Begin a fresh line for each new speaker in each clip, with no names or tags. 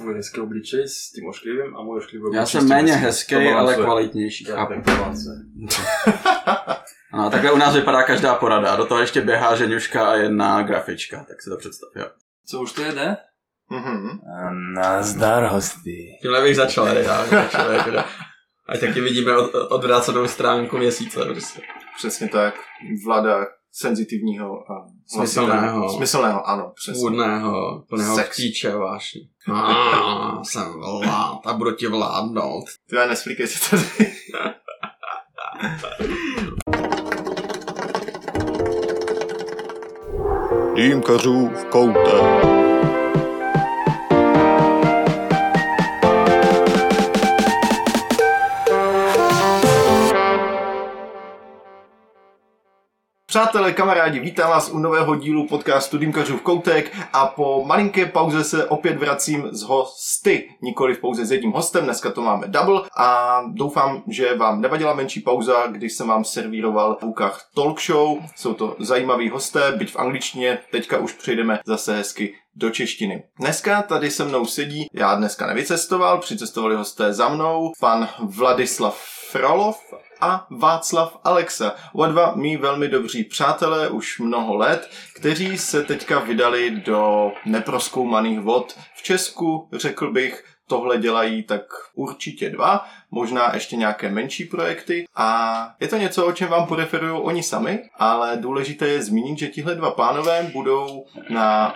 tvůj hezký obličej s tím ošklivým a můj ošklivý obličej.
Já jsem méně hezký, ale kvalitnější.
Já to
No, takhle u nás vypadá každá porada. A do toho ještě běhá ženuška a jedna grafička, tak si to představ, jo.
Co už to jede?
Mhm.
Nazdar hosty.
Tímhle bych začal, ne, já, začal, jako, Ať taky vidíme od, odvrácenou stránku měsíce. Prostě.
Přesně tak. Vlada senzitivního a
Smyslného.
Smyslného, ano, přesně.
Půdného, plného
Sex.
píče vášní. Ah, jsem vlád a budu ti vládnout.
Ty já nesplíkej si tady.
Dýmkařů v koutě.
Přátelé, kamarádi, vítám vás u nového dílu podcastu Dýmkařův koutek a po malinké pauze se opět vracím z hosty, nikoli v pouze s jedním hostem, dneska to máme double a doufám, že vám nevadila menší pauza, když jsem vám servíroval v Lukách talk show, jsou to zajímaví hosté, byť v angličtině, teďka už přejdeme zase hezky do češtiny. Dneska tady se mnou sedí, já dneska nevycestoval, přicestovali hosté za mnou, pan Vladislav Frolov a Václav Alexa. Oba dva mý velmi dobří přátelé už mnoho let, kteří se teďka vydali do neproskoumaných vod. V Česku, řekl bych, tohle dělají tak určitě dva, možná ještě nějaké menší projekty a je to něco, o čem vám poreferují oni sami, ale důležité je zmínit, že tihle dva pánové budou na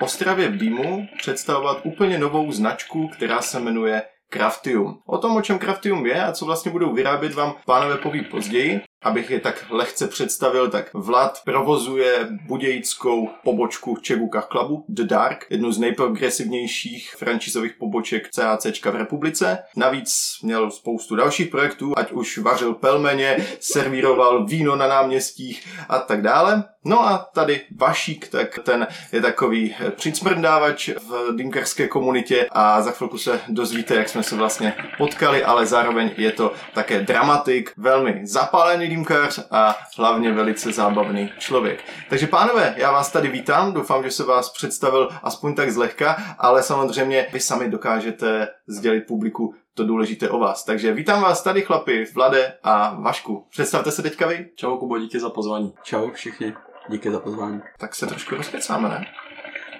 Ostravě v Dýmu představovat úplně novou značku, která se jmenuje Craftium. O tom, o čem Craftium je a co vlastně budou vyrábět, vám pánové poví později. Abych je tak lehce představil, tak Vlad provozuje budějickou pobočku Čeguka Clubu The Dark, jednu z nejprogresivnějších franšizových poboček CACčka v republice. Navíc měl spoustu dalších projektů, ať už vařil pelmeně, servíroval víno na náměstích a tak dále. No a tady Vašík, tak ten je takový přicmrdávač v dýmkarské komunitě a za chvilku se dozvíte, jak jsme se vlastně potkali, ale zároveň je to také dramatik, velmi zapálený dýmkař a hlavně velice zábavný člověk. Takže pánové, já vás tady vítám, doufám, že se vás představil aspoň tak zlehka, ale samozřejmě vy sami dokážete sdělit publiku to důležité o vás. Takže vítám vás tady chlapi, Vlade a Vašku. Představte se teďka vy.
Čau Kubo, díky za pozvání.
Čau všichni, díky za pozvání.
Tak se trošku rozkecáme, ne?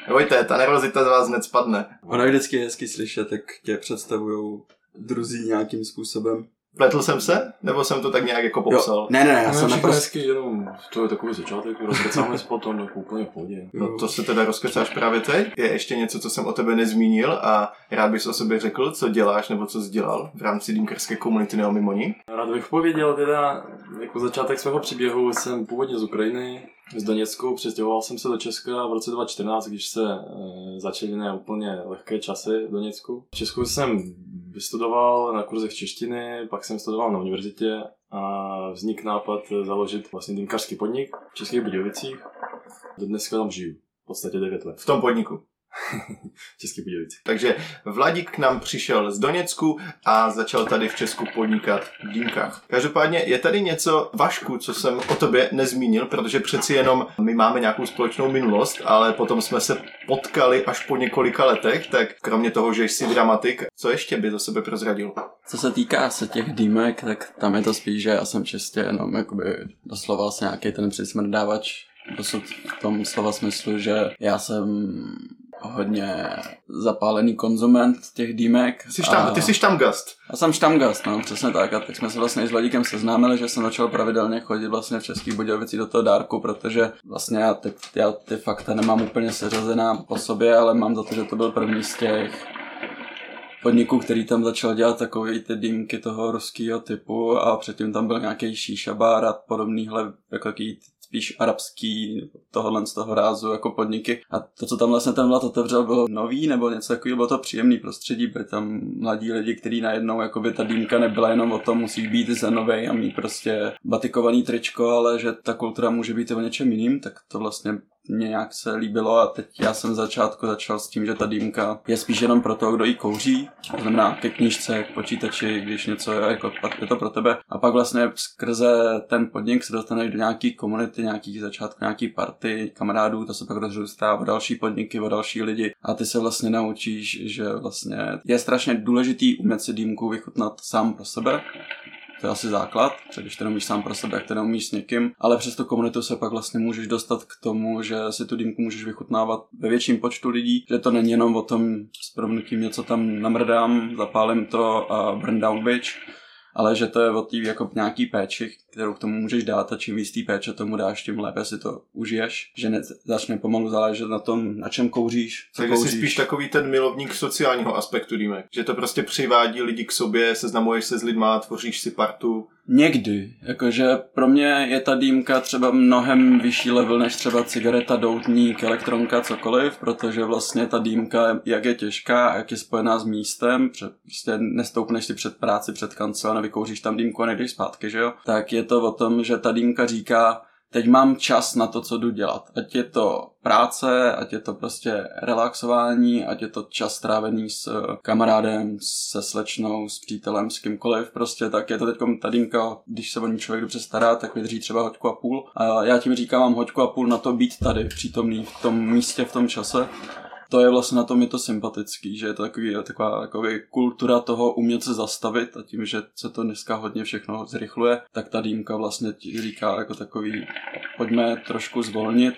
Nebojte, ta nervozita z vás hned spadne.
Ono je vždycky hezky slyšet, jak tě představují druzí nějakým způsobem.
Pletl jsem se? Nebo jsem to tak nějak jako popsal?
Jo. Ne, ne, ne, já
Já
jsem naprosto...
hezky, jenom to je takový začátek, rozkecáme se potom, jako úplně v pohodě.
No to se teda rozkecáš právě teď. Je ještě něco, co jsem o tebe nezmínil a rád bys o sobě řekl, co děláš nebo co jsi dělal v rámci dýmkarské komunity Neo Mimoni.
Rád bych pověděl teda, jako začátek svého příběhu, jsem původně z Ukrajiny, z Doněcku, přestěhoval jsem se do Česka v roce 2014, když se e, začaly ne úplně lehké časy v Doněcku. V Česku jsem vystudoval na kurzech češtiny, pak jsem studoval na univerzitě a vznik nápad založit vlastně dýmkařský podnik v Českých Budějovicích. Do dneska tam žiju, v podstatě 9 let
V tom podniku.
v Českých Budějovicích.
Takže Vladík k nám přišel z Doněcku a začal tady v Česku podnikat v dýmkách. Každopádně je tady něco, Vašku, co jsem o tobě nezmínil, protože přeci jenom my máme nějakou společnou minulost, ale potom jsme se potkali až po několika letech, tak kromě toho, že jsi dramatik, co ještě by do sebe prozradil?
Co se týká se těch dýmek, tak tam je to spíš, že já jsem čistě jenom jakoby doslova vlastně nějaký ten přismrdávač dosud v tom slova smyslu, že já jsem hodně zapálený konzument těch dýmek.
Jsi tam, ty jsi štamgast.
Já jsem štamgast, no, přesně tak. A tak jsme se vlastně s Vladíkem seznámili, že jsem začal pravidelně chodit vlastně v Českých Budějovicích do toho dárku, protože vlastně já ty, já ty fakta nemám úplně seřazená po sobě, ale mám za to, že to byl první z těch podniků, který tam začal dělat takový ty dýmky toho ruského typu a předtím tam byl nějaký šíša bar a podobnýhle jako spíš arabský tohohle z toho rázu jako podniky. A to, co tam vlastně ten Vlad otevřel, bylo nový nebo něco takového, bylo to příjemný prostředí, byli tam mladí lidi, kteří najednou, jako by ta dýmka nebyla jenom o tom, musí být zenovej a mít prostě batikovaný tričko, ale že ta kultura může být i o něčem jiným, tak to vlastně mě nějak se líbilo a teď já jsem v začátku začal s tím, že ta dýmka je spíš jenom pro toho, kdo ji kouří, to znamená ke knížce, k počítači, když něco je, jako, je to pro tebe. A pak vlastně skrze ten podnik se dostaneš do nějaký komunity, nějaký začátku, nějaký party, kamarádů, to se pak rozrůstá o další podniky, o další lidi a ty se vlastně naučíš, že vlastně je strašně důležitý umět si dýmku vychutnat sám pro sebe to je asi základ, že když to neumíš sám pro sebe, jak to neumíš s někým, ale přes tu komunitu se pak vlastně můžeš dostat k tomu, že si tu dýmku můžeš vychutnávat ve větším počtu lidí, že to není jenom o tom s proměnutím něco tam namrdám, zapálím to a burn down bitch, ale že to je o té jako nějaký péči, kterou k tomu můžeš dát a čím víc té péče tomu dáš, tím lépe si to užiješ, že ne, začne pomalu záležet na tom, na čem kouříš, co
Takže
kouříš.
jsi spíš takový ten milovník sociálního aspektu dýmek. Že to prostě přivádí lidi k sobě, seznamuješ se s lidma, tvoříš si partu.
Někdy, jakože pro mě je ta dýmka třeba mnohem vyšší level než třeba cigareta, doutník, elektronka, cokoliv, protože vlastně ta dýmka, jak je těžká a jak je spojená s místem, před, prostě nestoupneš si před práci, před kancel, nevykouříš tam dýmku a nejdeš zpátky, že jo, tak je to o tom, že ta dýmka říká, teď mám čas na to, co jdu dělat. Ať je to práce, ať je to prostě relaxování, ať je to čas strávený s eh, kamarádem, se slečnou, s přítelem, s kýmkoliv, prostě tak je to teď ta dýmka, když se o ní člověk dobře stará, tak vydrží třeba hoďku a půl. A já tím říkám, mám hoďku a půl na to být tady, přítomný v tom místě, v tom čase to je vlastně na tom je to sympatický, že je to takový, taková takový kultura toho umět se zastavit a tím, že se to dneska hodně všechno zrychluje, tak ta dýmka vlastně ti říká jako takový, pojďme trošku zvolnit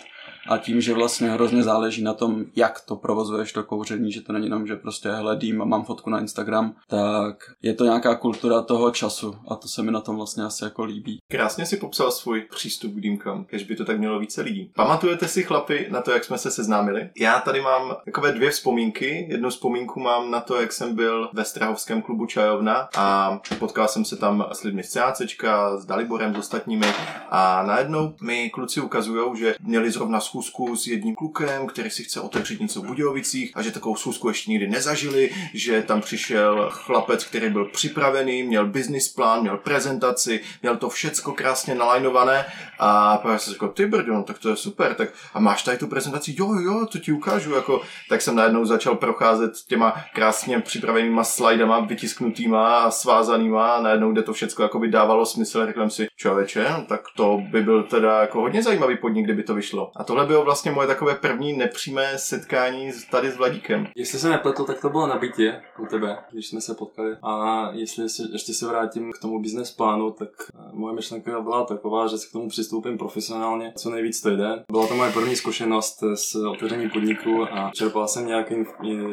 a tím, že vlastně hrozně záleží na tom, jak to provozuješ to kouření, že to není jenom, že prostě hledím a mám fotku na Instagram, tak je to nějaká kultura toho času a to se mi na tom vlastně asi jako líbí.
Krásně si popsal svůj přístup k dýmkám, kež by to tak mělo více lidí. Pamatujete si, chlapi, na to, jak jsme se seznámili? Já tady mám takové dvě vzpomínky. Jednu vzpomínku mám na to, jak jsem byl ve Strahovském klubu Čajovna a potkal jsem se tam s lidmi z CACčka, s Daliborem, s ostatními a najednou mi kluci ukazují, že měli zrovna schůzku s jedním klukem, který si chce otevřít něco v Budějovicích a že takovou schůzku ještě nikdy nezažili, že tam přišel chlapec, který byl připravený, měl business plán, měl prezentaci, měl to všecko krásně nalajnované a pak jsem řekl, ty brdo, no, tak to je super, tak a máš tady tu prezentaci, jo, jo, to ti ukážu, jako, tak jsem najednou začal procházet těma krásně připravenýma slidama, vytisknutýma a svázanýma a najednou, kde to všecko jako by dávalo smysl, řekl jsem si, člověče, no, tak to by byl teda jako hodně zajímavý podnik, kdyby to vyšlo. A tohle bylo vlastně moje takové první nepřímé setkání tady s Vladíkem.
Jestli se nepletl, tak to bylo na bytě u tebe, když jsme se potkali. A jestli se, ještě se vrátím k tomu business plánu, tak moje myšlenka byla taková, že se k tomu přistoupím profesionálně, co nejvíc to jde. Byla to moje první zkušenost s otevřením podniku a čerpal jsem nějaké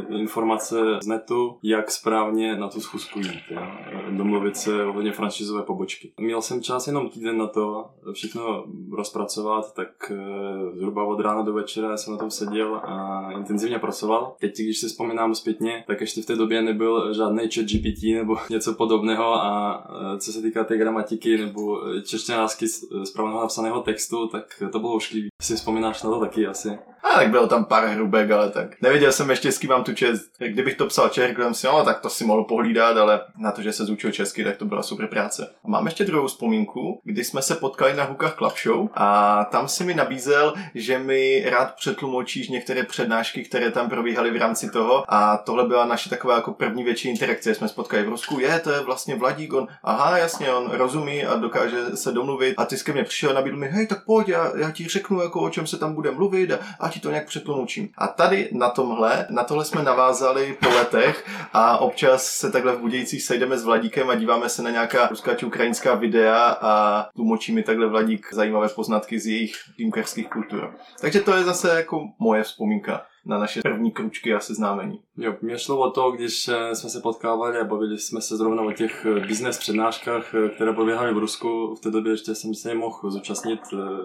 informace z netu, jak správně na tu schůzku jít. Jo. Domluvit se ohledně franšizové pobočky. Měl jsem čas jenom týden na to všechno rozpracovat, tak eh, zhruba od rána do večera jsem na tom seděl a intenzivně pracoval. Teď, když si vzpomínám zpětně, tak ještě v té době nebyl žádný chat GPT nebo něco podobného a eh, co se týká té gramatiky nebo češtěnásky správného napsaného textu, tak to bylo ošklivý. Si vzpomínáš na to taky asi?
A tak bylo tam pár hrubek, ale tak nevěděl jsem ještě, s kým mám tu čest. Kdybych to psal čech, jsem si, no tak to si mohl pohlídat, ale na to, že se zúčil česky, tak to byla super práce. A mám ještě druhou vzpomínku, kdy jsme se potkali na Hukách Club Show a tam si mi nabízel, že mi rád přetlumočíš některé přednášky, které tam probíhaly v rámci toho a tohle byla naše taková jako první větší interakce. Jsme spotkali v Rusku, je, to je vlastně Vladík, on, aha, jasně, on rozumí a dokáže se domluvit a ty ke mně přišel nabídl mi, hej, tak pojď, já, já ti řeknu, jako o čem se tam bude mluvit a, a ti to nějak přetlumočím. A tady na tomhle, na tohle jsme navázali po letech a občas se takhle v Budějcích sejdeme s Vladíkem a díváme se na nějaká ruská či ukrajinská videa a tlumočí mi takhle Vladík zajímavé poznatky z jejich dýmkarských kultur. Takže to je zase jako moje vzpomínka na naše první kručky a seznámení.
Jo, mě šlo o to, když eh, jsme se potkávali a bavili jsme se zrovna o těch eh, business přednáškách, eh, které probíhaly v Rusku. V té době ještě jsem se mohl zúčastnit.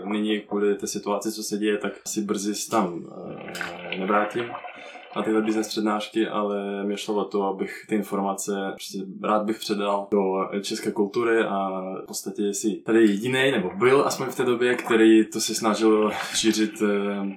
Nyní kvůli té situaci, co se děje, tak si brzy tam nevrátím na tyhle business přednášky, ale mě šlo o to, abych ty informace prostě rád bych předal do české kultury a v podstatě si tady jediný, nebo byl aspoň v té době, který to si snažil šířit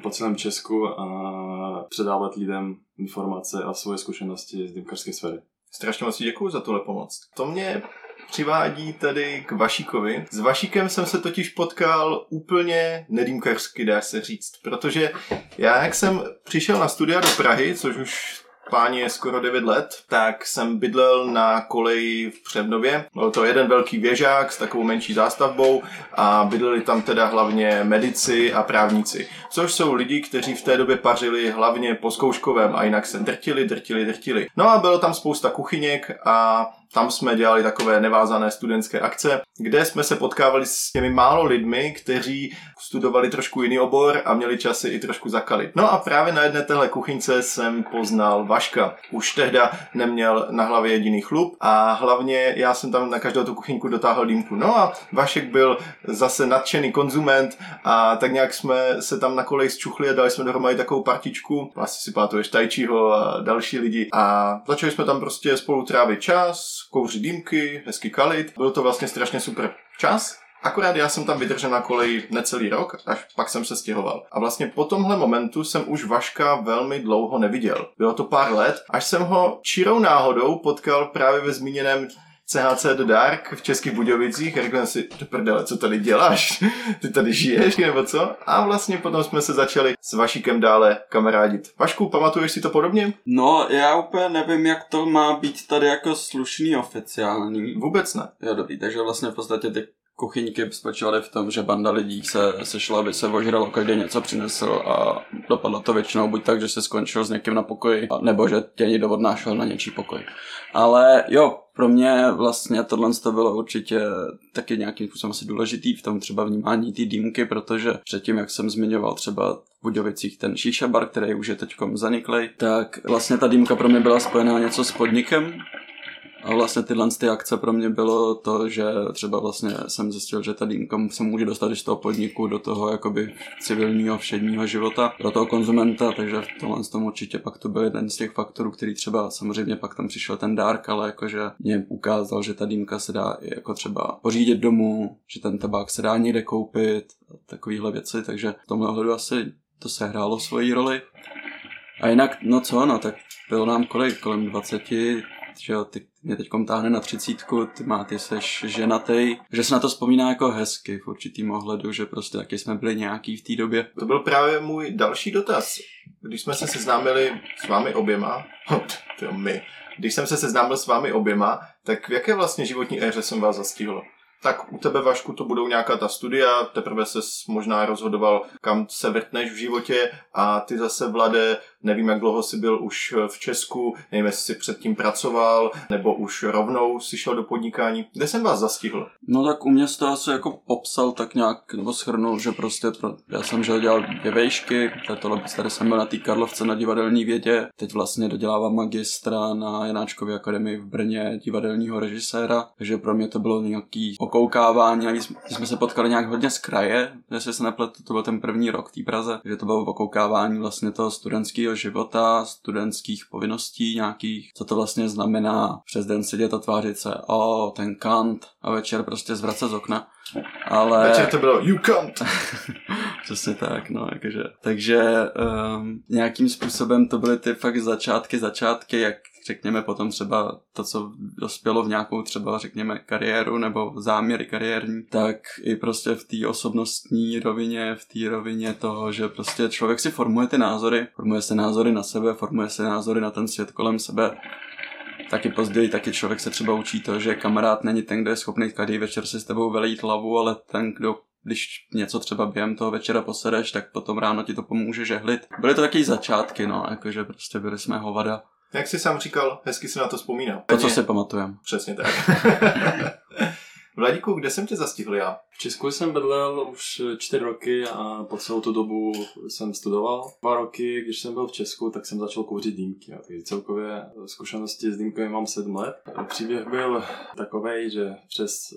po celém Česku a předávat lidem informace a svoje zkušenosti z dýmkařské sféry.
Strašně moc děkuji za tuhle pomoc. To mě přivádí tedy k Vašíkovi. S Vašíkem jsem se totiž potkal úplně nedýmkařsky, dá se říct, protože já, jak jsem přišel na studia do Prahy, což už páni je skoro 9 let, tak jsem bydlel na koleji v Přebnově. Byl to jeden velký věžák s takovou menší zástavbou a bydleli tam teda hlavně medici a právníci, což jsou lidi, kteří v té době pařili hlavně po zkouškovém a jinak se drtili, drtili, drtili. No a bylo tam spousta kuchyněk a tam jsme dělali takové nevázané studentské akce, kde jsme se potkávali s těmi málo lidmi, kteří studovali trošku jiný obor a měli časy i trošku zakalit. No a právě na jedné téhle kuchyňce jsem poznal Vaška. Už tehda neměl na hlavě jediný chlup a hlavně já jsem tam na každou tu kuchyňku dotáhl dýmku. No a Vašek byl zase nadšený konzument a tak nějak jsme se tam na kolej zčuchli a dali jsme dohromady takovou partičku. Asi si pamatuješ Tajčího a další lidi a začali jsme tam prostě spolu trávit čas, kouřit dýmky, hezky kalit. Byl to vlastně strašně super čas. Akorát já jsem tam vydržel na koleji necelý rok, až pak jsem se stěhoval. A vlastně po tomhle momentu jsem už Vaška velmi dlouho neviděl. Bylo to pár let, až jsem ho čirou náhodou potkal právě ve zmíněném CHC The Dark v Českých Budějovicích a řekl jsem si, do prdele, co tady děláš? Ty tady žiješ nebo co? A vlastně potom jsme se začali s Vašíkem dále kamarádit. Vašku, pamatuješ si to podobně?
No, já úplně nevím, jak to má být tady jako slušný oficiální.
Vůbec ne.
Jo, dobrý, takže vlastně v podstatě ty kuchyňky spočívaly v tom, že banda lidí se sešla, aby se ožralo, každý něco přinesl a dopadlo to většinou buď tak, že se skončil s někým na pokoji, nebo že tě někdo odnášel na něčí pokoj. Ale jo, pro mě vlastně tohle to bylo určitě taky nějakým způsobem asi důležitý v tom třeba vnímání té dýmky, protože předtím, jak jsem zmiňoval třeba v Budějovicích ten šíša bar, který už je teď zaniklej, tak vlastně ta dýmka pro mě byla spojená něco s podnikem, a vlastně tyhle ty akce pro mě bylo to, že třeba vlastně jsem zjistil, že ta dýmka se může dostat z toho podniku do toho jakoby civilního všedního života pro toho konzumenta, takže v tomhle tom určitě pak to byl jeden z těch faktorů, který třeba samozřejmě pak tam přišel ten dark, ale jakože mě ukázal, že ta dýmka se dá i jako třeba pořídit domů, že ten tabák se dá někde koupit a takovéhle věci, takže v tomhle ohledu asi to sehrálo svoji roli. A jinak, no co, no, tak bylo nám kolik, kolem 20, že jo, ty mě teď táhne na třicítku, ty má, ty seš ženatej, že se na to vzpomíná jako hezky v určitým ohledu, že prostě taky jsme byli nějaký v té době.
To byl právě můj další dotaz. Když jsme se seznámili s vámi oběma, to my, když jsem se seznámil s vámi oběma, tak v jaké vlastně životní éře jsem vás zastihl? Tak u tebe, Vašku, to budou nějaká ta studia, teprve se možná rozhodoval, kam se vrtneš v životě. A ty zase, Vlade, nevím, jak dlouho jsi byl už v Česku, nevím, jestli jsi předtím pracoval, nebo už rovnou si šel do podnikání. Kde jsem vás zastihl?
No tak u mě to asi jako popsal tak nějak, nebo schrnul, že prostě pro, já jsem že dělal dvě vejšky, tohle tady jsem byl na té Karlovce na divadelní vědě, teď vlastně dodělávám magistra na Janáčkově akademii v Brně divadelního režiséra, takže pro mě to bylo nějaký okoukávání, navíc jsme se potkali nějak hodně z kraje, jestli se nepletu, to byl ten první rok v té Praze, že to bylo okoukávání vlastně toho studentského života, studentských povinností nějakých, co to vlastně znamená přes den sedět a tvářit se, o, ten kant a večer prostě zvracet z okna. Ale...
Večer to bylo You can't!
Přesně tak, no, jakože. Takže um, nějakým způsobem to byly ty fakt začátky, začátky, jak řekněme potom třeba to, co dospělo v nějakou třeba řekněme kariéru nebo záměry kariérní, tak i prostě v té osobnostní rovině, v té rovině toho, že prostě člověk si formuje ty názory, formuje se názory na sebe, formuje se názory na ten svět kolem sebe, taky později taky člověk se třeba učí to, že kamarád není ten, kdo je schopný každý večer si s tebou velít hlavu, ale ten, kdo když něco třeba během toho večera posedeš, tak potom ráno ti to pomůže žehlit. Byly to taky začátky, no, jakože prostě byli jsme hovada.
Jak jsi sám říkal, hezky si na to vzpomínal.
To, co si pamatujem.
Přesně tak. Vladíku, kde jsem tě zastihl já?
V Česku jsem bydlel už čtyři roky a po celou tu dobu jsem studoval. Dva roky, když jsem byl v Česku, tak jsem začal kouřit dýmky. A takže celkově zkušenosti s dýmkami mám sedm let. Příběh byl takový, že přes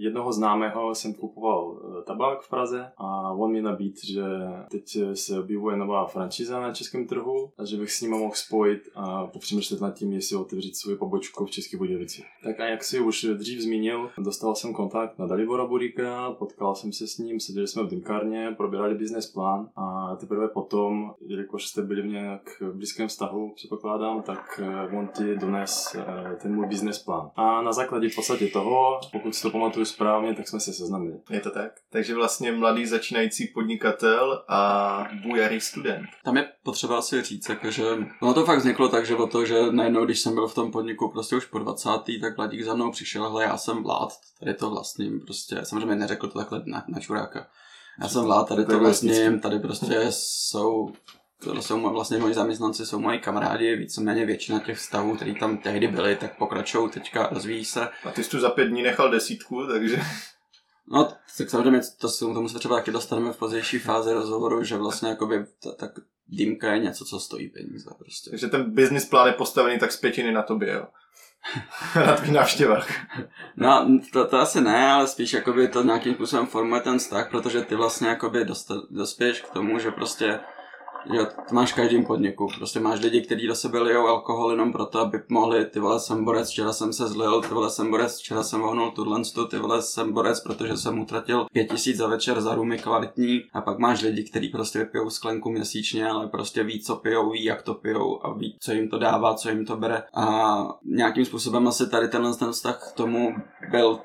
jednoho známého jsem kupoval tabák v Praze a on mi nabít, že teď se objevuje nová franšíza na českém trhu a že bych s ním mohl spojit a popřemýšlet nad tím, jestli otevřít svou pobočku v České Budějovici. Tak a jak si už dřív zmínil, dostal jsem kontakt na Dalibora Buríka, potkal jsem se s ním, seděli jsme v dýmkárně, probírali business plán a teprve potom, jelikož jste byli v nějak blízkém vztahu, předpokládám, tak eh, on ti dones eh, ten můj business plán. A na základě v podstatě toho, pokud si to pamatuju správně, tak jsme se seznamili.
Je to tak? Takže vlastně mladý začínající podnikatel a bujarý student.
Tam je potřeba si říct, jako, že ono to fakt vzniklo tak, že o to, že najednou, když jsem byl v tom podniku prostě už po 20. tak Vladík za mnou přišel, hele, já jsem vlád, tady to vlastním, prostě, samozřejmě neřekl to takhle na, na čuráka. Já jsem vlád, tady to vlastním, tady prostě jsou to jsou vlastně moji zaměstnanci, jsou moji kamarádi, víceméně většina těch vztahů, které tam tehdy byly, tak pokračují teďka, rozvíjí se.
A ty jsi tu za pět dní nechal desítku, takže...
No, tak samozřejmě to, se- tomu se třeba taky dostaneme v pozdější fázi rozhovoru, že vlastně jakoby ta, tak dýmka je něco, co stojí peníze prostě.
Takže ten business plán je postavený tak z pětiny na tobě, jo? na tvých návštěvách.
No, to, to asi ne, ale spíš jakoby to nějakým způsobem formuje ten vztah, protože ty vlastně jakoby dosta, dospěješ k tomu, že prostě Jo, to máš v každém podniku. Prostě máš lidi, kteří do sebe lijou alkohol jenom proto, aby mohli, ty vole, jsem borec, včera jsem se zlil, ty vole, jsem borec, včera jsem vohnul tuhle stu, ty vole, jsem borec, protože jsem utratil pět tisíc za večer za rumy kvalitní. A pak máš lidi, kteří prostě vypijou sklenku měsíčně, ale prostě ví, co pijou, ví, jak to pijou a ví, co jim to dává, co jim to bere. A nějakým způsobem asi tady tenhle ten vztah k tomu byl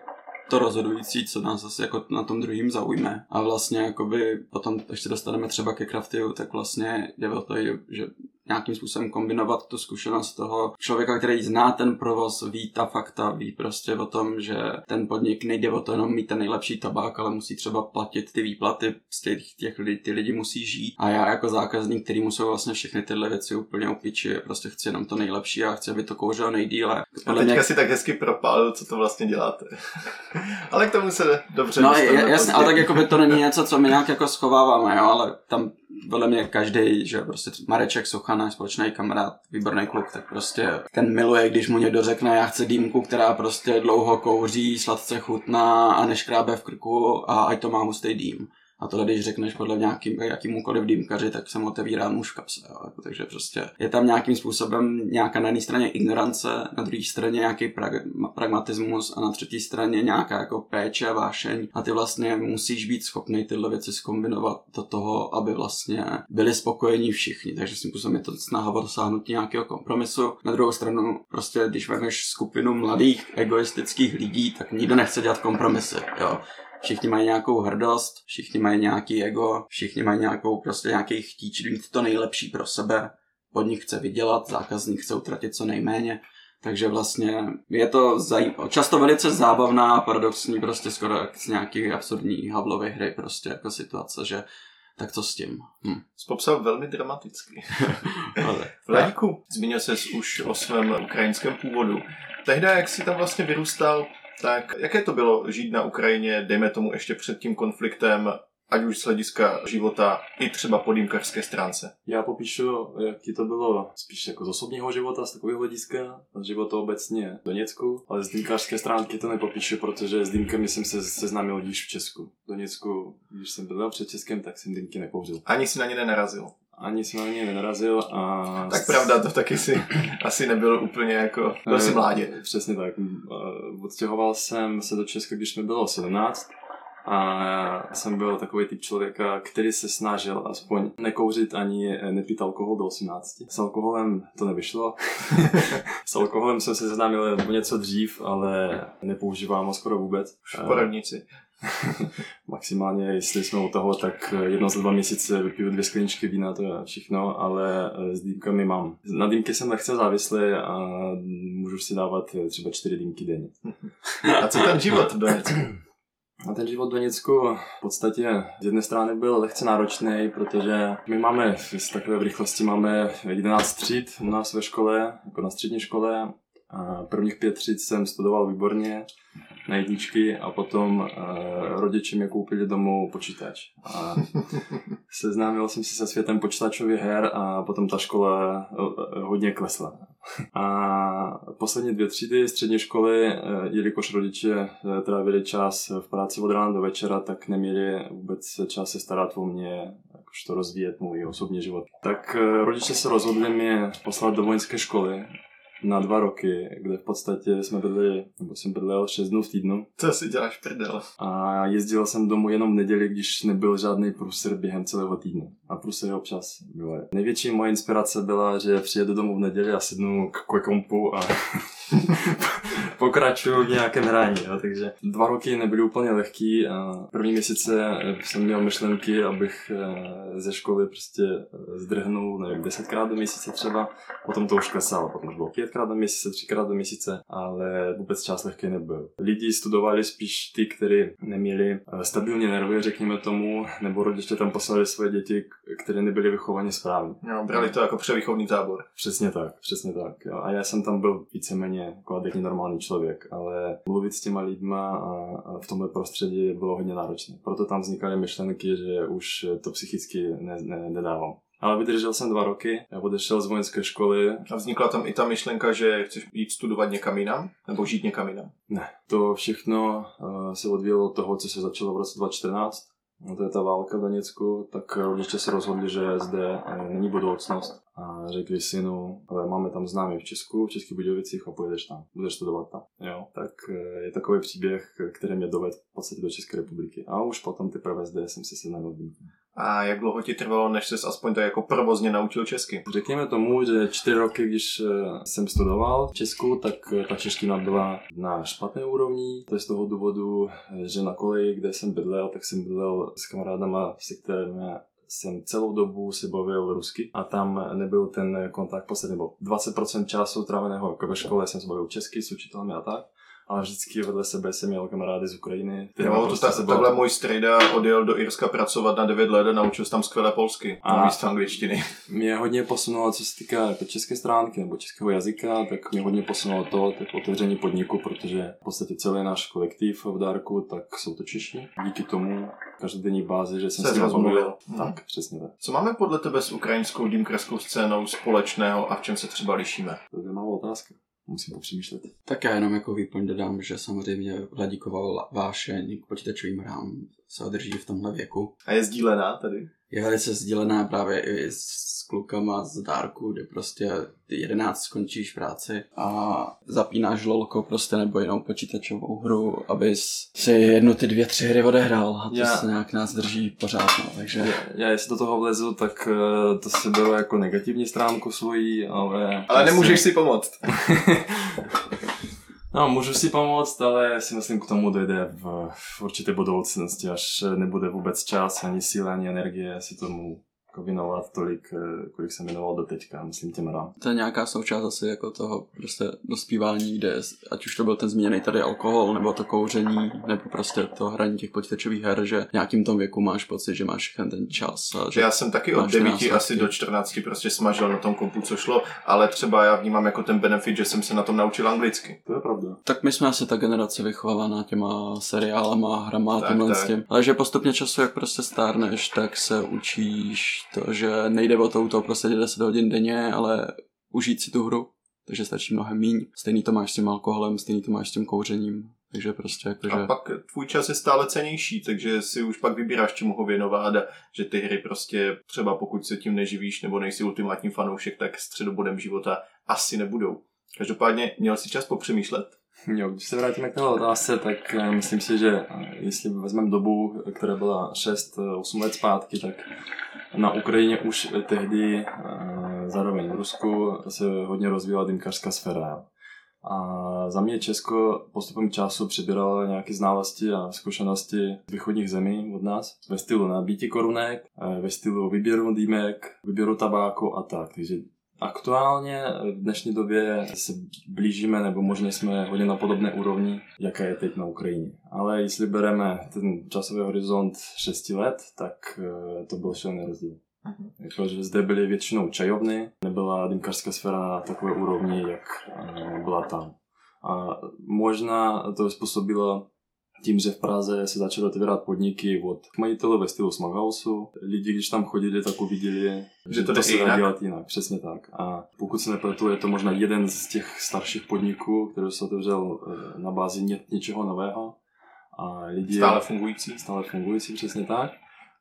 to rozhodující, co nás asi jako na tom druhým zaujme. A vlastně jakoby potom ještě dostaneme třeba ke craftiu, tak vlastně jde o to, že nějakým způsobem kombinovat tu zkušenost toho člověka, který zná ten provoz, ví ta fakta, ví prostě o tom, že ten podnik nejde o to jenom mít ten nejlepší tabák, ale musí třeba platit ty výplaty, z těch, těch lidí, ty lidi musí žít. A já jako zákazník, který musí vlastně všechny tyhle věci úplně upiči, prostě chci jenom to nejlepší a chci, aby to kouřilo nejdíle.
A teďka
mě-
si tak hezky propálil, co to vlastně děláte. Ale k tomu se dobře
No jasně, ale tak jako by to není něco, co my nějak jako schováváme, jo, ale tam podle mě každý, že prostě Mareček Sucha, náš společný kamarád, výborný kluk, tak prostě ten miluje, když mu někdo řekne, já chci dýmku, která prostě dlouho kouří, sladce chutná a neškrábe v krku a ať to má hustý dým. A tohle, když řekneš podle nějakým, jakýmukoliv dýmkaři, tak se mu otevírá nůž v kapse. Jo. Jako, takže prostě je tam nějakým způsobem nějaká na jedné straně ignorance, na druhé straně nějaký prag- pragmatismus a na třetí straně nějaká jako péče a vášeň. A ty vlastně musíš být schopný tyhle věci skombinovat do toho, aby vlastně byli spokojení všichni. Takže si způsobem je to snaha o dosáhnutí nějakého kompromisu. Na druhou stranu, prostě když vezmeš skupinu mladých egoistických lidí, tak nikdo nechce dělat kompromisy. Jo. Všichni mají nějakou hrdost, všichni mají nějaký ego, všichni mají nějakou prostě nějaký chtíč mít to nejlepší pro sebe. Podnik chce vydělat, zákazník chce utratit co nejméně. Takže vlastně je to zajím... často velice zábavná paradoxní prostě skoro jak z nějaký absurdní Havlovy hry prostě jako situace, že tak co s tím? Hm.
Jsi popsal velmi dramaticky. Vladíku, zmínil jsi už o svém ukrajinském původu. Tehdy, jak jsi tam vlastně vyrůstal, tak jaké to bylo žít na Ukrajině, dejme tomu ještě před tím konfliktem, ať už z hlediska života, i třeba po dýmkařské stránce.
Já popíšu, jak ti to bylo spíš jako z osobního života, z takového hlediska, z života obecně v Doněcku, ale z dýmkařské stránky to nepopíšu, protože s dýmkami jsem se seznámil již v Česku. V Doněcku, když jsem byl před Českem, tak jsem dýmky nekouřil.
Ani si na ně nenarazil.
Ani jsem na ně nenarazil a...
Tak pravda, to taky si asi nebylo úplně jako, byl
Eh,
mládě.
Přesně tak. Eh, Odstěhoval jsem se do Česka, když mi bylo 17 a jsem byl takový typ člověka, který se snažil aspoň nekouřit ani nepít alkohol do 18. S alkoholem to nevyšlo. S alkoholem jsem se seznámil o něco dřív, ale nepoužívám ho skoro vůbec.
Už v porodnici.
Maximálně, jestli jsme u toho, tak jedno za dva měsíce vypiju dvě skleničky vína, to je všechno, ale eh, s dýmkami mám. Na dýmky jsem lehce závislý a můžu si dávat eh, třeba čtyři dýmky denně.
A co ten život v Donecku?
A ten život v Doněcku v podstatě z jedné strany byl lehce náročný, protože my máme z takové v rychlosti máme 11 tříd u nás ve škole, jako na střední škole. A prvních pět tříd jsem studoval výborně na jedničky a potom uh, rodiče mi koupili domů počítač. A seznámil jsem se se světem počítačových her a potom ta škola eh, hodně klesla. A poslední dvě třídy střední školy, eh, jelikož rodiče trávili čas v práci od rána do večera, tak neměli vůbec čas se starat o mě, to rozvíjet můj osobní život. Tak rodiče se rozhodli mě poslat do vojenské školy, na dva roky, kde v podstatě jsme bydli, nebo jsem bydlel 6 dnů v týdnu.
Co si děláš prdel?
A jezdil jsem domů jenom v neděli, když nebyl žádný průser během celého týdnu. A průsery občas byly. Největší moje inspirace byla, že přijedu domů v neděli a sednu k kompu a pokračuju v nějakém hraní. Jo. Takže dva roky nebyly úplně lehký. A první měsíce jsem měl myšlenky, abych eh, ze školy prostě eh, zdrhnul, nevím, desetkrát do měsíce třeba. Potom to už klesalo, potom už bylo pětkrát do měsíce, třikrát do měsíce, ale vůbec čas lehký nebyl. Lidi studovali spíš ty, kteří neměli eh, stabilní nervy, řekněme tomu, nebo rodiče tam poslali svoje děti, které nebyly vychovaně správně.
No, brali to jako převýchovný tábor.
Přesně tak, přesně tak. Jo. A já jsem tam byl víceméně jako adekně normální člověk, ale mluvit s těma lidma a, a v tomhle prostředí bylo hodně náročné. Proto tam vznikaly myšlenky, že už to psychicky ne, ne, nedávám. Ale vydržel jsem dva roky, já odešel z vojenské školy.
A vznikla tam i ta myšlenka, že chceš jít studovat někam jinam? Nebo žít někam jinam?
Ne, to všechno uh, se odvíjelo od toho, co se začalo v roce 2014. No to je ta válka v Doněcku, tak rodiče se rozhodli, že zde eh, není budoucnost a řekli synu, ale máme tam známý v Česku, v Českých Budějovicích a pojedeš tam, budeš studovat tam. Jo, tak eh, je takový příběh, který mě dovedl v podstatě do České republiky. A už potom teprve zde jsem si sednul
a jak dlouho ti trvalo, než ses aspoň tak jako provozně naučil česky?
Řekněme tomu, že čtyři roky, když eh, jsem studoval v Česku, tak eh, ta čeština byla na špatné úrovni. To je z toho důvodu, eh, že na koleji, kde jsem bydlel, tak jsem bydlel s kamarádama, se kterými jsem celou dobu si bavil rusky a tam nebyl ten kontakt poslední, nebo 20% času tráveného jako ve škole jsem se bavil česky s učitelemi a tak ale vždycky vedle sebe jsem měl kamarády z Ukrajiny.
Jo, to prostě ta, takhle můj strejda odjel do Irska pracovat na 9 let a naučil se tam skvělé polsky a místo angličtiny.
Mě hodně posunulo, co se týká jako české stránky nebo českého jazyka, tak mě hodně posunulo to, tak otevření podniku, protože v podstatě celý náš kolektiv v Dárku, tak jsou to Češi. Díky tomu každodenní bázi, že jsem se
rozmluvil.
Hmm. Tak, přesně tak.
Co máme podle tebe s ukrajinskou dýmkarskou scénou společného a v čem se třeba lišíme?
To je malá otázka musím popřemýšlet.
Tak já jenom jako výplň dodám, že samozřejmě Vladíkova vášeň k počítačovým hrám se održí v tomhle věku.
A je sdílená tady?
Je velice sdílená právě i s klukama z dárku, kde prostě ty 11 skončíš práci a zapínáš lolko prostě nebo jinou počítačovou hru, abys si jednu ty dvě, tři hry odehrál a to já, se nějak nás drží pořád, no, takže...
Já, já jestli do toho vlezu, tak eh, to si bylo jako negativní stránku svojí, ale...
Ale nemůžeš si pomoct.
No, můžu si pomoct, ale si myslím, k tomu dojde v, v určité budoucnosti, až nebude vůbec čas, ani síla, ani energie si tomu jako věnovat tolik, eh, kolik jsem věnoval do teďka, myslím těm hrám.
To je nějaká součást asi jako toho prostě dospívání, kde ať už to byl ten zmíněný tady alkohol, nebo to kouření, nebo prostě to hraní těch počítačových her, že v nějakým tom věku máš pocit, že máš všechny ten čas. A že
já jsem taky od 9 asi do 14 prostě smažil na tom kompu, co šlo, ale třeba já vnímám jako ten benefit, že jsem se na tom naučil anglicky.
To je pravda.
Tak my jsme asi ta generace vychovávána těma seriálama, hrama a tímhle s tím. Ale že postupně času, jak prostě stárneš, tak se učíš to, že nejde o to u toho prostě 10 hodin denně, ale užít si tu hru, takže stačí mnohem míň. Stejný to máš s tím alkoholem, stejný to máš s tím kouřením. Takže prostě jako,
A pak tvůj čas je stále cenější, takže si už pak vybíráš, čemu ho věnovat a že ty hry prostě třeba pokud se tím neživíš nebo nejsi ultimátní fanoušek, tak středobodem života asi nebudou. Každopádně měl si čas popřemýšlet?
Jo, když se vrátíme k té otázce, tak eh, myslím si, že eh, jestli vezmeme dobu, která byla 6-8 let zpátky, tak na Ukrajině už tehdy eh, zároveň v Rusku se hodně rozvíjela dýmkařská sféra. A za mě Česko postupem času přebíralo nějaké znalosti a zkušenosti z východních zemí od nás ve stylu nabítí korunek, ve stylu výběru dýmek, výběru tabáku a tak. Takže Aktuálně v dnešní době se blížíme, nebo možná jsme hodně na podobné úrovni, jaká je teď na Ukrajině. Ale jestli bereme ten časový horizont 6 let, tak eh, to byl šelný rozdíl. Uh-huh. Jakože zde byly většinou čajovny, nebyla dýmkařská sféra na takové úrovni, jak eh, byla tam. A možná to způsobilo tím, že v Praze se začaly otvírat podniky od majitelů ve stylu Smaghausu. Lidi, když tam chodili, tak uviděli,
Že to
to
jde
se dá dělat jinak. Přesně tak. A pokud se nepletu, je to možná jeden z těch starších podniků, který se otevřel eh, na bázi ně, něčeho nového. A lidi,
Stále fungující.
stále fungující, přesně tak.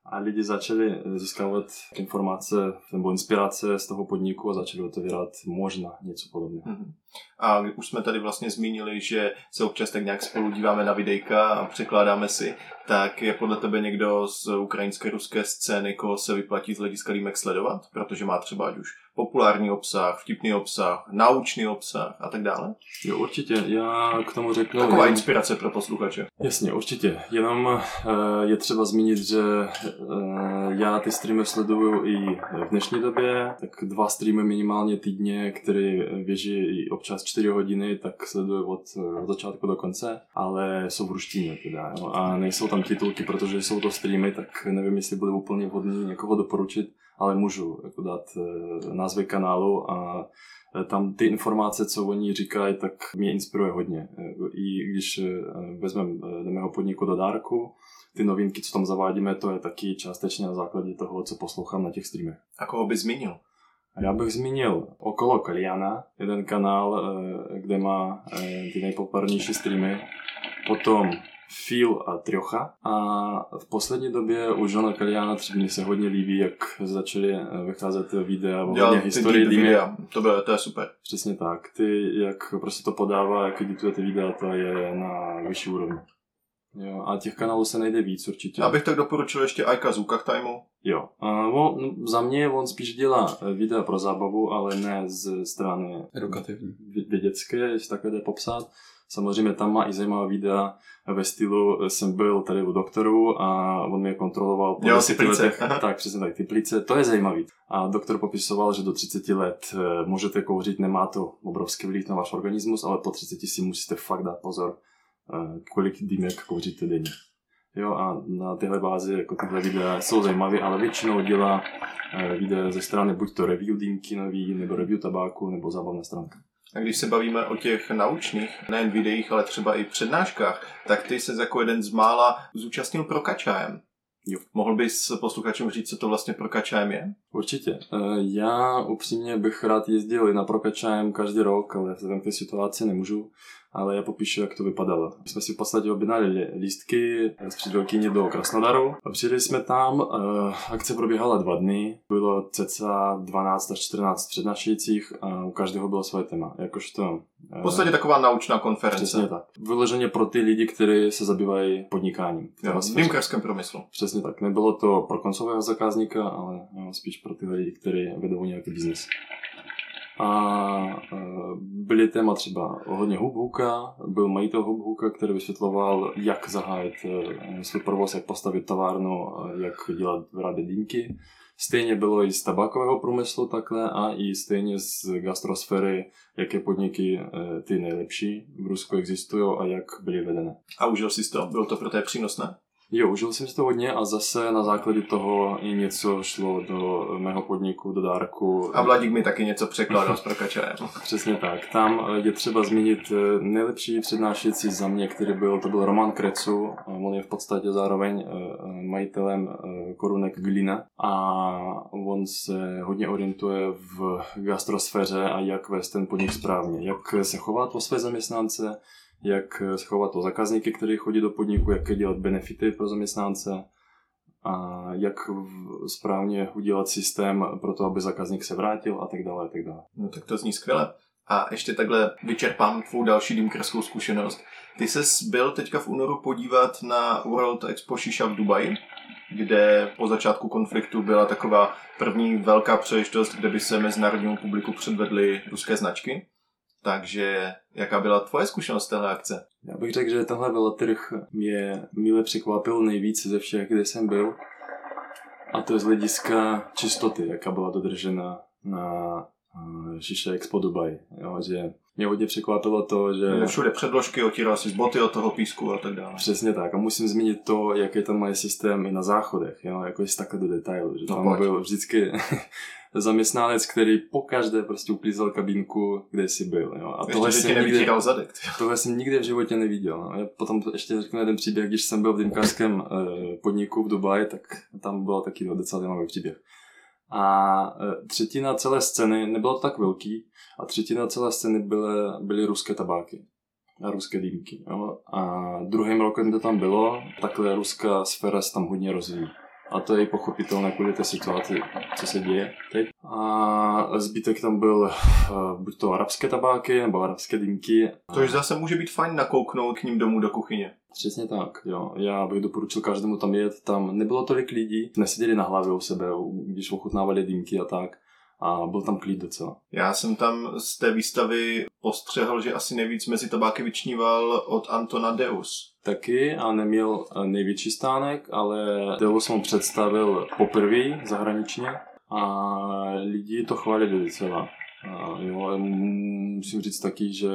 A lidi začali získávat informace nebo inspirace z toho podniku a začali otevírat možná něco podobného.
Mhm. A už jsme tady vlastně zmínili, že se občas tak nějak spolu díváme na videjka a překládáme si, tak je podle tebe někdo z ukrajinské ruské scény, koho se vyplatí z hlediska límek sledovat? Protože má třeba ať už populární obsah, vtipný obsah, naučný obsah a tak dále?
Jo, určitě. Já k tomu řeknu...
Taková
jenom-
inspirace pro posluchače.
Jasně, určitě. Jenom uh, je třeba zmínit, že uh, já ty streamy sleduju i v dnešní době, tak dva streamy minimálně týdně, které běží i občas 4 hodiny, tak sleduju od, eh, od začátku do konce, ale jsou v ruštině teda, jo. A nejsou tam titulky, protože jsou to streamy, tak nevím, jestli bude úplně vhodný někoho doporučit, ale můžu jako dát uh, názvy kanálu a eh, tam ty informace, co oni říkají, tak mě inspiruje hodně. Eh, I když eh, vezmeme do mého podniku do dárku, ty novinky, co tam zavádíme, to je taky částečně na základě toho, co poslouchám na těch streamech.
A koho by zmínil?
Já bych zmínil Okolo Kaliana, jeden kanál, eh, kde má eh, ty nejpopulárnější streamy. Potom Phil a Triocha. A v poslední době u Johna Kaliana třeba mně se hodně líbí, jak začaly eh, vycházet videa o hodně historii
videa. To, bylo, to je super.
Přesně tak. Ty, jak prostě to podává, jak edituje ty videa, to je na vyšší úrovni. Jo, a těch kanálů se najde víc určitě.
Já bych tak doporučil ještě Aika z Ukach Timeu.
Jo. A on, no, za mě on spíš dělá eh, videa pro zábavu, ale ne z strany
Edukativní.
vě- vědecké, jestli takhle jde popsat. Samozřejmě tam má i zajímavá videa ve stylu eh, jsem byl tady u doktoru a on mě kontroloval po
Jo,
deseti
ty plíce.
letech. Tak, přesně tak, ty plíce, to je zajímavý. A doktor popisoval, že do 30 let eh, můžete kouřit, nemá to obrovský vliv na váš organismus, ale po 30 si musíte fakt dát pozor, eh, kolik dýmek kouříte denně. Jo, a na téhle bázi jako tyhle videa jsou zajímavé, ale většinou dělá eh, videa ze strany buď to review dýmky nový, nebo review tabáku, nebo zábavná stránka.
A když se bavíme o těch naučných, nejen videích, ale třeba i přednáškách, tak ty se jako jeden z mála zúčastnil Prokačajem.
Jo.
Mohl bys posluchačům říct, co to vlastně Prokačajem je?
Určitě. Eh, Já upřímně bych rád jezdil i na Prokačajem každý rok, ale vzhledem k té situaci nemůžu. Ale já popíšu, jak to vypadalo. My jsme si v podstatě objednali li- lístky z přídelkyně do Krasnodaru. A Přijeli jsme tam, eh, akce probíhala dva dny, bylo cca 12 až 14 přednášejících a u každého bylo svoje téma. Jakožto, eh,
V podstatě taková naučná
Přesně
konference.
tak. Vyloženě pro ty lidi, kteří se zabývají podnikáním. v
Jo,
téhle
v
sféře.
dýmkařském promyslu.
Přesně tak. Nebylo to pro koncového zákazníka, ale jo, spíš pro ty lidi, kteří vedou nějaký biznis. A e, byly téma třeba ohledně Hubhooka, byl majitel Hubhooka, který vysvětloval, jak zahájit e, svůj provoz, jak postavit továrnu, jak dělat vyrábět dýmky. Stejně bylo i z tabákového průmyslu takhle a i stejně z gastrosféry, jaké podniky e, ty nejlepší v Rusku existují a jak byly vedené.
A užil jsi to? Bylo to pro té přínosné?
Jo, užil jsem si to hodně a zase na základě toho i něco šlo do mého podniku, do dárku.
A Vladík mi taky něco překládal s Prokačajem.
Přesně tak. Tam eh, je třeba zmínit eh, nejlepší přednášející za mě, který byl, to byl Roman Krecu. A On je v podstatě zároveň eh, majitelem eh, korunek Glina a on se hodně orientuje v gastrosféře a jak vést ten podnik správně. Jak se chovat o své zaměstnance, jak se chovat o zákazníky, kteří chodí do podniku, jak dělat benefity pro zaměstnance a jak správně udělat systém pro to, aby zákazník se vrátil a tak dále a tak dále.
No tak to zní skvěle. A ještě takhle vyčerpám tvou další dýmkařskou zkušenost. Ty ses byl teďka v únoru podívat na World Expo Shisha v Dubaji, kde po začátku konfliktu byla taková první velká příležitost, kde by se mezinárodnímu publiku předvedly ruské značky. Takže jaká byla tvoje zkušenost téhle akce?
Já bych řekl, že tenhle veletrh mě mile překvapil nejvíc ze všech, kde jsem byl. A to z hlediska čistoty, jaká byla dodržena na uh, Šiše Expo Dubai, jo, že mě hodně překvapilo to, že...
Že... Všude předložky, otíral si z boty od toho písku a tak dále.
Přesně tak. A musím zmínit to, jaký tam mají systém i na záchodech, jo, jako jest takhle do detailu, že
No,
tam
pojď.
byl vždycky zaměstnánec, který po každé prostě uklízel kabínku, kde jsi byl. Jo. A tohle
Ještě, že
jsem, nikdy,
zadek.
tohle jsem nikdy v životě neviděl. No. Já potom ještě řeknu jeden příběh, když jsem byl v dýmkářském eh, podniku v Dubaji, tak tam byl taky docela zajímavý příběh. A eh, třetina celé scény, nebylo to tak velký, a třetina celé scény byly, byly ruské tabáky a ruské dýmky. Jo? A druhým rokem to tam bylo, takhle ruská sféra se tam hodně rozvíjí. A to je pochopitelné kvůli té situaci, co se děje teď. A zbytek tam byl uh, buď to arabské tabáky, nebo arabské dýmky.
To už zase může být fajn nakouknout k ním domů do kuchyně.
Přesně tak, jo. Já bych doporučil každému tam jet. Tam nebylo tolik lidí, neseděli na hlavě u sebe, když ochutnávali dýmky a tak. A byl tam klid docela.
Já jsem tam z té výstavy postřehl, že asi nejvíc mezi tabáky vyčníval od Antona Deus.
Taky a neměl eh, největší stánek, ale Deus mu představil poprvé zahraničně a lidi to chválili docela. Jo, musím říct taky, že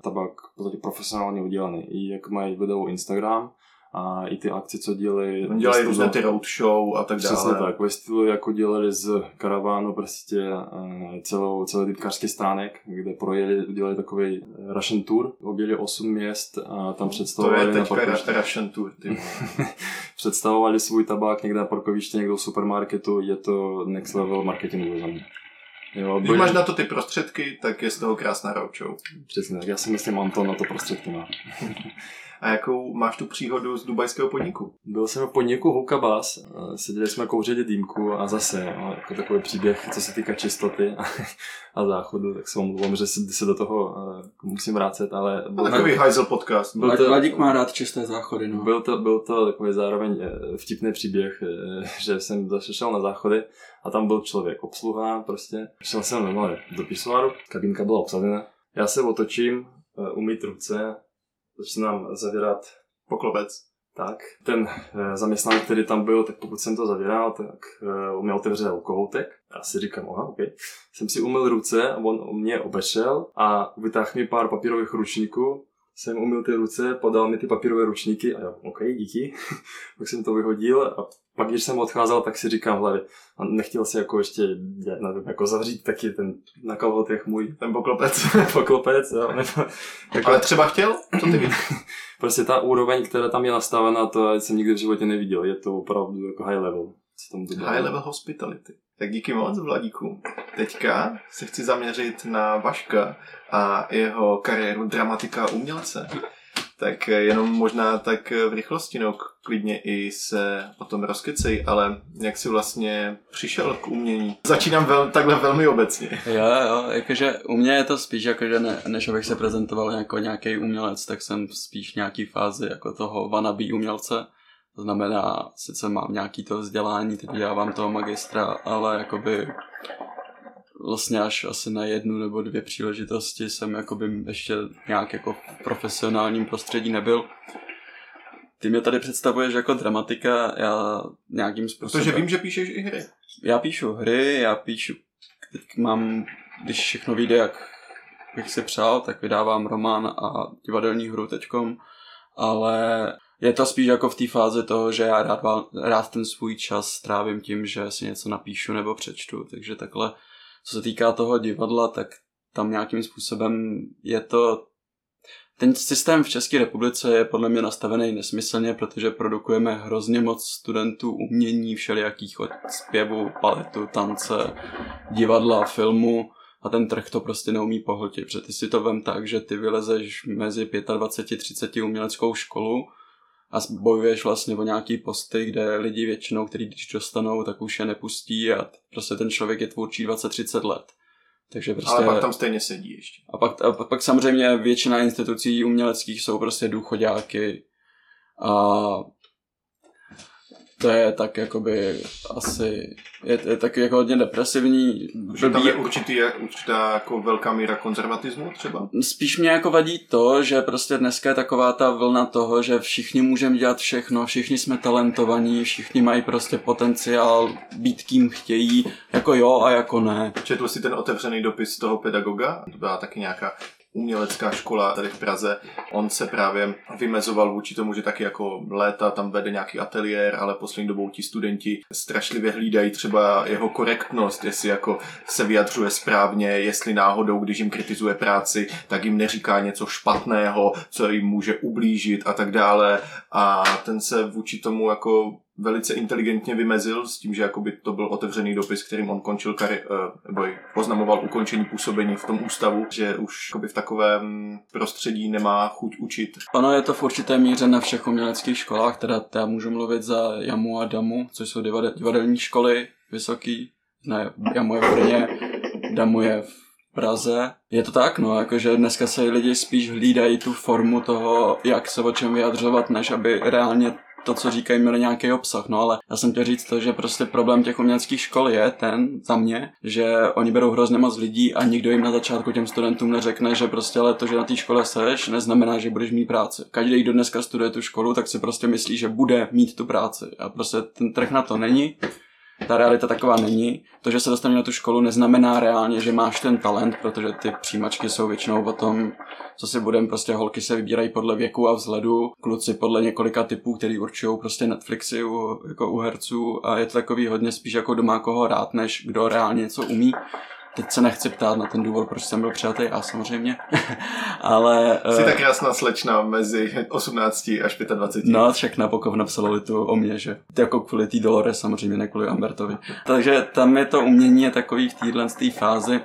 tabák v podstatě profesionálně udělaný. I jak mají vedou Instagram a i ty akce, co dělají.
Dělají různé ty roadshow a tak
Přesně
dále.
tak, ve stylu jako dělali z karavánu prostě eh, celou, celý dýmkářský stánek, kde projeli, udělali takový Russian tour, objeli 8 měst a tam
To
představovali
je
na
teďka
parkovišti.
Russian Tour. Ty.
představovali svůj tabák někde na parkovišti, někde v supermarketu, je to next level marketingu za mě. Jo,
Když máš na to ty prostředky, tak je z toho krásná roadshow.
Přesně, já si myslím, Anton na to prostředky má.
A jakou máš tu příhodu z dubajského podniku?
Byl jsem v podniku Hookah Bus, eh, seděli jsme kouřili dýmku a zase no, jako takový příběh, co se týká čistoty a, a záchodu, tak se omluvám, že se, se do toho uh, musím vrátit, ale byl,
takový Heisel podcast.
Byl to-
Vladík má rád čisté záchody, no.
byl, to, byl to takový zároveň eh, vtipný příběh, eh, že jsem zase šel na záchody a tam byl člověk, obsluha prostě. Šel jsem normálně do pisoáru, kabinka byla obsazená. Já se otočím, eh, umýt ruce, začínám zavírat
Poklopec.
Tak, ten e, zaměstnanec, který tam byl, tak pokud jsem to zavíral, tak on mě otevřel kohoutek. Já si říkám, aha, ok. Jsem si umyl ruce, on mě obešel a vytáhl mi pár papírových ručníků. Jsem umyl ty ruce, podal mi ty papírové ručníky a jo, ok, díky. pak jsem to vyhodil a pak, když jsem odcházel, tak si říkám hlavě, a nechtěl si jako ještě, nevím, jako zavřít taky ten na kalhotech můj
Ten poklopec.
poklopec, jo, nebo, jako,
Ale třeba chtěl? Co ty víš?
prostě ta úroveň, která tam je nastavena, to jsem nikdy v životě neviděl. Je to opravdu jako high level.
High level hospitality. Tak díky moc, Vladíku. Teďka se chci zaměřit na Vaška a jeho kariéru dramatika a umělce. Tak jenom možná tak v rychlosti, no klidně i se o tom rozkecej, ale jak jsi vlastně přišel k umění? Začínám vel, takhle velmi obecně.
Jo, jo, jakože u mě je to spíš jakože ne, než abych se prezentoval jako nějaký umělec, tak jsem spíš v nějaký fázi jako toho wannabe umělce. To znamená, sice mám nějaký to vzdělání, teď dělávám toho magistra, ale jakoby vlastně až asi na jednu nebo dvě příležitosti jsem jakoby ještě nějak jako v profesionálním prostředí nebyl. Ty mě tady představuješ jako dramatika, já nějakým způsobem...
Protože vím, že píšeš i hry.
Já píšu hry, já píšu, teď mám, když všechno vyjde, jak bych si přál, tak vydávám román a divadelní hru teďkom, ale je to spíš jako v té fázi toho, že já rád, rád ten svůj čas strávím tím, že si něco napíšu nebo přečtu, takže takhle, co se týká toho divadla, tak tam nějakým způsobem je to ten systém v České republice je podle mě nastavený nesmyslně, protože produkujeme hrozně moc studentů umění všelijakých od zpěvu, baletu, tance, divadla, filmu. A ten trh to prostě neumí pohltit, protože ty si to vem tak, že ty vylezeš mezi 25-30 uměleckou školu a bojuješ vlastně o nějaký posty, kde lidi většinou, který když dostanou, tak už je nepustí a prostě ten člověk je tvůrčí 20-30 let. Takže prostě...
Ale pak tam stejně sedí ještě.
A pak, a pak samozřejmě většina institucí uměleckých jsou prostě důchodáky a to je tak jakoby asi, je, je taky jako hodně depresivní.
Že tam je určitý, určitá jako velká míra konzervatismu třeba?
Spíš mě jako vadí to, že prostě dneska je taková ta vlna toho, že všichni můžeme dělat všechno, všichni jsme talentovaní, všichni mají prostě potenciál být kým chtějí, jako jo a jako ne.
Četl jsi ten otevřený dopis toho pedagoga? To byla taky nějaká umělecká škola tady v Praze. On se právě vymezoval vůči tomu, že taky jako léta tam vede nějaký ateliér, ale poslední dobou ti studenti strašlivě hlídají třeba jeho korektnost, jestli jako se vyjadřuje správně, jestli náhodou, když jim kritizuje práci, tak jim neříká něco špatného, co jim může ublížit a tak dále. A ten se vůči tomu jako velice inteligentně vymezil s tím, že jakoby to byl otevřený dopis, kterým on končil kari- eh, nebo oznamoval ukončení působení v tom ústavu, že už v takovém prostředí nemá chuť učit.
Ono je to v určité míře na všech uměleckých školách, teda já můžu mluvit za Jamu a Damu, což jsou divade- divadelní školy vysoký. Ne, Jamu je v Brně, Damu je v Praze. Je to tak, no, jakože dneska se lidi spíš hlídají tu formu toho, jak se o čem vyjadřovat, než aby reálně to, co říkají, měli nějaký obsah. No ale já jsem chtěl říct to, že prostě problém těch uměleckých škol je ten, za mě, že oni berou hrozně moc lidí a nikdo jim na začátku těm studentům neřekne, že prostě ale to, že na té škole seš, neznamená, že budeš mít práci. Každý, kdo dneska studuje tu školu, tak si prostě myslí, že bude mít tu práci. A prostě ten trh na to není. Ta realita taková není. To, že se dostaneš na tu školu, neznamená reálně, že máš ten talent, protože ty přijímačky jsou většinou o tom, co si budem, prostě holky se vybírají podle věku a vzhledu, kluci podle několika typů, který určují prostě Netflixy u, jako u herců a je to takový hodně spíš jako doma koho rád, než kdo reálně něco umí. Teď se nechci ptát na ten důvod, proč jsem byl přijatý, já samozřejmě, ale...
Jsi
eh,
tak krásná slečna mezi 18 až 25.
No, však Nabokov napsal litu o mě, že jako kvůli té Dolores, samozřejmě ne kvůli Ambertovi. Takže tam je to umění je takový v téhle té fázi,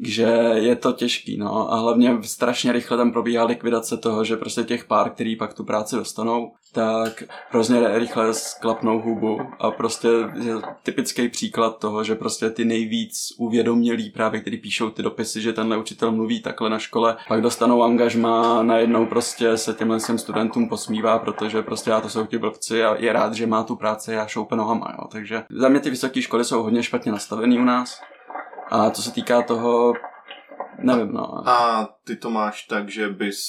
že je to těžký, no a hlavně strašně rychle tam probíhá likvidace toho, že prostě těch pár, který pak tu práci dostanou, tak hrozně rychle sklapnou hubu a prostě je typický příklad toho, že prostě ty nejvíc uvědomělí právě, který píšou ty dopisy, že tenhle učitel mluví takhle na škole, pak dostanou angažma, najednou prostě se těmhle těm studentům posmívá, protože prostě já to jsou ti blbci a je rád, že má tu práci a šoupe nohama, jo. Takže za mě ty vysoké školy jsou hodně špatně nastavený u nás. A co se týká toho, nevím, no.
A ty to máš tak, že bys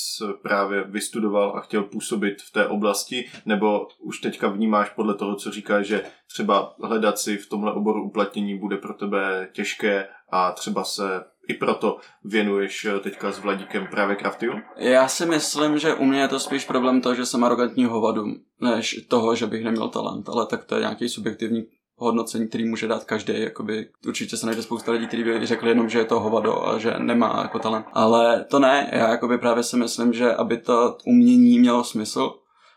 právě vystudoval a chtěl působit v té oblasti, nebo už teďka vnímáš podle toho, co říkáš, že třeba hledat si v tomhle oboru uplatnění bude pro tebe těžké a třeba se i proto věnuješ teďka s Vladíkem právě craftiu?
Já si myslím, že u mě je to spíš problém toho, že jsem arrogantní hovadu, než toho, že bych neměl talent, ale tak to je nějaký subjektivní hodnocení, který může dát každý. Jakoby, určitě se najde spousta lidí, kteří by řekli jenom, že je to hovado a že nemá jako talent. Ale to ne, já jakoby právě si myslím, že aby to umění mělo smysl,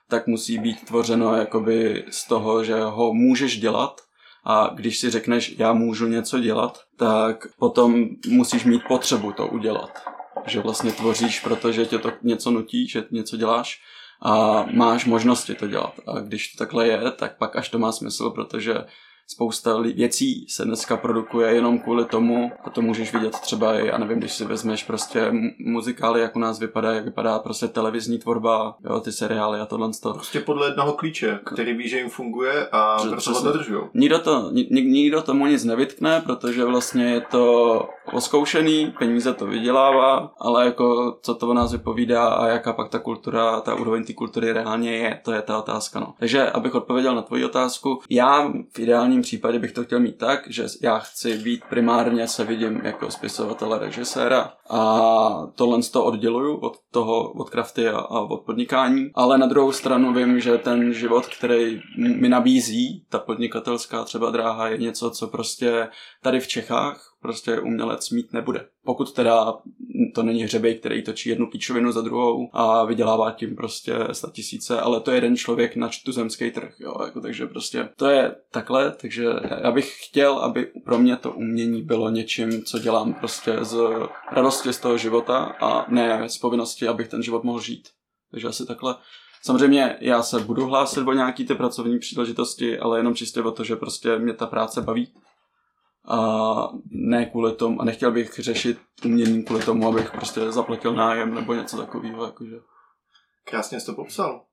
tak musí být tvořeno jakoby z toho, že ho můžeš dělat a když si řekneš, já můžu něco dělat, tak potom musíš mít potřebu to udělat. Že vlastně tvoříš, protože tě to něco nutí, že něco děláš a máš možnosti to dělat. A když to takhle je, tak pak až to má smysl, protože spousta věcí se dneska produkuje jenom kvůli tomu, a to můžeš vidět třeba, i, já nevím, když si vezmeš prostě mu- muzikály, jak u nás vypadá, jak vypadá prostě televizní tvorba, jo, ty seriály a tohle. To.
Prostě podle jednoho klíče, který ví, že jim funguje a
Že-
proto ho dodržujou.
Nikdo, to, ni, ni- nikdo tomu nic nevytkne, protože vlastně je to oskoušený, peníze to vydělává, ale jako co to o nás vypovídá a jaká pak ta kultura, ta úroveň té kultury reálně je, to je ta otázka. No. Takže abych odpověděl na tvoji otázku, já v ideálním případě bych to chtěl mít tak, že já chci být primárně se vidím jako spisovatele, režiséra a tohle to odděluju od toho, od krafty a, a od podnikání, ale na druhou stranu vím, že ten život, který mi nabízí, ta podnikatelská třeba dráha je něco, co prostě tady v Čechách prostě umělec mít nebude. Pokud teda to není hřebej, který točí jednu píčovinu za druhou a vydělává tím prostě sta tisíce, ale to je jeden člověk na tuzemský trh, jo, jako, takže prostě to je takhle, takže já bych chtěl, aby pro mě to umění bylo něčím, co dělám prostě z radosti z toho života a ne z povinnosti, abych ten život mohl žít. Takže asi takhle. Samozřejmě já se budu hlásit o nějaký ty pracovní příležitosti, ale jenom čistě o to, že prostě mě ta práce baví. A ne kvůli tomu, a nechtěl bych řešit umění kvůli tomu, abych prostě zaplatil nájem nebo něco takového. Jakože.
Krásně jsi to popsal.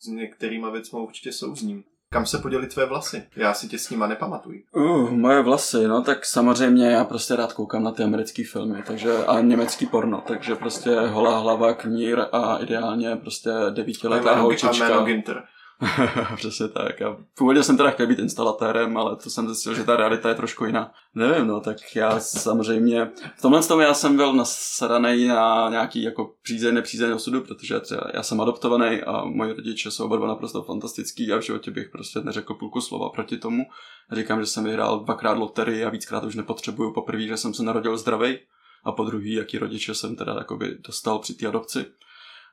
S některýma věcmi určitě souzním. Kam se poděly tvé vlasy? Já si tě s nima nepamatuji.
Uh, moje vlasy, no tak samozřejmě já prostě rád koukám na ty americké filmy, takže a německý porno, takže prostě holá hlava, knír a ideálně prostě devítiletá
A
holčička.
jméno Ginter.
Přesně tak. A původně jsem teda chtěl být instalatérem, ale to jsem zjistil, že ta realita je trošku jiná. Nevím, no, tak já samozřejmě... V tomhle tom já jsem byl nasranej na nějaký jako přízeň, nepřízeň osudu, protože třeba já jsem adoptovaný a moji rodiče jsou oba dva naprosto fantastický a v životě bych prostě neřekl půlku slova proti tomu. Říkám, že jsem vyhrál dvakrát loterii a víckrát už nepotřebuju. Poprvé, že jsem se narodil zdravý a po druhý, jaký rodiče jsem teda dostal při té adopci.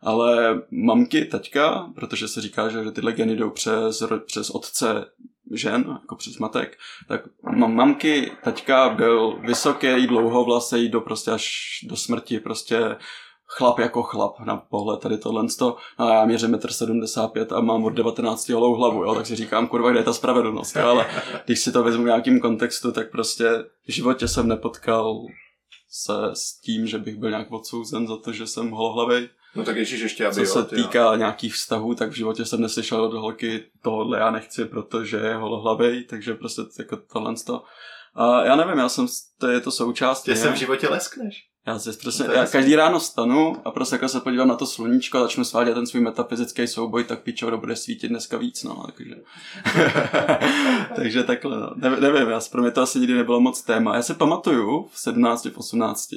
Ale mamky, taťka, protože se říká, že, tyhle geny jdou přes, přes otce žen, jako přes matek, tak mam, mamky, taťka byl vysoký, dlouhovlasý, do prostě až do smrti, prostě chlap jako chlap na pohled tady tohle sto. A já měřím 1,75 m a mám od 19 holou hlavu, jo, tak si říkám, kurva, kde je ta spravedlnost, jo, ale když si to vezmu v nějakým kontextu, tak prostě v životě jsem nepotkal se s tím, že bych byl nějak odsouzen za to, že jsem holohlavej.
No tak ježíš ještě, aby
Co
jo,
se
ty jo.
týká nějakých vztahů, tak v životě jsem neslyšel od holky tohle já nechci, protože je holohlavej, takže prostě jako tohle to. A já nevím, já jsem, to je to součást. Mě.
se v životě leskneš.
Já si prostě,
je
já každý ráno stanu a prostě jako se podívám na to sluníčko a začnu svádět ten svůj metafyzický souboj, tak pičo, bude svítit dneska víc, no, takže. takže takhle, no. Ne, nevím, já, pro mě to asi nikdy nebylo moc téma. Já si pamatuju v 17, v 18,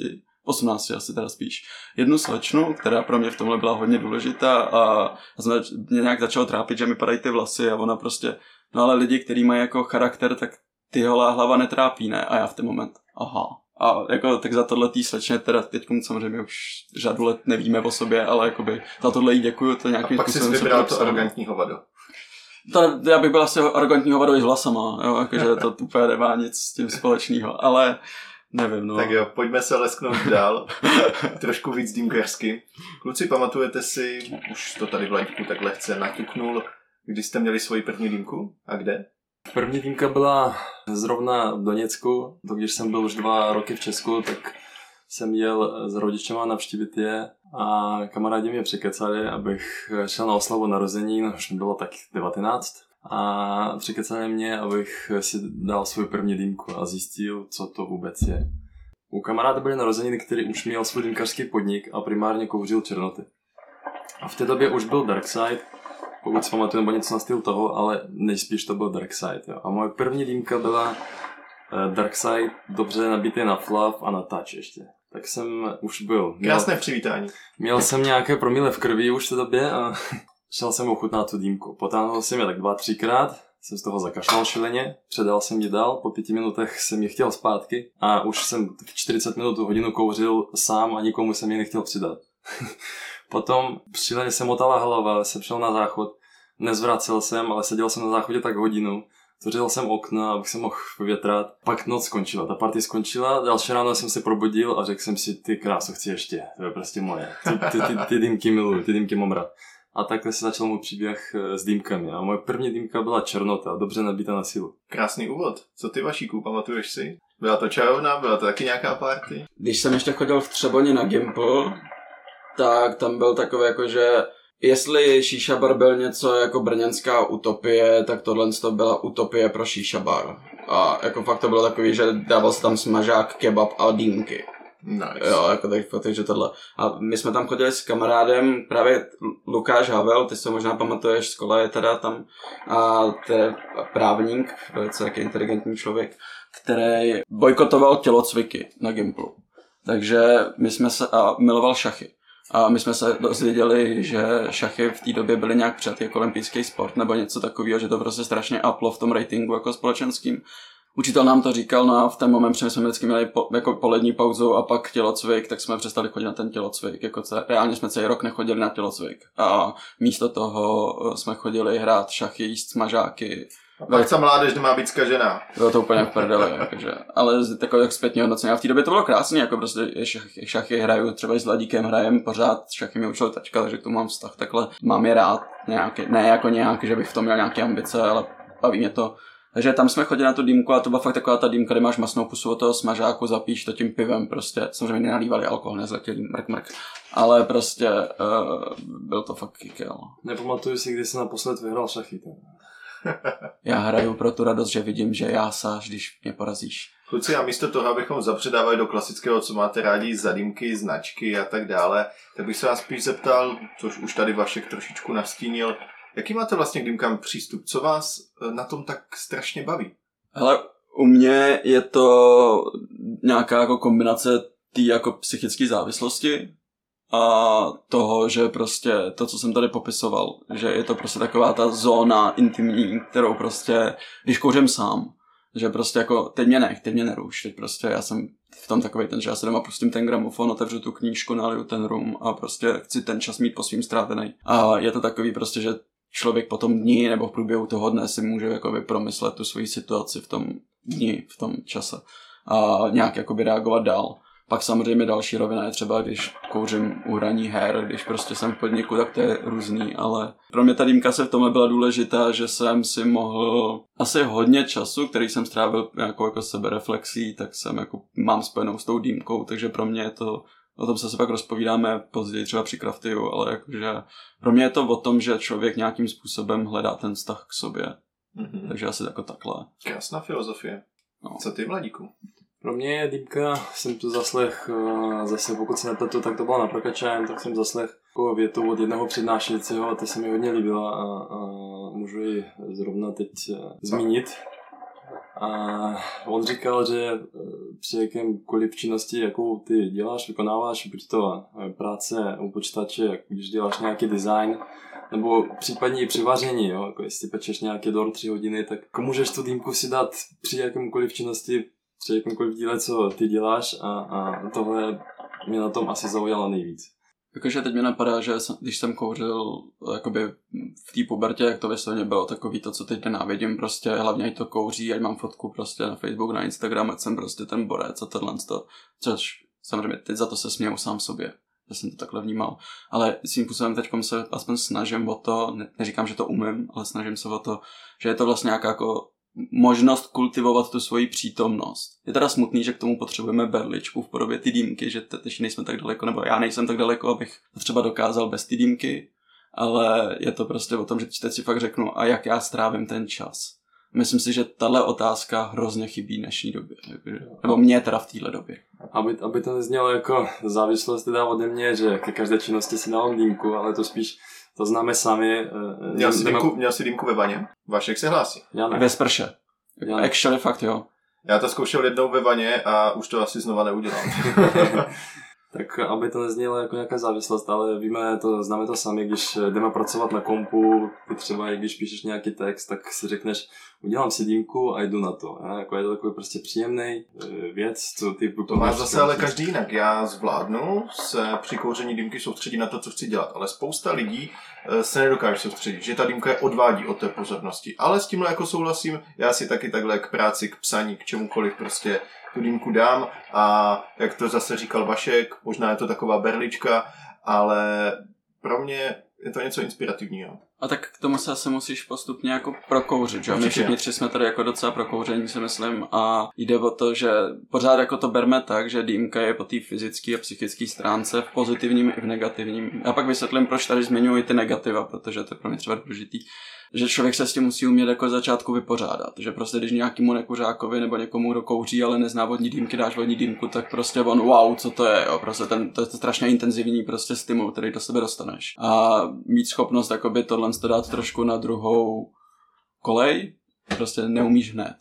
18 asi teda spíš, jednu slečnu, která pro mě v tomhle byla hodně důležitá a zač- mě nějak začal trápit, že mi padají ty vlasy a ona prostě, no ale lidi, kteří mají jako charakter, tak ty holá hlava netrápí, ne? A já v ten moment, aha. A jako tak za tohle tý slečně teda teď samozřejmě už řadu let nevíme o sobě, ale jakoby za tohle jí děkuju, to
A
nějakým
pak jsi
způsobem jsem
vybral to arrogantní hovado.
To, já bych byl asi arrogantní hovado i s vlasama, jo, jakože to úplně nemá nic s tím společného, ale nevím, no.
Tak jo, pojďme se lesknout dál. Trošku víc dýmkersky. Kluci, pamatujete si, už to tady v lajku tak lehce naťuknul, kdy jste měli svoji první dýmku a kde?
První dýmka byla zrovna v Doněcku, to když jsem byl už dva roky v Česku, tak jsem jel s rodičema navštívit je a kamarádi mě překecali, abych šel na oslavu narozenin, už mi bylo tak 19. A překecali mě, abych si dal svou první dýmku a zjistil, co to vůbec je. U kamaráda byly narozeniny, který už měl svůj dýmkařský podnik a primárně kouřil černoty. A v té době už byl Darkside, pokud si pamatuju, nebo něco na styl toho, ale nejspíš to byl Darkside. Jo. A moje první dýmka byla eh, Darkside, dobře nabitý na flav a na touch ještě. Tak jsem už byl. Měl,
Krásné přivítání.
měl jsem nějaké promile v krvi už v té době a šel jsem ochutnat tu dýmku. Potáhnul jsem je tak dva, třikrát, jsem z toho zakašlal šileně, předal jsem ji dál, po pěti minutách jsem ji chtěl zpátky a už jsem v 40 minut hodinu kouřil sám a nikomu jsem ji nechtěl přidat. Potom šíleně se motala hlava, jsem šel na záchod, nezvracel jsem, ale seděl jsem na záchodě tak hodinu, Otevřel jsem okna, abych se mohl vyvětrat. Pak noc skončila, ta party skončila, další ráno jsem se probudil a řekl jsem si, ty kráso, chci ještě, to je prostě moje. Ty, ty, ty, ty dýmky miluju, ty dýmky mám rád. A takhle se začal můj příběh eh, s dýmkami. A moje první dýmka byla černota, dobře nabita na sílu.
Krásný úvod. Co ty Vašíku, pamatuješ si? Byla to čajovna, byla to taky nějaká party?
Když jsem ještě chodil v Třeboni na Gimple, tak tam byl takový jako, že jestli Shisha Bar byl něco jako brněnská utopie, tak tohle to byla utopie pro Shisha Bar. A jako fakt to bylo takový, že dával se tam smažák, kebab a dýmky.
Nice.
Jo, jako tak, takže tohle. A my jsme tam chodili s kamarádem, právě Lukáš Havel, ty se možná pamatuješ, z kola je teda tam, a to je právník, velice taky inteligentní člověk, který bojkotoval tělocviky na Gimplu. Takže my jsme se, a miloval šachy. A my jsme se dozvěděli, že šachy v té době byly nějak přijatý jako olympijský sport nebo něco takového, že to prostě strašně uplo v tom ratingu jako společenským. Učitel nám to říkal, no a v ten moment, jsme vždycky měli po, jako polední pauzu a pak tělocvik, tak jsme přestali chodit na ten tělocvik. Jako ce, reálně jsme celý rok nechodili na tělocvik. A místo toho eh, jsme chodili hrát šachy, jíst smažáky.
A pak ta mládež nemá být zkažená.
Bylo to úplně v prdeli, jakože. Ale takové jak zpětně hodnocení. A v té době to bylo krásné, jako prostě šachy, šachy hraju, třeba i s Ladíkem hrajem pořád, šachy mi učil tačka, takže k tomu mám vztah takhle. Mám je rád, nějaký, ne jako nějaký, že bych v tom měl nějaké ambice, ale baví mě to. Takže tam jsme chodili na tu dýmku a to byla fakt taková ta dýmka, kde máš masnou pusu od toho smažáku, zapíš to tím pivem, prostě samozřejmě nenalívali alkohol, nezletěli mrk mrk. Ale prostě uh, byl to fakt kikel.
Nepamatuju si, kdy jsem naposled vyhrál šachy.
Já hraju pro tu radost, že vidím, že já sáš, když mě porazíš.
Kluci, a místo toho, abychom zapředávali do klasického, co máte rádi, zadímky, značky a tak dále, tak bych se vás spíš zeptal, což už tady Vašek trošičku nastínil, jaký máte vlastně k dýmkám přístup? Co vás eh, na tom tak strašně baví?
Hele, u mě je to nějaká jako kombinace té jako psychické závislosti a toho, že prostě to, co jsem tady popisoval, že je to prostě taková ta zóna intimní, kterou prostě, když kouřím sám, že prostě jako, teď mě nech, teď mě neruš, teď prostě já jsem v tom takový ten, že já se doma pustím ten gramofon, otevřu tu knížku, naliju ten rum a prostě chci ten čas mít po svým strávený. A je to takový prostě, že člověk po tom dní nebo v průběhu toho dne si může jakoby promyslet tu svoji situaci v tom dni, v tom čase a nějak jakoby reagovat dál. Pak samozřejmě další rovina je třeba, když kouřím u hraní her, když prostě jsem v podniku, tak to je různý, ale pro mě ta dýmka se v tomhle byla důležitá, že jsem si mohl asi hodně času, který jsem strávil jako, jako sebereflexí, tak jsem jako mám spojenou s tou dýmkou, takže pro mě je to O tom se se pak rozpovídáme později třeba při craftiu, ale jakože pro mě je to o tom, že člověk nějakým způsobem hledá ten vztah k sobě. Mm-hmm. Takže asi jako takhle.
Krásná filozofie. No. Co ty, Mladíku?
Pro mě je dýmka, jsem tu zaslech, eh, zase pokud se nepletu, tak to bylo na Prokačajem, tak jsem zaslech jako větu od jednoho přednášejícího a to se mi hodně líbila a, a můžu ji zrovna teď eh, zmínit. A on říkal, že eh, při jakémkoliv činnosti, jakou ty děláš, vykonáváš, buď to práce u počítače, když děláš nějaký design, nebo případně i při vaření, jo, jako jestli pečeš nějaký dor tři hodiny, tak můžeš tu dýmku si dát při jakémkoliv činnosti při jakémkoliv díle, co ty děláš a, a tohle mě na tom asi zaujalo nejvíc.
Jakože teď mi napadá, že když jsem kouřil jakoby v té pubertě, jak to vysloveně bylo takový to, co teď nenávidím, prostě hlavně to kouří, ať mám fotku prostě na Facebook, na Instagram, ať jsem prostě ten borec a tohle to, což samozřejmě teď za to se směju sám sobě, že jsem to takhle vnímal. Ale svým způsobem teď se aspoň snažím o to, ne, neříkám, že to umím, ale snažím se o to, že je to vlastně nějaká jako možnost kultivovat tu svoji přítomnost. Je teda smutný, že k tomu potřebujeme berličku v podobě ty dýmky, že teď nejsme tak daleko, nebo já nejsem tak daleko, abych to třeba dokázal bez ty dýmky, ale je to prostě o tom, že teď si fakt řeknu, a jak já strávím ten čas. Myslím si, že tahle otázka hrozně chybí v dnešní době. Nebo mě teda v téhle době.
Aby, aby to neznělo jako závislost teda ode mě, že ke každé činnosti si dávám dýmku, ale to spíš to známe sami.
Eh, měl jsi, dýmku, měl jsi dýmku ve vaně? Vašek se hlásí.
Já ne. Ve sprše. Já ne. Actually fakt jo.
Já to zkoušel jednou ve vaně a už to asi znova neudělám.
tak aby to neznělo jako nějaká závislost, ale víme to, známe to sami, když jdeme pracovat na kompu, ty třeba i když píšeš nějaký text, tak si řekneš, udělám si dýmku a jdu na to. A jako je to takový prostě příjemný eh, věc, co ty...
To máš zase ale každý jinak. Já zvládnu se při kouření dýmky soustředit na to, co chci dělat, ale spousta lidí eh, se nedokáže soustředit, že ta dýmka je odvádí od té pozornosti. Ale s tímhle jako souhlasím, já si taky takhle k práci, k psaní, k čemukoliv prostě tu dýmku dám a jak to zase říkal Vašek, možná je to taková berlička, ale pro mě je to něco inspirativního.
A tak k tomu se asi musíš postupně jako prokouřit, že? My všichni tři jsme tady jako docela prokouření, si myslím, a jde o to, že pořád jako to berme tak, že dýmka je po té fyzické a psychické stránce v pozitivním i v negativním. A pak vysvětlím, proč tady zmiňuji ty negativa, protože to je pro mě třeba důležitý že člověk se s tím musí umět jako začátku vypořádat. Že prostě když nějakému nekuřákovi nebo někomu, kdo kouří, ale nezná vodní dýmky, dáš vodní dýmku, tak prostě on wow, co to je, jo. Prostě ten, to je strašně intenzivní prostě stimul, který do sebe dostaneš. A mít schopnost jakoby tohle dát trošku na druhou kolej, prostě neumíš hned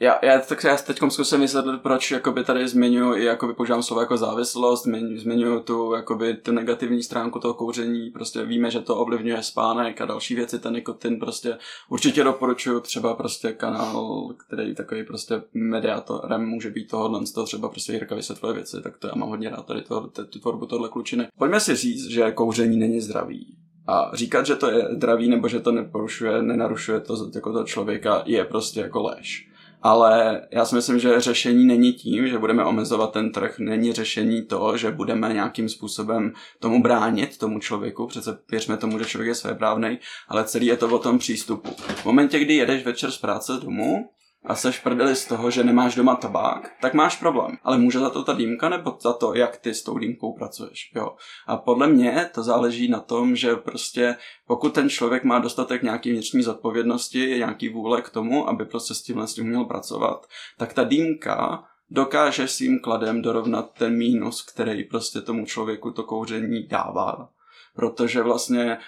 já, já, tak já teď zkusím vysvětlit, proč jakoby tady zmiňuji i jakoby používám slovo jako závislost, zmiňuji tu, jakoby, tu negativní stránku toho kouření, prostě víme, že to ovlivňuje spánek a další věci, ten nikotin prostě určitě doporučuju třeba prostě kanál, který takový prostě mediátorem může být tohohle, z toho třeba prostě Jirka vysvětluje věci, tak to já mám hodně rád tady to, tu tvorbu tohle klučiny. Pojďme si říct, že kouření není zdravý. A říkat, že to je zdravý nebo že to neporušuje, nenarušuje to jako toho člověka, je prostě jako lež ale já si myslím, že řešení není tím, že budeme omezovat ten trh, není řešení to, že budeme nějakým způsobem tomu bránit, tomu člověku, přece věřme tomu, že člověk je svéprávnej, ale celý je to o tom přístupu. V momentě, kdy jedeš večer z práce domů, a seš prdeli z toho, že nemáš doma tabák, tak máš problém. Ale může za to ta dýmka nebo za to, jak ty s tou dýmkou pracuješ. Jo. A podle mě to záleží na tom, že prostě pokud ten člověk má dostatek nějaký vnitřní zodpovědnosti, nějaký vůle k tomu, aby prostě s tímhle s tím uměl pracovat, tak ta dýmka dokáže svým kladem dorovnat ten mínus, který prostě tomu člověku to kouření dává. Protože vlastně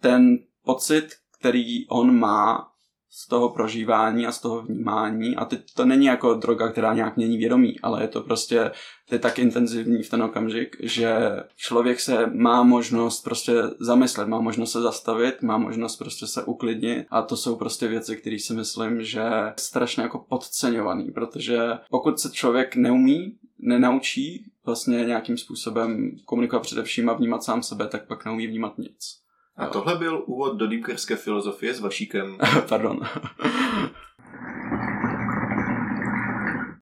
ten pocit, který on má z toho prožívání a z toho vnímání a teď to není jako droga, která nějak mění vědomí, ale je to prostě je tak intenzivní v ten okamžik, že člověk se má možnost prostě zamyslet, má možnost se zastavit, má možnost prostě se uklidnit a to jsou prostě věci, které si myslím, že strašně jako podceňovaný, protože pokud se člověk neumí, nenaučí vlastně nějakým způsobem komunikovat především a vnímat sám sebe, tak pak neumí vnímat nic.
A tohle byl úvod do dýmkerské filozofie s Vašíkem.
Pardon.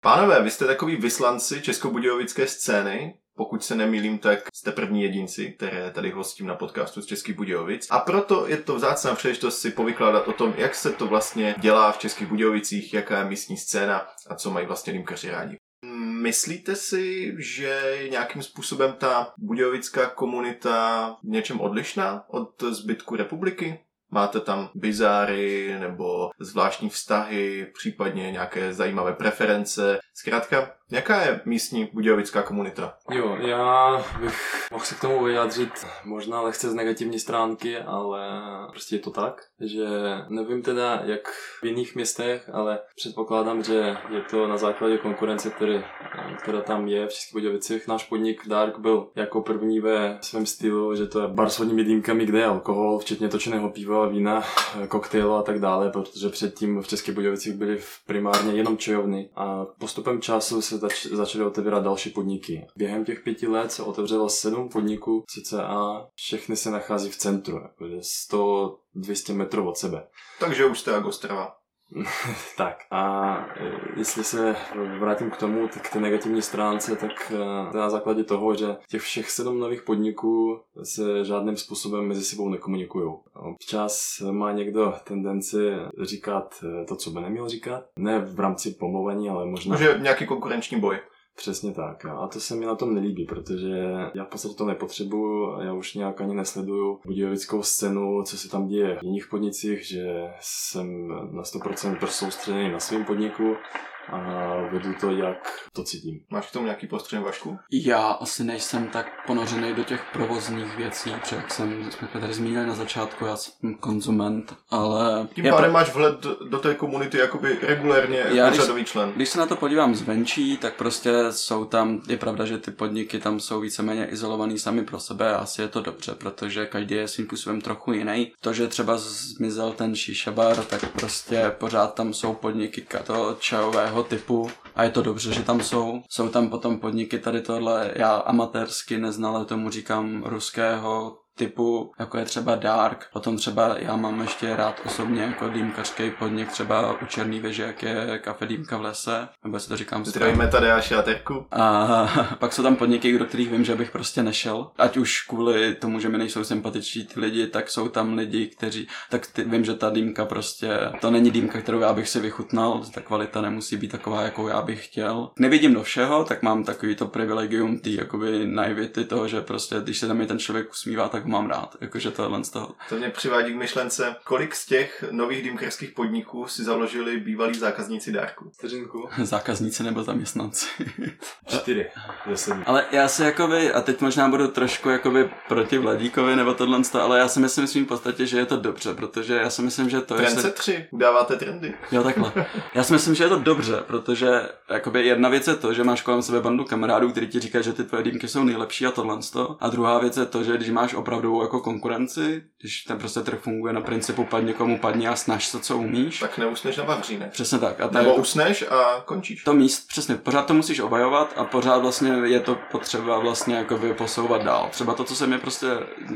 Pánové, vy jste takový vyslanci českobudějovické scény. Pokud se nemýlím, tak jste první jedinci, které tady hostím na podcastu z Českých Budějovic. A proto je to vzácná příležitost si povykládat o tom, jak se to vlastně dělá v Českých Budějovicích, jaká je místní scéna a co mají vlastně dýmkaři rádi. Myslíte si, že nějakým způsobem ta budějovická komunita něčem odlišná od zbytku republiky? Máte tam bizáry nebo zvláštní vztahy, případně nějaké zajímavé preference. Zkrátka, jaká je místní budějovická komunita?
Jo, já bych mohl se k tomu vyjádřit možná lehce z negativní stránky, ale prostě je to tak, že nevím teda jak v jiných městech, ale předpokládám, že je to na základě konkurence, který, která tam je v Českých Budějovicích. Náš podnik Dark byl jako první ve svém stylu, že to je bar s vodními dýmkami, kde je alkohol, včetně točeného piva, vína, koktejlu a tak dále, protože předtím v Českých Budějovicích byly primárně jenom čajovny a postupem času se zač- začaly otevírat další podniky. Během těch pěti let se otevřelo sedm podniků, cca všechny se nachází v centru, jakože 100-200 metrů od sebe.
Takže už jste Agostrava.
tak a e, jestli se vrátím k tomu, tak k té negativní stránce, tak e, na základě toho, že těch všech sedm nových podniků se žádným způsobem mezi sebou nekomunikují. Občas má někdo tendenci říkat e, to, co by neměl říkat. Ne v rámci pomluvení, ale možná...
Že nějaký konkurenční boj.
Přesně tak. A to se mi na tom nelíbí, protože já v podstatě to nepotřebuju já už nějak ani nesleduju budějovickou scénu, co se tam děje v jiných podnicích, že jsem na 100% prostě soustředěný na svém podniku a vedu to, jak to cítím.
Máš k tomu nějaký postřeh, Vašku?
Já asi nejsem tak ponořený do těch provozních věcí, protože jak jsem, jsme tady zmínili na začátku, já jsem konzument, ale...
Tím pádem máš vhled do té komunity jakoby regulérně já, řadový člen.
Když se na to podívám zvenčí, tak prostě jsou tam, je pravda, že ty podniky tam jsou víceméně izolovaný sami pro sebe a asi je to dobře, protože každý je svým způsobem trochu jiný. To, že třeba zmizel ten šíšabar, tak prostě pořád tam jsou podniky toho jiného typu a je to dobře, že tam jsou. Jsou tam potom podniky tady tohle, já amatérsky neznale tomu říkám ruského typu, jako je třeba Dark. Potom třeba já mám ještě rád osobně jako dýmkařský podnik, třeba u Černý věže, jak je kafe Dýmka v lese, nebo si to říkám
Zdravíme tady až jaterku.
A pak jsou tam podniky, do kterých vím, že bych prostě nešel. Ať už kvůli tomu, že mi nejsou sympatiční ty lidi, tak jsou tam lidi, kteří, tak ty, vím, že ta dýmka prostě, to není dýmka, kterou já bych si vychutnal, ta kvalita nemusí být taková, jakou já bych chtěl. Nevidím do všeho, tak mám takový to privilegium tý jakoby naivity toho, že prostě, když se tam je ten člověk usmívá, tak mám rád, jakože tohle z toho.
To mě přivádí k myšlence, kolik z těch nových dýmkerských podniků si založili bývalí zákazníci dárku?
Vteřinku.
zákazníci nebo zaměstnanci?
Čtyři.
Ale já si jakoby, a teď možná budu trošku jakoby proti Vladíkovi nebo tohle, ale já si myslím svým podstatě, že je to dobře, protože já si myslím, že to
je...
Trend
se... tři, dáváte trendy.
Jo, takhle. Já si myslím, že je to dobře, protože jakoby jedna věc je to, že máš kolem sebe bandu kamarádů, kteří ti říkají, že ty tvoje dýmky jsou nejlepší a tohle. A druhá věc je to, že když máš opravdu jako konkurenci, když ten prostě trh funguje na principu padni komu padni a snaž se, co umíš.
Tak neusneš na vavříne.
Přesně tak.
A Nebo jako, usneš a končíš.
To míst, přesně, pořád to musíš obajovat a pořád vlastně je to potřeba vlastně jakoby posouvat dál. Třeba to, co se mi prostě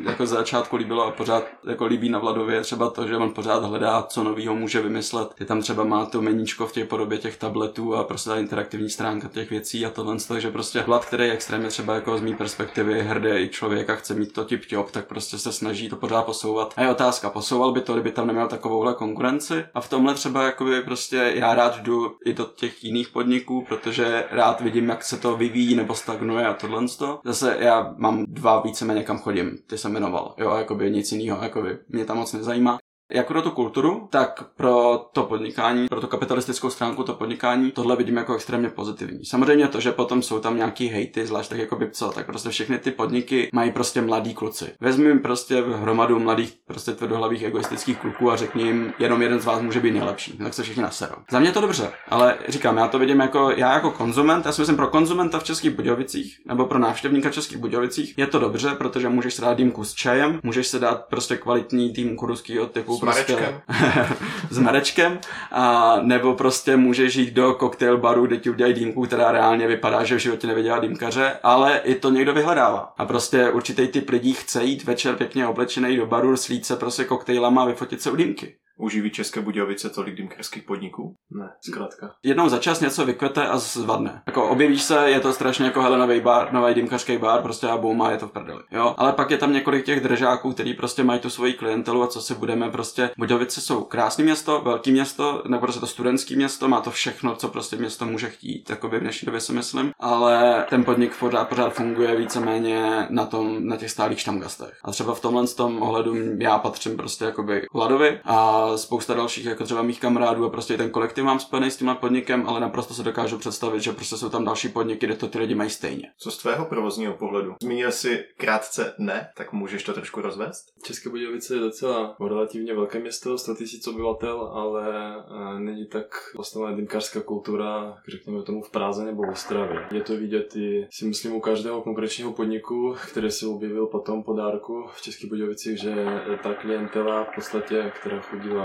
jako za začátku líbilo a pořád jako líbí na Vladově, třeba to, že on pořád hledá, co novýho může vymyslet. Je tam třeba má to meníčko v té podobě těch tabletů a prostě ta interaktivní stránka těch věcí a tohle, takže prostě Vlad, který je extrémně třeba jako z mý perspektivy hrdý člověk a chce mít to tip job, tak prostě se snaží to pořád posouvat. A je otázka, posouval by to, kdyby tam neměl takovouhle konkurenci? A v tomhle třeba jakoby prostě já rád jdu i do těch jiných podniků, protože rád vidím, jak se to vyvíjí nebo stagnuje a tohle. Zase já mám dva víceméně kam chodím, ty jsem jmenoval, jo, jakoby nic jiného, jakoby mě tam moc nezajímá jak pro tu kulturu, tak pro to podnikání, pro tu kapitalistickou stránku to podnikání, tohle vidím jako extrémně pozitivní. Samozřejmě to, že potom jsou tam nějaký hejty, zvlášť tak jako by co, tak prostě všechny ty podniky mají prostě mladí kluci. Vezmi jim prostě hromadu mladých, prostě tvrdohlavých egoistických kluků a řekni jim, jenom jeden z vás může být nejlepší, tak se všichni naserou. Za mě to dobře, ale říkám, já to vidím jako, já jako konzument, já si myslím pro konzumenta v Českých Budějovicích nebo pro návštěvníka v Českých Budějovicích je to dobře, protože můžeš si dát dýmku s čajem, můžeš se dát prostě kvalitní týmku ruského typu
Marečkem.
s Marečkem, a nebo prostě můžeš jít do koktejl baru, kde ti udělají dýmku, která reálně vypadá, že v životě neviděla dýmkaře, ale i to někdo vyhledává. A prostě určitý typ lidí chce jít večer pěkně oblečený do baru, slít se prostě koktejlama a vyfotit se u dýmky.
Uživí České Budějovice tolik dýmkerských podniků?
Ne, zkrátka.
Jednou za čas něco vykvete a zvadne. Jako objevíš se, je to strašně jako hele nový bar, nový dýmkařský bar, prostě a boom a je to v prdeli. Jo, ale pak je tam několik těch držáků, který prostě mají tu svoji klientelu a co si budeme prostě. Budějovice jsou krásné město, velký město, nebo prostě to studentský město, má to všechno, co prostě město může chtít, jako v dnešní době si myslím, ale ten podnik pořád, pořád funguje víceméně na tom, na těch stálých štamgastech. A třeba v tomhle tom ohledu já patřím prostě jakoby Vladovi a spousta dalších, jako třeba mých kamarádů a prostě i ten kolektiv mám spojený s tímhle podnikem, ale naprosto se dokážu představit, že prostě jsou tam další podniky, kde to ty lidi mají stejně.
Co z tvého provozního pohledu? Zmínil jsi krátce ne, tak můžeš to trošku rozvést?
České Budějovice je docela relativně velké město, 100 000 obyvatel, ale eh, není tak postavená dýmkařská kultura, řekněme tomu v Praze nebo v Ostravě. Je to vidět i, si myslím, u každého konkrétního podniku, který se objevil potom po dárku v Českých Budějovicích, že ta klientela v podstatě, která chodila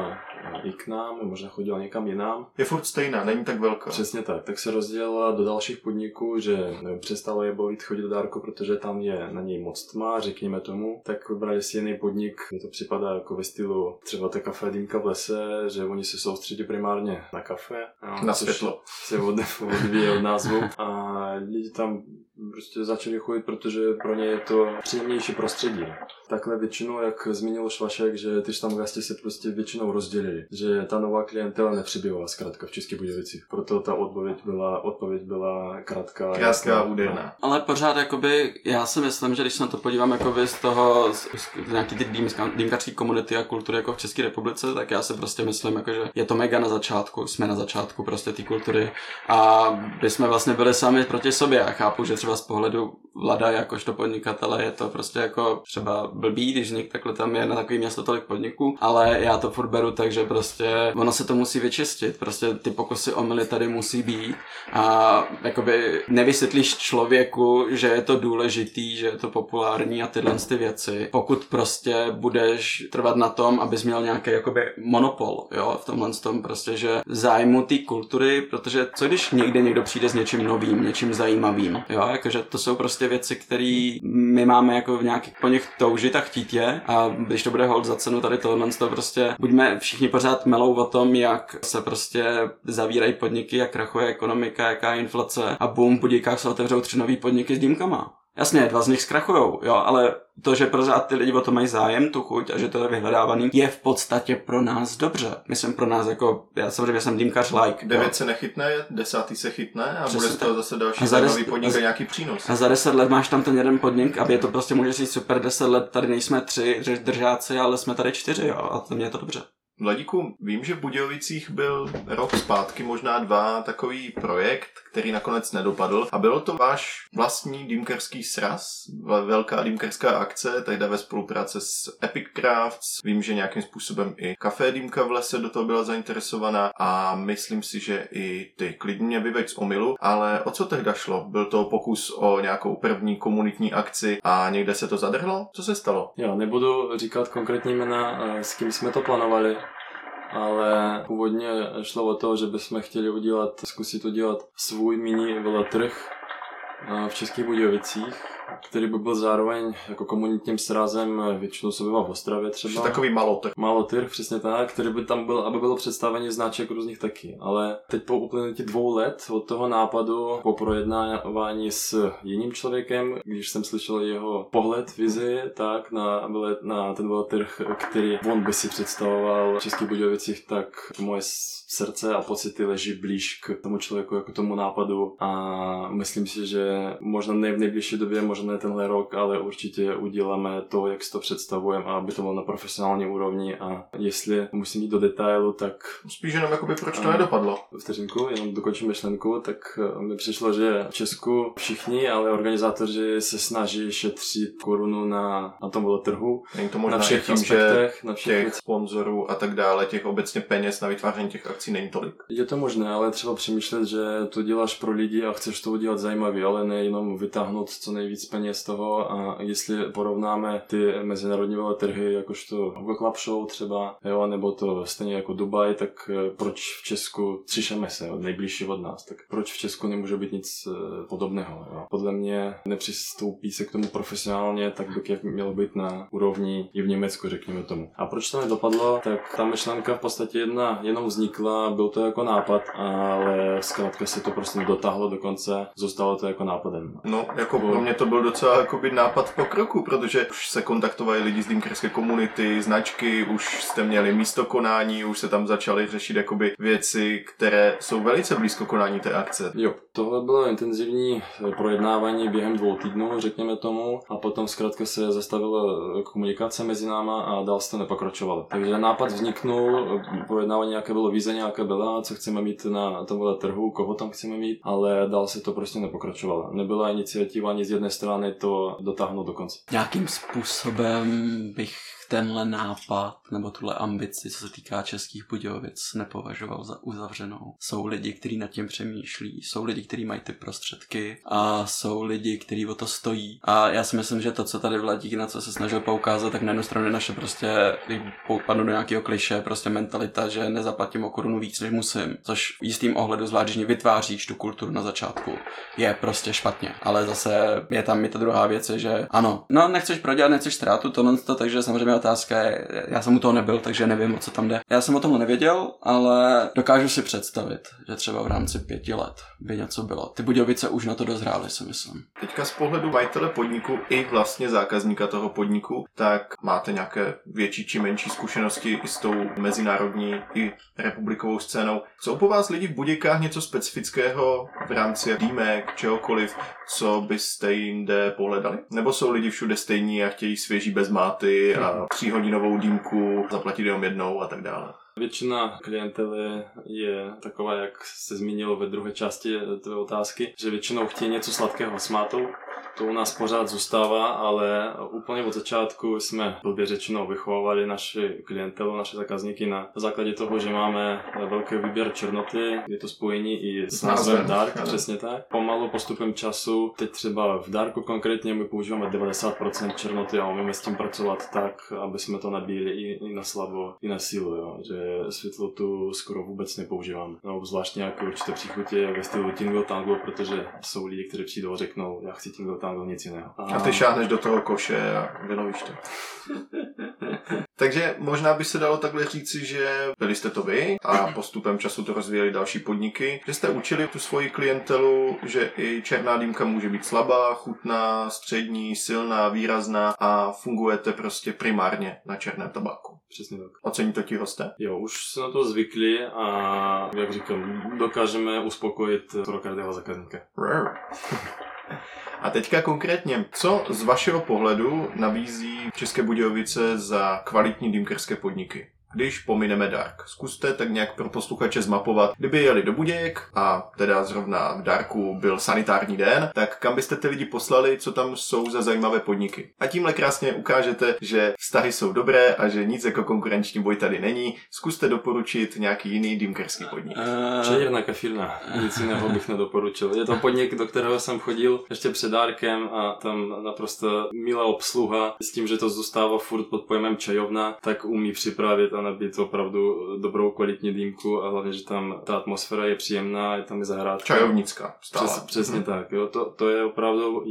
i k nám, možná chodila někam jinam,
Je furt stejná, není tak velká.
Přesně tak, tak se rozdělila do dalších podniků, že nevím, přestalo je bavit chodit do dárku, protože tam je na něj moc tma, řekněme tomu, tak vybrali si jiný podnik, mně to připadá jako ve stylu třeba ta kafe Dýmka v lese, že oni se soustředí primárně na kafe.
Na světlo.
Se od, odvíje od názvu a lidi tam prostě začali chodit, protože pro ně je to příjemnější prostředí. Takhle většinou, jak zmínil Švašek, že ty štamgasti se prostě většinou rozdělili, že ta nová klientela nepřibývala zkrátka v Českých Budějovicích. Proto ta odpověď byla, odpověď byla krátká.
Krátká,
jasná.
úderná.
Ale pořád jakoby, já si myslím, že když se na to podívám jakoby z toho, z, z nějaký ty dýmkařské komunity a kultury jako v České republice, tak já si prostě myslím, jako, že je to mega na začátku, jsme na začátku prostě té kultury a my jsme vlastně byli sami proti sobě. Já chápu, že třeba z pohledu vlada jakožto podnikatele je to prostě jako třeba blbý, když něk takhle tam je na takový město tolik podniků, ale já to furt beru tak, že prostě ono se to musí vyčistit, prostě ty pokusy o mily tady musí být a jakoby nevysvětlíš člověku, že je to důležitý, že je to populární a tyhle ty věci, pokud prostě budeš trvat na tom, abys měl nějaký jakoby monopol, jo, v tomhle tom prostě, že zájmu té kultury, protože co když někde někdo přijde s něčím novým, něčím zajímavým, jo, jakože to jsou prostě věci, které my máme jako v nějakých po nich toužit a chtít je a když to bude hold za cenu tady tohle, to prostě buďme všichni pořád melou o tom, jak se prostě zavírají podniky, jak krachuje ekonomika, jaká je inflace a bum, po díkách se otevřou tři nový podniky s dýmkama. Jasně, dva z nich zkrachujou, jo, ale to, že pořád ty lidi o to mají zájem, tu chuť a že to je vyhledávaný, je v podstatě pro nás dobře. Myslím pro nás jako, já samozřejmě jsem dýmkař like.
Devět se nechytne, desátý se chytne a
Přesně
bude z toho zase další
A za des-
podnik
a
nějaký přínos.
A za deset let máš tam ten jeden podnik a je to prostě může říct super deset let, tady nejsme tři držáci, ale jsme tady čtyři, jo, a to mě je to dobře.
Vladíku, vím, že v Budějovicích byl rok zpátky, možná dva, takový projekt, který nakonec nedopadl. A bylo to váš vlastní dýmkerský sraz, ve- velká dýmkerská akce, tehdy ve spolupráci s Epic Crafts. Vím, že nějakým způsobem i Café Dýmka v lese do toho byla zainteresovaná a myslím si, že i ty. Klidně mě vyveď z omilu, ale o co tehda šlo? Byl to pokus o nějakou první komunitní akci a někde se to zadrhlo? Co se stalo?
Jo, nebudu říkat konkrétní jména, eh, s kým jsme to plánovali, ale původně šlo o to, že bychom chtěli udělat, zkusit udělat svůj mini veletrh eh, v Českých Budějovicích který by byl zároveň jako komunitním srazem, většinou se bývá v Ostravě třeba.
Že takový malotrh.
Malotyr, přesně tak, který by tam byl, aby bylo představení značek různých taky. Ale teď po uplynutí dvou let od toho nápadu, po projednávání s jiným člověkem, když jsem slyšel jeho pohled, vizi, tak na, na ten veletrh, který on by si představoval v Českých Budějovicích, tak moje srdce a pocity leží blíž k tomu člověku, jako tomu nápadu a myslím si, že možná ne v nejbližší době, možná ne tenhle rok, ale určitě uděláme to, jak si to představujeme, aby to bylo na profesionální úrovni a jestli musím jít do detailu, tak
Spíš jenom jakoby proč to nedopadlo.
vteřinku, jenom dokončím myšlenku, tak eh, mi přišlo, že v Česku všichni, ale organizátoři se snaží šetřit korunu na, na tom veletrhu,
Není to
na
možná i
všech
tím, že
na všech
těch sponzorů a tak dále, těch obecně peněz na vytváření těch akcí není tolik.
Je to možné, ale třeba přemýšlet, že to děláš pro lidi a chceš to udělat zajímavě, ale nejenom vytáhnout co nejvíc peněz toho a jestli porovnáme ty mezinárodní veletrhy, jakožto Google Club Show třeba, jo, nebo to stejně jako Dubaj, tak eh, proč v Česku, třišeme se, nejbližší od nás, tak proč v Česku nemůže být nic eh, podobného, jo. Podle mě nepřistoupí se k tomu profesionálně, tak by jak mělo být na úrovni i v Německu, řekněme tomu. A proč to nedopadlo, tak ta myšlenka v podstatě jedna jenom vznikla, byl to jako nápad, ale zkrátka se to prostě nedotáhlo do konce, zůstalo to jako nápadem.
No, jako pro mě to byl docela jakoby nápad v pokroku, protože už se kontaktovali lidi z dýmkerské komunity, značky, už jste měli místo konání, už se tam začaly řešit jakoby věci, které jsou velice blízko konání té akce.
Jo, tohle bylo intenzivní eh, projednávání během dvou týdnů, řekněme tomu, a potom zkrátka se zastavila eh, komunikace mezi náma a dál se to nepokračovalo. Takže nápad vzniknul, eh, projednávání nějaké bylo víze, nějaké byla, co chceme mít na tomhle trhu, koho tam chceme mít, ale dál se to prostě nepokračovalo. Nebyla iniciativa ani z jedné strany to dotáhnout do konce.
Nějakým způsobem bych tenhle nápad nebo tuhle ambici, co se týká českých Budějovic, nepovažoval za uzavřenou. Jsou lidi, kteří nad tím přemýšlí, jsou lidi, kteří mají ty prostředky a jsou lidi, kteří o to stojí. A já si myslím, že to, co tady Vladík na co se snažil poukázat, tak na jednu stranu je naše prostě, když padnu do nějakého kliše, prostě mentalita, že nezaplatím o korunu víc, než musím, což v jistým ohledu, zvlášť když vytváříš tu kulturu na začátku, je prostě špatně. Ale zase je tam i ta druhá věc, že ano, no nechceš prodělat, nechceš ztrátu, tohle, to, takže samozřejmě otázka je, já jsem u toho nebyl, takže nevím, o co tam jde. Já jsem o tom nevěděl, ale dokážu si představit, že třeba v rámci pěti let by něco bylo. Ty Budějovice už na to dozrály, si myslím.
Teďka z pohledu majitele podniku i vlastně zákazníka toho podniku, tak máte nějaké větší či menší zkušenosti i s tou mezinárodní i republikovou scénou. Jsou po vás lidi v Budějkách něco specifického v rámci dýmek, čehokoliv, co byste jinde pohledali? Nebo jsou lidi všude stejní a chtějí svěží bez máty a tříhodinovou dýmku zaplatit jenom jednou a tak dále?
Většina klientely je taková, jak se zmínilo ve druhé části tvé otázky, že většinou chtějí něco sladkého s mátou. To u nás pořád zůstává, ale úplně od začátku jsme blbě řečeno vychovávali naši klientelu, naše zákazníky na základě toho, že máme velký výběr černoty, je to spojení i s názvem Dark,
ano.
přesně tak. Pomalu postupem času, teď třeba v Darku konkrétně my používáme 90% černoty a umíme s tím pracovat tak, aby jsme to nabíjeli i, i na slabo, i na sílu, jo. že světlotu skoro vůbec nepoužívám. No, zvlášť nějaké určité příchutě ve stylu Tingle Tango, protože jsou lidi, kteří přijdou a řeknou, já chci Tingle Tango, nic jiného.
A ty šáhneš do toho koše a vylovíš to. Takže možná by se dalo takhle říci, že byli jste to vy a postupem času to rozvíjeli další podniky, že jste učili tu svoji klientelu, že i černá dýmka může být slabá, chutná, střední, silná, výrazná a fungujete prostě primárně na černém tabáku.
Přesně tak.
Ocení to ti hosté?
Jo, už se na to zvykli a jak říkám, dokážeme uspokojit pro každého zákazníka.
A teďka konkrétně, co z vašeho pohledu nabízí České Budějovice za kvalitní dýmkerské podniky? Když pomineme Dark, zkuste tak nějak pro posluchače zmapovat, kdyby jeli do Budějek a teda zrovna v Darku byl sanitární den, tak kam byste ty lidi poslali, co tam jsou za zajímavé podniky. A tímhle krásně ukážete, že vztahy jsou dobré a že nic jako konkurenční boj tady není. Zkuste doporučit nějaký jiný dýmkerský podnik.
Uh,
Černá kafírna, nic jiného bych nedoporučil. Je to podnik, do kterého jsem chodil ještě před dárkem a tam naprosto milá obsluha s tím, že to zůstává furt pod pojmem čajovna, tak umí připravit potřeba nabít opravdu dobrou kvalitní dýmku a hlavně, že tam ta atmosféra je příjemná, je tam i zahrádka.
Čajovnická. Stále.
Přes, přesně
Mhm.
tak, jo. To, to je opravdu e,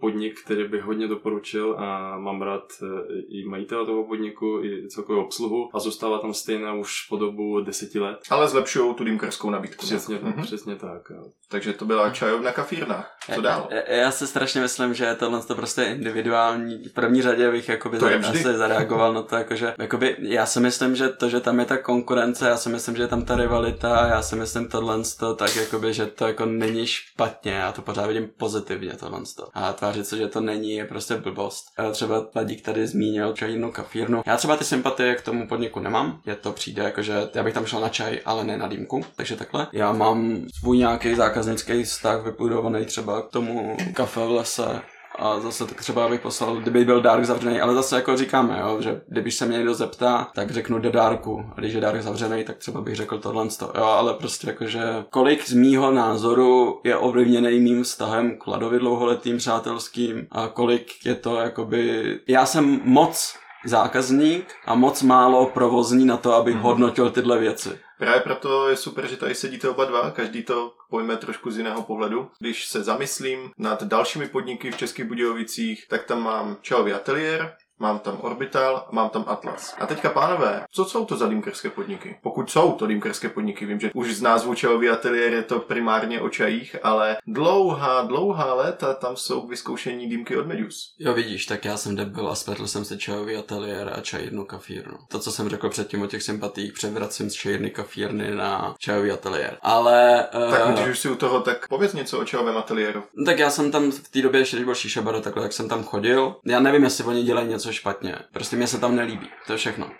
podnik, který bych hodně doporučil a mám rád e, i majitele toho podniku, i celkovou obsluhu a zůstává tam stejná už po dobu deseti let.
Ale zlepšují tu dýmkařskou nabídku.
Přesně,
Mhm.
přesně tak. Jo.
Takže to byla čajovna kafírna. Co dál?
Já, já si strašně myslím, že tohle to prostě individuální. V první řadě bych jakoby
To
asi zareagoval na to, jakože, jakoby, já si myslím, že to, že tam je ta konkurence, já si myslím, že je tam ta rivalita, já si myslím tohle to, tak jakoby, že to jako není špatně, já to pořád vidím pozitivně tohle to. A tvářit se, že to není, je prostě blbost. A třeba Vladík tady zmínil čajinu kafírnu. Já třeba ty sympatie k tomu podniku nemám, je to přijde jako, že já bych tam šel na čaj, ale ne na dýmku, takže takhle. Já mám svůj nějaký zákaznický vztah vybudovaný třeba k tomu kafe v lese, a zase tak třeba bych poslal, kdyby byl Dark zavřený, ale zase jako říkáme, jo, že kdyby se mě někdo zeptá, tak řeknu do Darku. A když je Dark zavřený, tak třeba bych řekl tohle. Jo, ale prostě jakože kolik z mýho názoru je ovlivněný mým vztahem k Vladovi dlouholetým přátelským a kolik je to jakoby... Já jsem moc zákazník a moc málo provozní na to, abych
Mhm.
hodnotil tyhle věci.
Právě proto je super, že tady sedíte oba dva, každý to pojme trošku z jiného pohledu. Když se zamyslím nad dalšími podniky v Českých Budějovicích, tak tam mám Čajový ateliér, mám tam Orbital, mám tam Atlas. A teďka, pánové, co jsou to za dýmkerské podniky? Pokud jsou to dýmkerské podniky, vím, že už z názvu Čajový ateliér je to primárně o čajích, ale dlouhá, dlouhá léta tam jsou k vyzkoušení dýmky od Medius.
Jo vidíš, tak já jsem debil a spletl jsem si čajový ateliér a čajírnu kafírnu. To, co jsem řekl předtím o těch sympatích, převracím z čajírny kafírny na čajový ateliér. Ale...
Tak
eh,
když už si u toho, tak pověz něco o čajovém ateliéru.
tak já jsem tam v té době, ještě když byl šíšabara, takhle, jak jsem tam chodil. Já nevím, jestli oni dělají něco špatně. Prostě mě se tam nelíbí. To je všechno.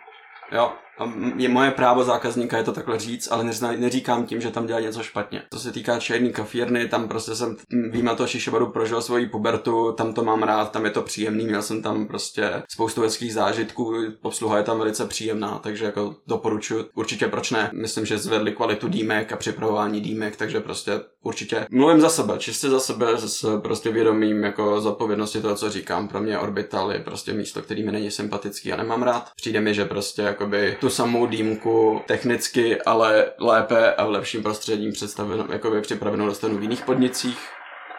Jo, je moje právo zákazníka je to takhle říct, ale nezna, neříkám tím, že tam dělají něco špatně. Co se týká černý kafírny, tam prostě jsem výjima toho šišobaru prožil svoji pubertu, tam to mám rád, tam je to příjemný, měl jsem tam prostě spoustu hezkých zážitků, obsluha je tam velice příjemná, takže jako doporučuji, určitě proč ne. Myslím, že zvedli kvalitu dýmek a připravování dýmek, takže prostě určitě mluvím za sebe, čistě za sebe, s prostě vědomím jako zodpovědnosti toho, co říkám. Pro mě Orbital je prostě místo, který mi není sympatický a nemám rád. Přijde mi, že prostě jakoby tu samou dýmku technicky, ale lépe a v lepším prostředí představenou, jakoby připravenou dostanu v jiných podnicích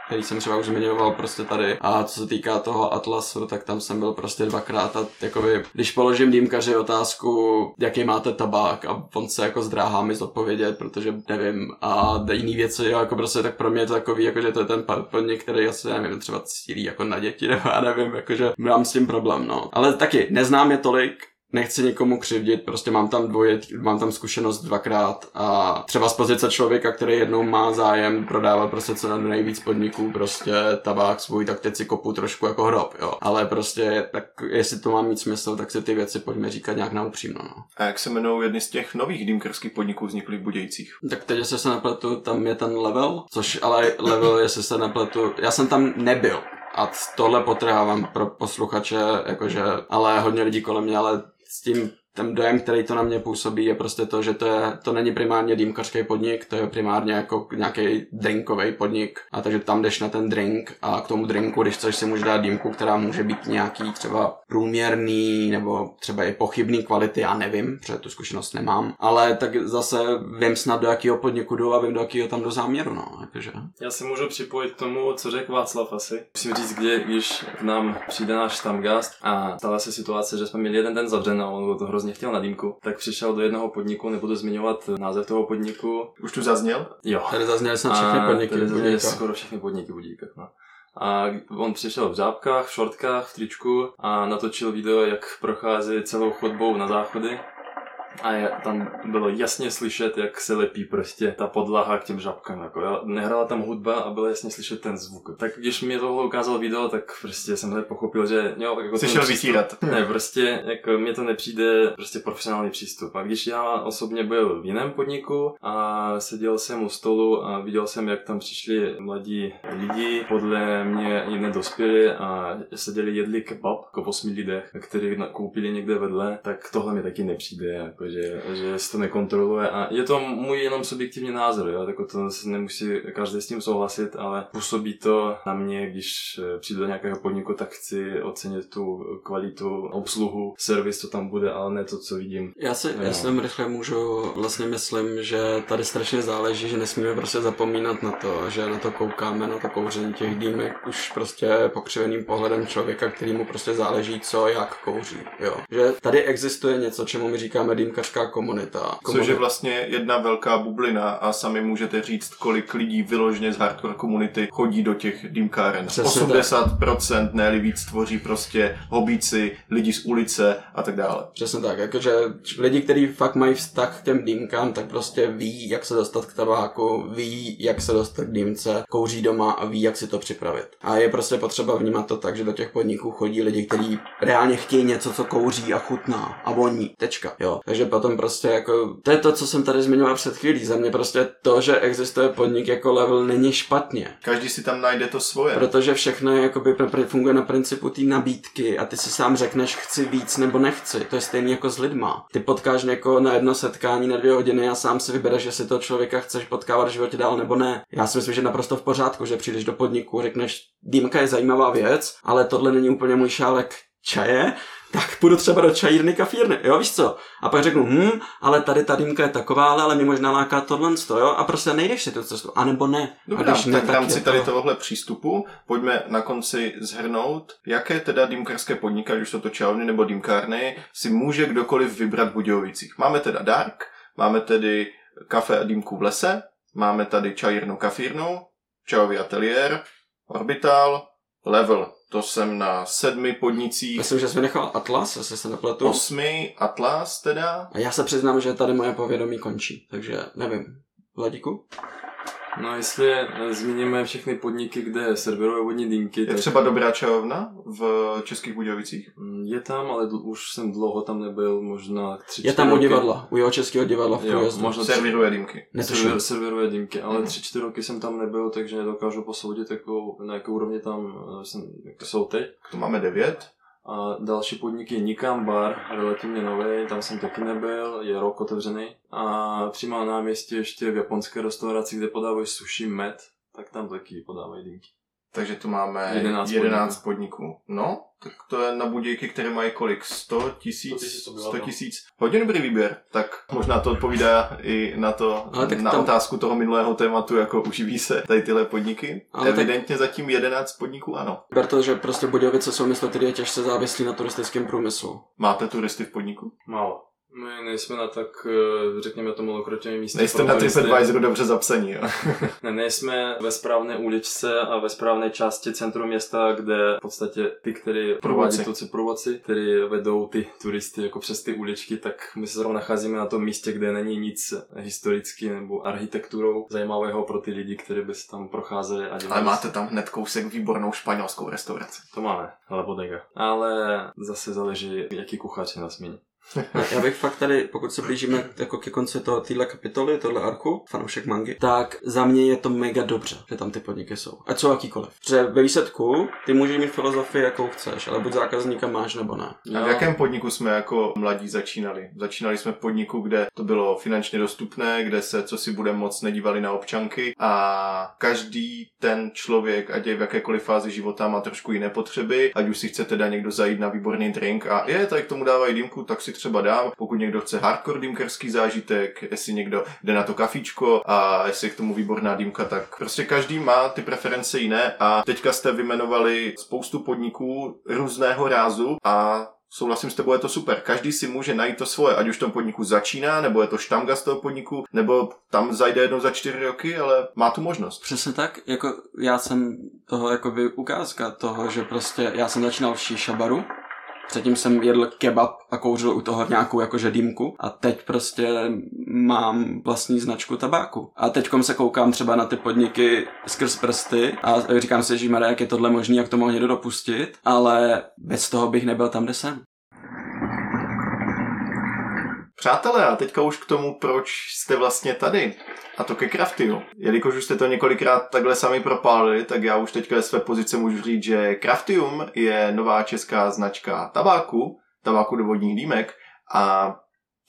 který jsem třeba už zmiňoval prostě tady. A co se týká toho Atlasu, tak tam jsem byl prostě dvakrát a jakoby, když položím dýmkaři otázku, jaký máte tabák a on se jako zdráhá mi zodpovědět, protože nevím. A jiný věci, jo, jako prostě tak pro mě je to takový, jako že to je ten podnik, který asi nevím, třeba cílí jako na děti, nebo já nevím, jakože mám s tím problém, no. Ale taky neznám je tolik, nechci nikomu křivdit, prostě mám tam dvoje, mám tam zkušenost dvakrát a třeba z pozice člověka, který jednou má zájem prodávat prostě co nejvíc podniků, prostě tabák svůj, tak teď si kopu trošku jako hrob, jo. Ale prostě, tak jestli to má mít smysl, tak si ty věci pojďme říkat nějak na upřímno, no.
A jak se jmenují jedny z těch nových dýmkerských podniků vzniklých v Budějcích?
Tak teď, jestli se nepletu, tam je ten level, což ale level, jestli se nepletu, já jsem tam nebyl. A tohle potrhávám pro posluchače, jakože, ale hodně lidí kolem mě, ale s tím ten dojem, který to na mě působí, je prostě to, že to, je, to není primárně dýmkařský podnik, to je primárně jako nějaký drinkový podnik. A takže tam jdeš na ten drink a k tomu drinku, když chceš si můžeš dát dýmku, která může být nějaký třeba průměrný nebo třeba i pochybný kvality, já nevím, protože tu zkušenost nemám. Ale tak zase vím snad do jakého podniku jdu a vím do jakého tam do záměru, no. Jakože.
Já se můžu připojit k tomu, co řekl Václav asi. Musím říct, kde, když k nám přijde náš štamgast a stala se situace, že jsme měli jeden den zavřen a on to hrozně chtěl na dýmku, tak přišel do jednoho podniku, nebudu zmiňovat název toho podniku.
Už tu zazněl?
Jo.
Tady zazněly snad všechny podniky
tady zazněly skoro všechny podniky v Budíkách, no. A on přišel v žábkách, v šortkách, v tričku a natočil video, jak prochází celou chodbou na záchody. A je, tam bylo jasně slyšet, jak se lepí prostě ta podlaha k těm žabkám. Jako, jo. Nehrála tam hudba a bylo jasně slyšet ten zvuk. Tak když mi tohle ukázal video, tak prostě jsem hned pochopil, že jo, jako
Jsi šel
přístup-
vytírat.
ne, prostě jako mně to nepřijde prostě profesionální přístup. A když já osobně byl v jiném podniku a seděl jsem u stolu a viděl jsem, jak tam přišli mladí lidi, podle mě i nedospělí a seděli jedli kebab jako v osmi lidech, který koupili někde vedle, tak tohle mi taky nepřijde jako jakože, že se to nekontroluje a je to můj jenom subjektivní názor, jo, jako to nemusí každý s tím souhlasit, ale působí to na mě, když eh, přijdu do nějakého podniku, tak chci ocenit tu kvalitu, obsluhu, servis, co tam bude, ale ne to, co vidím.
Já si,
Jo.
já si rychle můžu, vlastně myslím, že tady strašně záleží, že nesmíme prostě zapomínat na to, že na to koukáme, na to kouření těch dýmek už prostě pokřiveným pohledem člověka, který mu prostě záleží, co jak kouří, jo. Že tady existuje něco, čemu my říkáme dýmkařská komunita.
Což je vlastně jedna velká bublina a sami můžete říct, kolik lidí vyloženě z hardcore komunity chodí do těch dýmkáren.
Přesně
80% ne víc tvoří prostě hobíci, lidi z ulice a tak dále.
Přesně tak, jakože lidi, kteří fakt mají vztah k těm dýmkám, tak prostě ví, jak se dostat k tabáku, ví, jak se dostat k dýmce, kouří doma a ví, jak si to připravit. A je prostě potřeba vnímat to tak, že do těch podniků chodí lidi, kteří reálně chtějí něco, co kouří a chutná a voní. Tečka. Jo. Takže potom prostě jako, to je to, co jsem tady zmiňoval před chvílí. Za mě prostě to, že existuje podnik jako level, není špatně.
Každý si tam najde to svoje.
Protože všechno je, jakoby, funguje na principu té nabídky a ty si sám řekneš, chci víc nebo nechci. To je stejný jako s lidma. Ty potkáš někoho na jedno setkání na dvě hodiny a sám si vybereš, jestli toho člověka chceš potkávat v životě dál nebo ne. Já si myslím, že naprosto v pořádku, že přijdeš do podniku, řekneš, dýmka je zajímavá věc, ale tohle není úplně můj šálek čaje, tak půjdu třeba do čajírny kafírny, jo, víš co? A pak řeknu, hm, ale tady ta dýmka je taková, ale mi možná láká tohle, jo, a prostě nejdeš si tu cestu, anebo ne.
Dobrá,
a když
tak v rámci tady tohohle přístupu pojďme na konci zhrnout, jaké teda dýmkarské podniky, ať už jsou to čajovny nebo dýmkárny, si může kdokoliv vybrat v Budějovicích. Máme teda Dark, máme tedy kafe a dýmku v lese, máme tady čajírnu kafírnu, čajový ateliér, Orbital, Level. To jsem na sedmi podnicích,
Myslím, že jsi vynechal Atlas, jestli se nepletu.
osmi, Atlas teda.
A já se přiznám, že tady moje povědomí končí, takže nevím. Vladíku?
No jestli eh, zmíníme všechny podniky, kde serverují vodní dýmky,
Je
tak
třeba dobrá čajovna v Českých Budějovicích.
mm, je tam, ale dl- už jsem dlouho tam nebyl, možná tři,
Je tam u divadla, u jeho českého divadla v
Jo,
průjezdu.
možná tři,
Serviruje dýmky.
Server, serveruje dýmky, ale
Mhm.
tři, čtyři roky jsem tam nebyl, takže nedokážu posoudit, jakou, na jakou úrovni tam eh, jsem, jak jsou teď.
Tu máme devět.
A další podnik je Nikam Bar, relativně nový, tam jsem taky nebyl, je rok otevřený. A přímo na náměstí ještě v japonské restauraci, kde podávají sushi med, tak tam taky podávají dýmky.
Takže tu máme
11
11, podniků. No, tak to je na Budějky, které mají kolik? 100 tisíc?
100 000
100
obyvatel.
tisíc. Hodně dobrý výběr. Tak možná to odpovídá i na to,
Ale tak
na
tam-
otázku toho minulého tématu, jako uživí se tady tyhle podniky.
Ale tak-
Evidentně zatím 11 podniků ano.
Ber to, že prostě Budějovice jsou město, které je těžce závislý na turistickém průmyslu.
Máte turisty v podniku?
Málo. My nejsme na tak, eh, řekněme tomu lokrotěném místě.
Nejste na. TripAdvisoru dobře zapsaní, jo?
Ne, nejsme ve správné uličce a ve správné části centru města, kde v podstatě ty, kteří provádí tu průvodci, kteří vedou ty turisty jako přes ty uličky, tak my se zrovna nacházíme na tom místě, kde není nic historicky nebo architekturou zajímavého pro ty lidi, kteří by se tam procházeli. A
Ale máte tam hned kousek výbornou španělskou restauraci.
To máme, ale bodega. Ale zase záleží, jaký kuchař je na směně.
Já bych fakt tady, pokud se blížíme jako ke konci toho, téhle kapitoly, tohle arku, fanoušek mangy, tak za mě je to mega dobře, že tam ty podniky jsou. Ať jsou jakýkoliv. Protože ve výsledku ty můžeš mít filozofii, jakou chceš, ale buď zákazníka máš nebo ne.
A v jakém podniku jsme jako mladí začínali? Začínali jsme v podniku, kde to bylo finančně dostupné, kde se, co si budeme moc, nedívali na občanky a každý ten člověk, ať je v jakékoliv fázi života, má trošku jiné potřeby, ať už si chce teda někdo zajít na výborný drink a je, tady k tomu dávají dýmku, tak si třeba dám. Pokud někdo chce hardcore dýmkerský zážitek, jestli někdo jde na to kafíčko a jestli je k tomu výborná dýmka, tak prostě každý má ty preference jiné a teďka jste vymenovali spoustu podniků různého rázu a Souhlasím s tebou, je to super. Každý si může najít to svoje, ať už v tom podniku začíná, nebo je to štamga z toho podniku, nebo tam zajde jednou za čtyři roky, ale má tu možnost.
Přesně tak, jako já jsem toho jako by ukázka toho, že prostě já jsem začínal v šíšabaru, Předtím jsem jedl kebab a kouřil u toho nějakou jakože dýmku a teď prostě mám vlastní značku tabáku. A teďkom se koukám třeba na ty podniky skrz prsty a říkám si, že jak je tohle možný, jak to mohl někdo dopustit, ale bez toho bych nebyl tam, kde jsem.
Přátelé, a teďka už k tomu, proč jste vlastně tady. A to ke Craftiu. Jelikož už jste to několikrát takhle sami propálili, tak já už teďka ve své pozice můžu říct, že Craftium je nová česká značka tabáku, tabáku do vodních dýmek a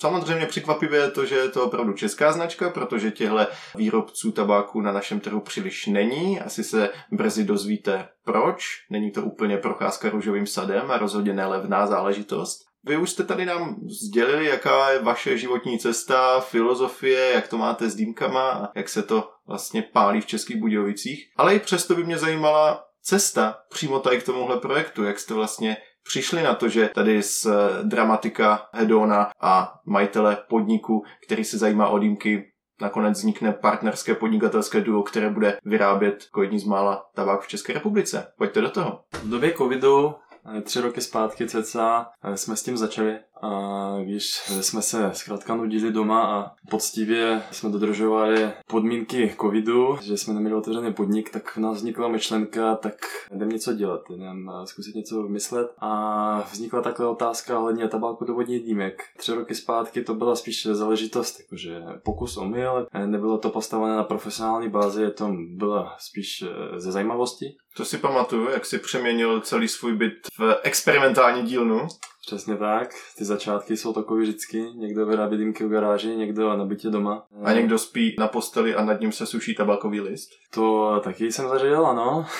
Samozřejmě překvapivě je to, že je to opravdu česká značka, protože těchto výrobců tabáku na našem trhu příliš není. Asi se brzy dozvíte proč. Není to úplně procházka růžovým sadem a rozhodně nelevná záležitost. Vy už jste tady nám sdělili, jaká je vaše životní cesta, filozofie, jak to máte s dýmkama a jak se to vlastně pálí v Českých Budějovicích. Ale i přesto by mě zajímala cesta přímo tady k tomuhle projektu, jak jste vlastně přišli na to, že tady z dramatika Hedona a majitele podniku, který se zajímá o dýmky, nakonec vznikne partnerské podnikatelské duo, které bude vyrábět jako jední z mála tabák v České republice. Pojďte do toho.
V době covidu eh, tři roky zpátky cca eh, jsme s tím začali a když jsme se zkrátka nudili doma a poctivě jsme dodržovali podmínky covidu, že jsme neměli otevřený podnik, tak nás vznikla myšlenka, tak jdem něco dělat, jdem zkusit něco vymyslet a vznikla takhle otázka ohledně tabáku do vodních dýmek. Tři roky zpátky to byla spíš záležitost, jakože pokus omyl, nebylo to postavené na profesionální bázi, to byla spíš eh, ze zajímavosti.
To si pamatuju, jak si přeměnil celý svůj byt v experimentální dílnu.
Přesně tak, ty začátky jsou takové vždycky. Někdo vyrábí dýmky v garáži, někdo na bytě doma.
A někdo spí na posteli a nad ním se suší tabakový list.
To taky jsem zažil, ano.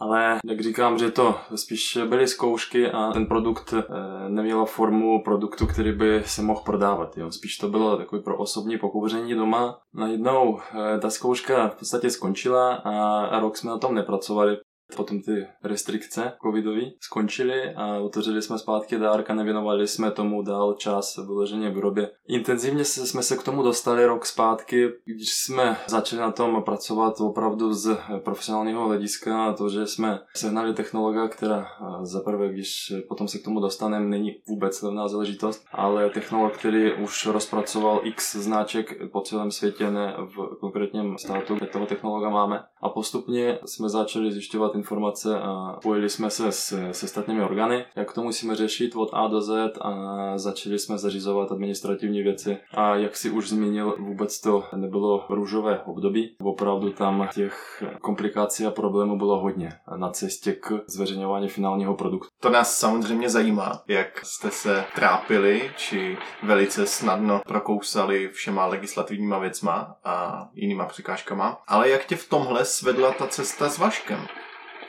Ale jak říkám, že to spíš byly zkoušky a ten produkt eh, neměl formu produktu, který by se mohl prodávat. Jo. Spíš to bylo takový pro osobní pokouření doma. Najednou eh, ta zkouška v podstatě skončila a rok jsme na tom nepracovali, Potom ty restrikce covidové skončily a otevřeli jsme zpátky dárka, nevěnovali jsme tomu dál čas vyloženě výrobě. Intenzivně jsme se k tomu dostali rok zpátky, když jsme začali na tom pracovat opravdu z profesionálního hlediska a to, že jsme sehnali technologa, která za prvé, když potom se k tomu dostaneme, není vůbec levná záležitost, ale technolog, který už rozpracoval x značek po celém světě, ne v konkrétním státu, kde toho technologa máme. A postupně jsme začali zjišťovat informace a spojili jsme se s, se statními orgány, jak to musíme řešit od A do Z a začali jsme zařizovat administrativní věci. A jak si už zmínil, vůbec to nebylo růžové období. Opravdu tam těch komplikací a problémů bylo hodně na cestě k zveřejňování finálního produktu.
To nás samozřejmě zajímá, jak jste se trápili, či velice snadno prokousali všema legislativníma věcma a jinýma překážkama. Ale jak tě v tomhle svedla ta cesta s Vaškem?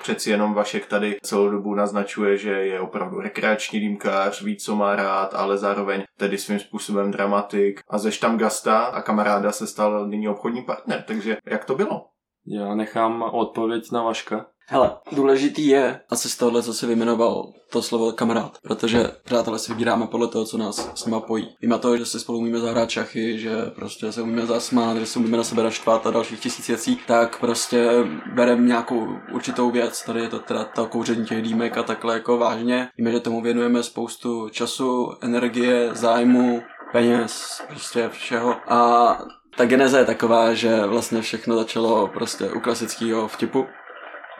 Přeci jenom Vašek tady celou dobu naznačuje, že je opravdu rekreační dýmkář, ví, co má rád, ale zároveň tedy svým způsobem dramatik. A ze štamgasta a kamaráda se stal nyní obchodní partner, takže jak to bylo?
Já nechám odpověď na Vaška.
Hele, důležitý je asi z tohohle, co si vyjmenoval, to slovo kamarád, protože přátelé si vybíráme podle toho, co nás s nima pojí. Víme to, že si spolu umíme zahrát šachy, že prostě se umíme zasmát, že se umíme na sebe naštvat a dalších tisíc věcí, tak prostě bereme nějakou určitou věc, tady je to teda to kouření těch dýmek a takhle jako vážně. Víme, že tomu věnujeme spoustu času, energie, zájmu, peněz, prostě všeho. A ta geneze je taková, že vlastně všechno začalo prostě u klasického vtipu,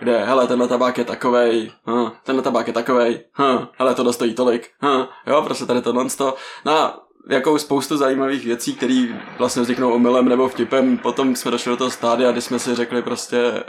kde, hele, tenhle tabák je takovej, hm, tenhle tabák je takovej, hm, hele, to dostojí tolik, hm, jo, prostě tady tohle to. No a jako spoustu zajímavých věcí, které vlastně vzniknou omylem nebo vtipem. Potom jsme došli do toho stádia, kdy jsme si řekli prostě,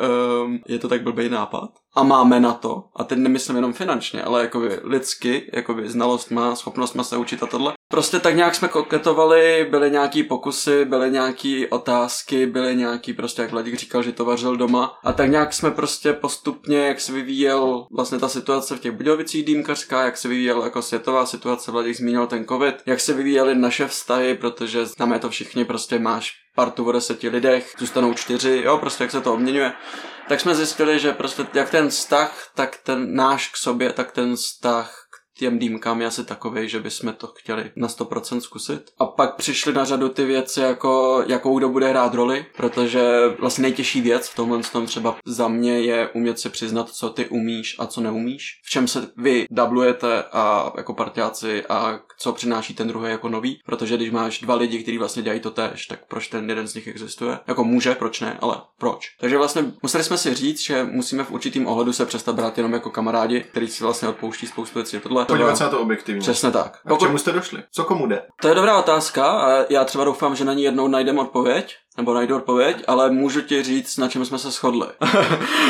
um, je to tak blbý nápad. A máme na to, a teď nemyslím jenom finančně, ale jakoby lidsky, jakoby znalost má, schopnost má se učit a tohle. Prostě tak nějak jsme koketovali, byly nějaký pokusy, byly nějaký otázky, byly nějaký prostě, jak Vladík říkal, že to vařil doma. A tak nějak jsme prostě postupně, jak se vyvíjel vlastně ta situace v těch Budějovicích dýmkařská, jak se vyvíjel jako světová situace, Vladík zmínil ten covid, jak se vyvíjely naše vztahy, protože známe to všichni, prostě máš partu o deseti lidech, zůstanou čtyři, jo, prostě jak se to obměňuje. Tak jsme zjistili, že prostě jak ten vztah, tak ten náš k sobě, tak ten vztah těm dýmkám je asi takový, že bychom to chtěli na 100% zkusit. A pak přišly na řadu ty věci, jako jakou kdo bude hrát roli, protože vlastně nejtěžší věc v tomhle tom třeba za mě je umět si přiznat, co ty umíš a co neumíš, v čem se vy dublujete a jako partiáci a co přináší ten druhý jako nový, protože když máš dva lidi, kteří vlastně dělají to tež, tak proč ten jeden z nich existuje? Jako může, proč ne, ale proč? Takže vlastně museli jsme si říct, že musíme v určitým ohledu se přestat brát jenom jako kamarádi, který si vlastně odpouští spoustu věcí. Tohle
podívat se na to objektivně.
Přesně tak.
A k čemu jste došli? Co komu jde?
To je dobrá otázka a já třeba doufám, že na ní jednou najdeme odpověď, nebo najdu odpověď, ale můžu ti říct, na čem jsme se shodli.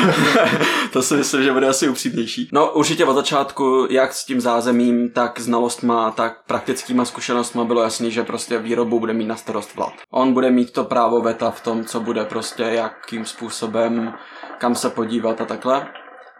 to si myslím, že bude asi upřímnější. No určitě od začátku, jak s tím zázemím, tak znalostma, tak praktickýma zkušenostma bylo jasný, že prostě výrobu bude mít na starost vlad. On bude mít to právo veta v tom, co bude prostě, jakým způsobem, kam se podívat a takhle.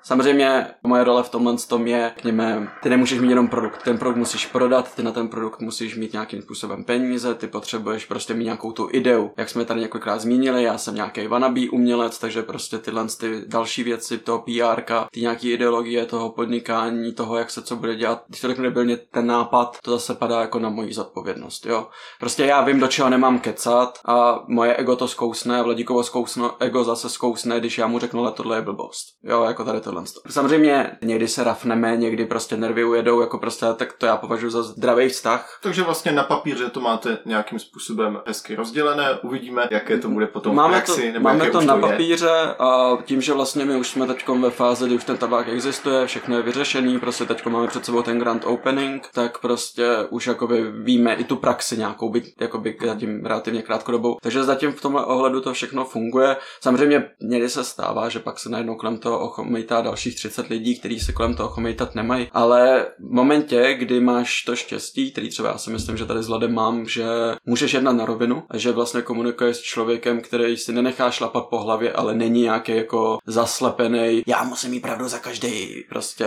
Samozřejmě moje role v tomhle tom je, řekněme, ty nemůžeš mít jenom produkt, ten produkt musíš prodat, ty na ten produkt musíš mít nějakým způsobem peníze, ty potřebuješ prostě mít nějakou tu ideu. Jak jsme tady několikrát zmínili, já jsem nějaký wannabe umělec, takže prostě tyhle ty další věci, toho PR, ty nějaký ideologie toho podnikání, toho, jak se co bude dělat. Když to řeknu debilně, ten nápad, to zase padá jako na moji zodpovědnost, jo. Prostě já vím, do čeho nemám kecat a moje ego to zkousne, Vladíkovo zkousne, ego zase zkousne, když já mu řeknu, ale tohle je blbost. Jo, jako tady to tohle. Samozřejmě někdy se rafneme, někdy prostě nervy ujedou, jako prostě, tak to já považuji za zdravý vztah.
Takže vlastně na papíře to máte nějakým způsobem hezky rozdělené, uvidíme, jaké to bude potom
máme
v praxi,
to,
nebo
máme to na
to
papíře a tím, že vlastně my už jsme teď ve fázi, kdy už ten tabák existuje, všechno je vyřešený, prostě teď máme před sebou ten grand opening, tak prostě už jakoby víme i tu praxi nějakou, byť jakoby zatím relativně krátkodobou. Takže zatím v tomhle ohledu to všechno funguje. Samozřejmě někdy se stává, že pak se najednou kolem toho ochomejtá dalších 30 lidí, kteří se kolem toho chomejtat nemají. Ale v momentě, kdy máš to štěstí, který třeba já si myslím, že tady s Vladem mám, že můžeš jednat na rovinu a že vlastně komunikuješ s člověkem, který si nenechá šlapat po hlavě, ale není nějaký jako zaslepený. Já musím mít pravdu za každý. Prostě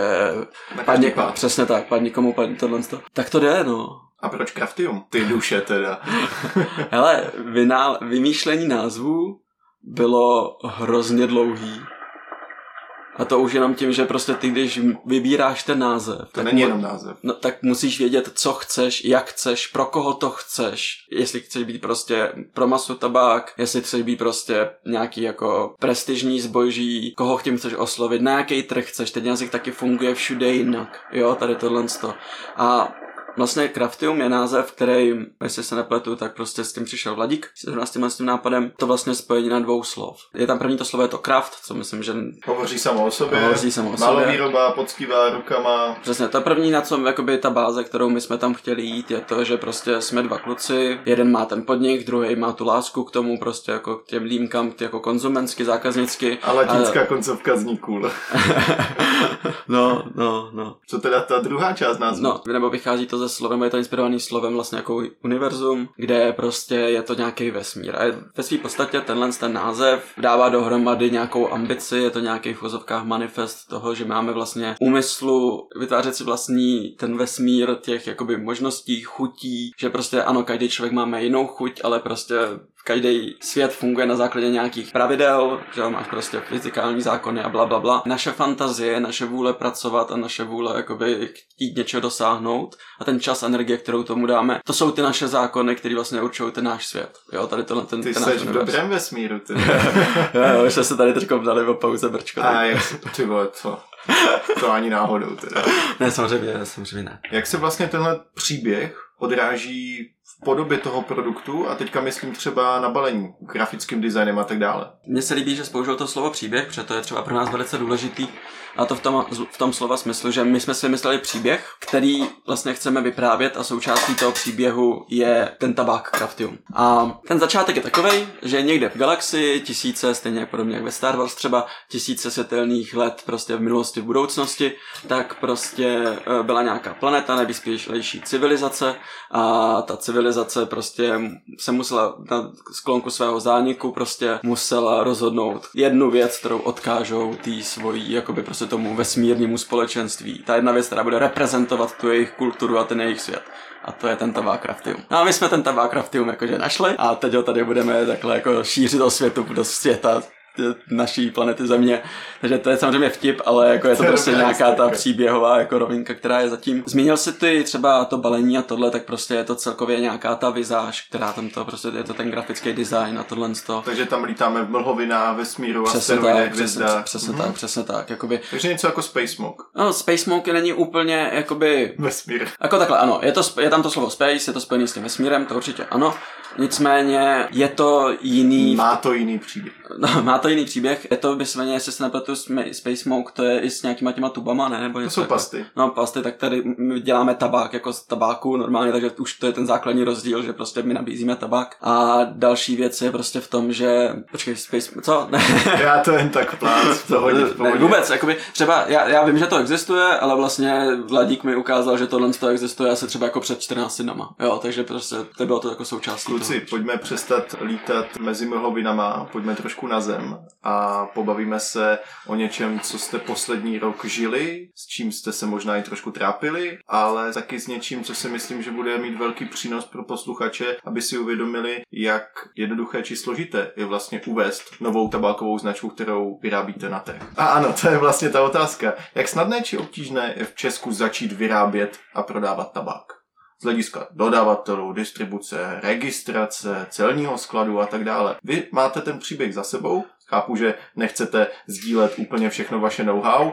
padni, přesně tak, padni komu padni tohle. Tak to jde, no.
A proč Craftium? Ty duše teda.
Hele, vyná, vymýšlení názvů bylo hrozně dlouhý. A to už jenom tím, že prostě ty, když vybíráš ten název,
To
tak,
není
mu-
jenom název.
no, tak musíš vědět, co chceš, jak chceš, pro koho to chceš. Jestli chceš být prostě pro masu tabák, jestli chceš být prostě nějaký jako prestižní zboží, koho tím chceš oslovit, na jaký trh chceš. Ten jazyk taky funguje všude jinak. Jo, tady tohle to. A Vlastně Craftium je název, který, jestli se nepletu, tak prostě s tím přišel Vladík, zrovna s tímhle s tím nápadem. To vlastně spojení na dvou slov. Je tam první to slovo je to craft, co myslím, že
Hovoří samo o sobě.
Hovoří samo o sobě.
výroba, poctivá rukama.
Přesně, to první, na co jakoby ta báze, kterou my jsme tam chtěli jít, je to, že prostě jsme dva kluci, jeden má ten podnik, druhý má tu lásku k tomu, prostě jako k těm límkám, jako konzumensky, zákaznicky.
A latinská koncovka zní cool.
no, no, no.
Co teda ta druhá část názvu?
No, nebo vychází to ze slovem, je to inspirovaný slovem vlastně jako univerzum, kde prostě je to nějaký vesmír. A ve své podstatě tenhle ten název dává dohromady nějakou ambici, je to nějaký v uvozovkách manifest toho, že máme vlastně úmyslu vytvářet si vlastní ten vesmír těch jakoby možností, chutí, že prostě ano, každý člověk máme jinou chuť, ale prostě každý svět funguje na základě nějakých pravidel, že jo, máš prostě fyzikální zákony a bla, bla, bla. Naše fantazie, naše vůle pracovat a naše vůle jakoby chtít něčeho dosáhnout a ten čas, energie, kterou tomu dáme, to jsou ty naše zákony, které vlastně určují ten náš svět. Jo, tady tohle, ten,
Ty
ten
jsi
náš
v dobrém vesmíru, ty.
Jo, už jsme se tady teď dali o pauze brčko.
A jak se, ty vole, to, to ani náhodou teda.
Ne, samozřejmě, samozřejmě ne.
Jak se vlastně tenhle příběh odráží v podobě toho produktu a teďka myslím třeba na balení, grafickým designem a tak dále.
Mně se líbí, že jsi použil to slovo příběh, protože to je třeba pro nás velice důležitý. A to v tom, v tom slova smyslu, že my jsme si vymysleli příběh, který vlastně chceme vyprávět a součástí toho příběhu je ten tabák Craftium. A ten začátek je takový, že někde v galaxii, tisíce, stejně podobně jak ve Star Wars třeba, tisíce světelných let prostě v minulosti, v budoucnosti, tak prostě eh, byla nějaká planeta, nejvyspělejší civilizace a ta civilizace prostě se musela na sklonku svého zániku prostě musela rozhodnout jednu věc, kterou odkážou tý svojí, jakoby prostě tomu vesmírnému společenství. Ta jedna věc, která bude reprezentovat tu jejich kulturu a ten jejich svět. A to je ten tabák Craftium. No a my jsme ten tabák Craftium jakože našli a teď ho tady budeme takhle jako šířit do světu, do světa naší planety Země. Takže to je samozřejmě vtip, ale jako je to prostě nějaká ta příběhová jako rovinka, která je zatím. Zmínil si ty třeba to balení a tohle, tak prostě je to celkově nějaká ta vizáž, která tam to prostě je to ten grafický design a tohle z toho.
Takže tam lítáme v mlhovinách, vesmíru,
Přesně
asteroidech,
tak, přesně,
hvězdách.
přesně
Mhm.
tak, přesně tak, jakoby.
Takže něco jako Space Smoke.
No, Space Smoke není úplně, jakoby,
Vesmír.
jako takhle, ano, je, to, je tam to slovo space, je to spojený s tím vesmírem, to určitě ano, Nicméně je to jiný...
Má to jiný příběh.
No, má to jiný příběh. Je to vysvětleně, jestli se nepletu Space Smoke, to je i s nějakýma těma tubama, ne? Nebo
To
něco
jsou
takhle.
pasty.
No, pasty, tak tady my děláme tabák jako z tabáku normálně, takže už to je ten základní rozdíl, že prostě my nabízíme tabák. A další věc je prostě v tom, že... Počkej, Space... Co? Ne.
Já to jen tak plác, v pohodě, v
Ne, vůbec, jakoby, třeba já, já vím, že to existuje, ale vlastně Vladík mi ukázal, že tohle to existuje asi třeba jako před 14 dnama. Jo, takže prostě to bylo to jako součástí.
Kluci, pojďme přestat lítat mezi mlhovinama, pojďme trošku na zem a pobavíme se o něčem, co jste poslední rok žili, s čím jste se možná i trošku trápili, ale taky s něčím, co si myslím, že bude mít velký přínos pro posluchače, aby si uvědomili, jak jednoduché či složité je vlastně uvést novou tabákovou značku, kterou vyrábíte na trh. A ano, to je vlastně ta otázka. Jak snadné či obtížné je v Česku začít vyrábět a prodávat tabák? Z hlediska dodavatelů, distribuce, registrace, celního skladu a tak dále. Vy máte ten příběh za sebou, chápu, že nechcete sdílet úplně všechno vaše know-how,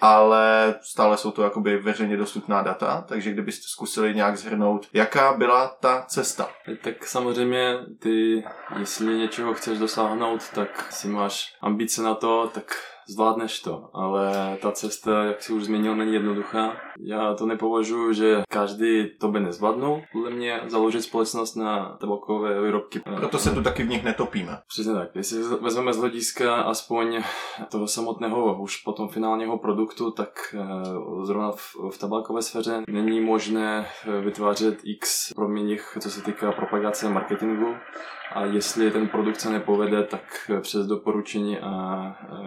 ale stále jsou to jakoby veřejně dostupná data, takže kdybyste zkusili nějak zhrnout, jaká byla ta cesta.
Tak samozřejmě ty, jestli něčeho chceš dosáhnout, tak si máš ambice na to, tak zvládneš to, ale ta cesta, jak si už zmínil, není jednoduchá. Já to nepovažuji, že každý to by nezvládnul. Podle mě založit společnost na tabakové výrobky.
Proto se tu taky v nich netopíme.
Přesně tak. Jestli vezmeme z hlediska aspoň toho samotného už potom finálního produktu, tak eh, zrovna v, v tabákové sféře není možné eh, vytvářet x proměných, co se týká propagace marketingu. A jestli ten produkt se nepovede, tak přes doporučení a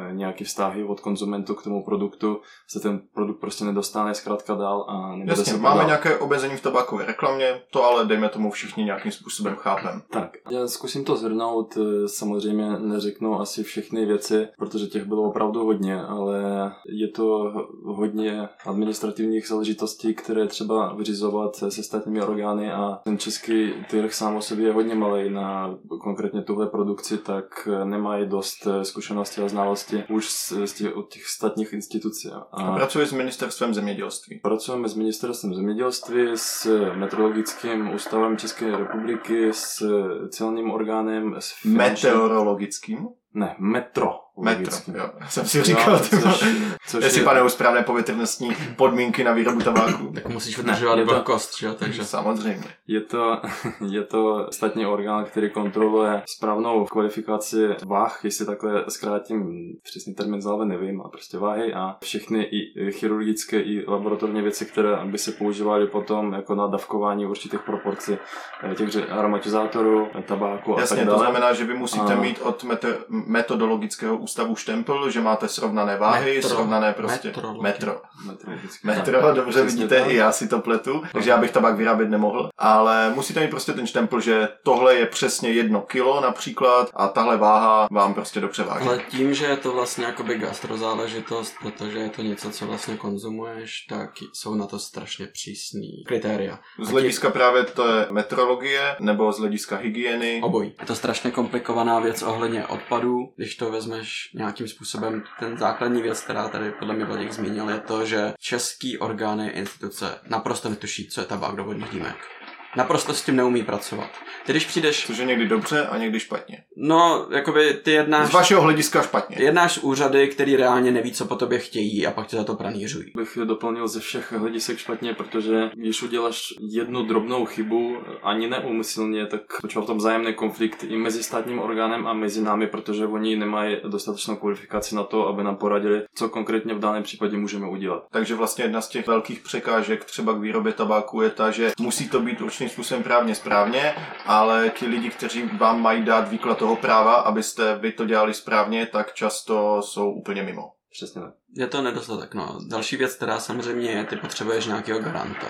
eh, nějaký vztahy od konzumentu k tomu produktu se ten produkt prostě nedostane zkrátka dál a nebude
Jasně,
se
máme
prodávat.
nějaké obezení v tabákové reklamě, to ale dejme tomu všichni nějakým způsobem chápem.
Tak, já zkusím to zhrnout, eh, samozřejmě neřeknu asi všechny věci, protože těch bylo opravdu hodně, ale je to hodně administrativních záležitostí, které třeba vyřizovat se státními orgány a ten český trh sám o sobě je hodně malý na konkrétně tuhle produkci, tak eh, nemají dost eh, zkušenosti a znalosti už z, z těch, od těch státních institucí.
A pracuje s ministerstvem zemědělství.
Pracujeme s ministerstvem zemědělství, s meteorologickým ústavem České republiky, s celním orgánem, s finančním-
Meteorologickým.
Ne, metro.
Metro, jo. Jsem si říkal,
No, což,
vole.
což
jestli
je,
panují správné povětrnostní podmínky na výrobu tabáku.
Tak musíš udržovat
to-
vlhkost, že jo, takže...
Samozřejmě.
je, to, je to státní orgán, který kontroluje správnou kvalifikaci váh, jestli takhle zkrátím přesný termín z hlavy nevím, a prostě váhy a všechny i chirurgické i laboratorní věci, které by se používaly potom jako na dávkování určitých proporcí eh, těch aromatizátorů, tabáku a
Jasně,
tak
to
dále.
znamená, že vy musíte
A-
mít od metodologického ústavu štempel, že máte srovnané váhy,
Metro.
srovnané prostě
Metrologi.
metro.
Meteorologicky.
Metro,
Tak,
dobře vidíte,
tak.
i já si to pletu, takže já bych tabák vyrábět nemohl, ale musíte mít prostě ten štempel, že tohle je přesně jedno kilo například a tahle váha vám prostě dobře váží.
Ale tím, že je to vlastně jakoby gastrozáležitost, protože je to něco, co vlastně konzumuješ, tak jsou na to strašně přísný kritéria.
Z hlediska právě to je metrologie nebo z hlediska hygieny.
Obojí. Je to strašně komplikovaná věc ohledně odpadů. Když to vezmeš nějakým způsobem, ten základní věc, která tady podle mě Vladík zmínil, je to, že český orgány, instituce naprosto netuší, co je tabák do vodních dýmek. Naprosto s tím neumí pracovat. Ty když přijdeš,
Což je někdy dobře a někdy špatně.
no, jakoby ty jednáš,
Z vašeho hlediska špatně.
jednáš úřady, který reálně neví, co po tobě chtějí a pak tě za to pranířují.
bych doplnil ze všech hledisek špatně, protože když uděláš jednu drobnou chybu, ani neumyslně, tak počal v tom vzájemný konflikt i mezi státním orgánem a mezi námi, protože oni nemají dostatečnou kvalifikaci na to, aby nám poradili, co konkrétně v daném případě můžeme udělat.
Takže vlastně jedna z těch velkých překážek třeba k výrobě tabáku je ta, že musí to být určitým způsobem právně správně, ale ti lidi, kteří vám mají dát výklad toho práva, abyste vy to dělali správně, tak často jsou úplně mimo.
Přesně tak.
Je to nedostatek, no. Další věc, která samozřejmě je, ty potřebuješ nějakého garanta.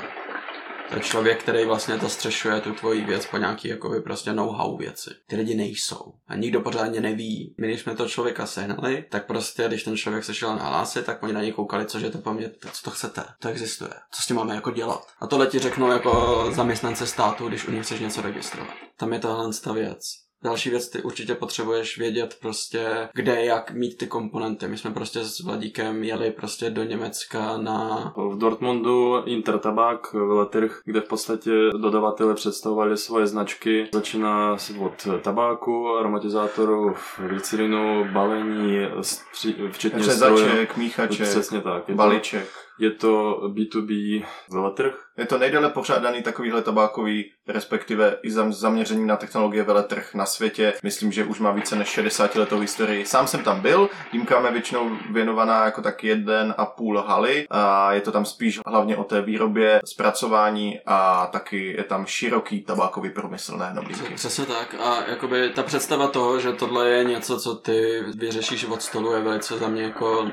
To je člověk, který vlastně zastřešuje tu tvoji věc po nějaký jakoby prostě know-how věci. Ty lidi nejsou. A nikdo pořádně neví. My, když jsme toho člověka sehnali, tak prostě, když ten člověk se šel nahlásit, tak oni na něj koukali, cože to po mně, co to chcete? To existuje. Co s tím máme jako dělat? A tohle ti řeknou jako zaměstnance státu, když u nich chceš něco registrovat. Tam je tohle ta věc. Další věc, ty určitě potřebuješ vědět prostě, kde jak mít ty komponenty. My jsme prostě s Vladíkem jeli prostě do Německa na...
V Dortmundu Intertabak, veletrh, kde v podstatě dodavatele představovali svoje značky. Začíná se od tabáku, aromatizátorů, glycerinu, balení, stři- včetně.
Řezaček, míchaček,
Přesně tak. Je to,
balíček.
Je to B2B veletrh.
Je to nejdéle pořádaný takovýhle tabákový, respektive i zam- zaměření na technologie veletrh na světě. Myslím, že už má více než 60 letou historii. Sám jsem tam byl, Dýmka je většinou věnovaná jako tak jeden a půl haly a je to tam spíš hlavně o té výrobě, zpracování a taky je tam široký tabákový průmysl, nejenom dýmky.
Přesně tak. A jakoby ta představa toho, že tohle je něco, co ty vyřešíš od stolu, je velice za mě jako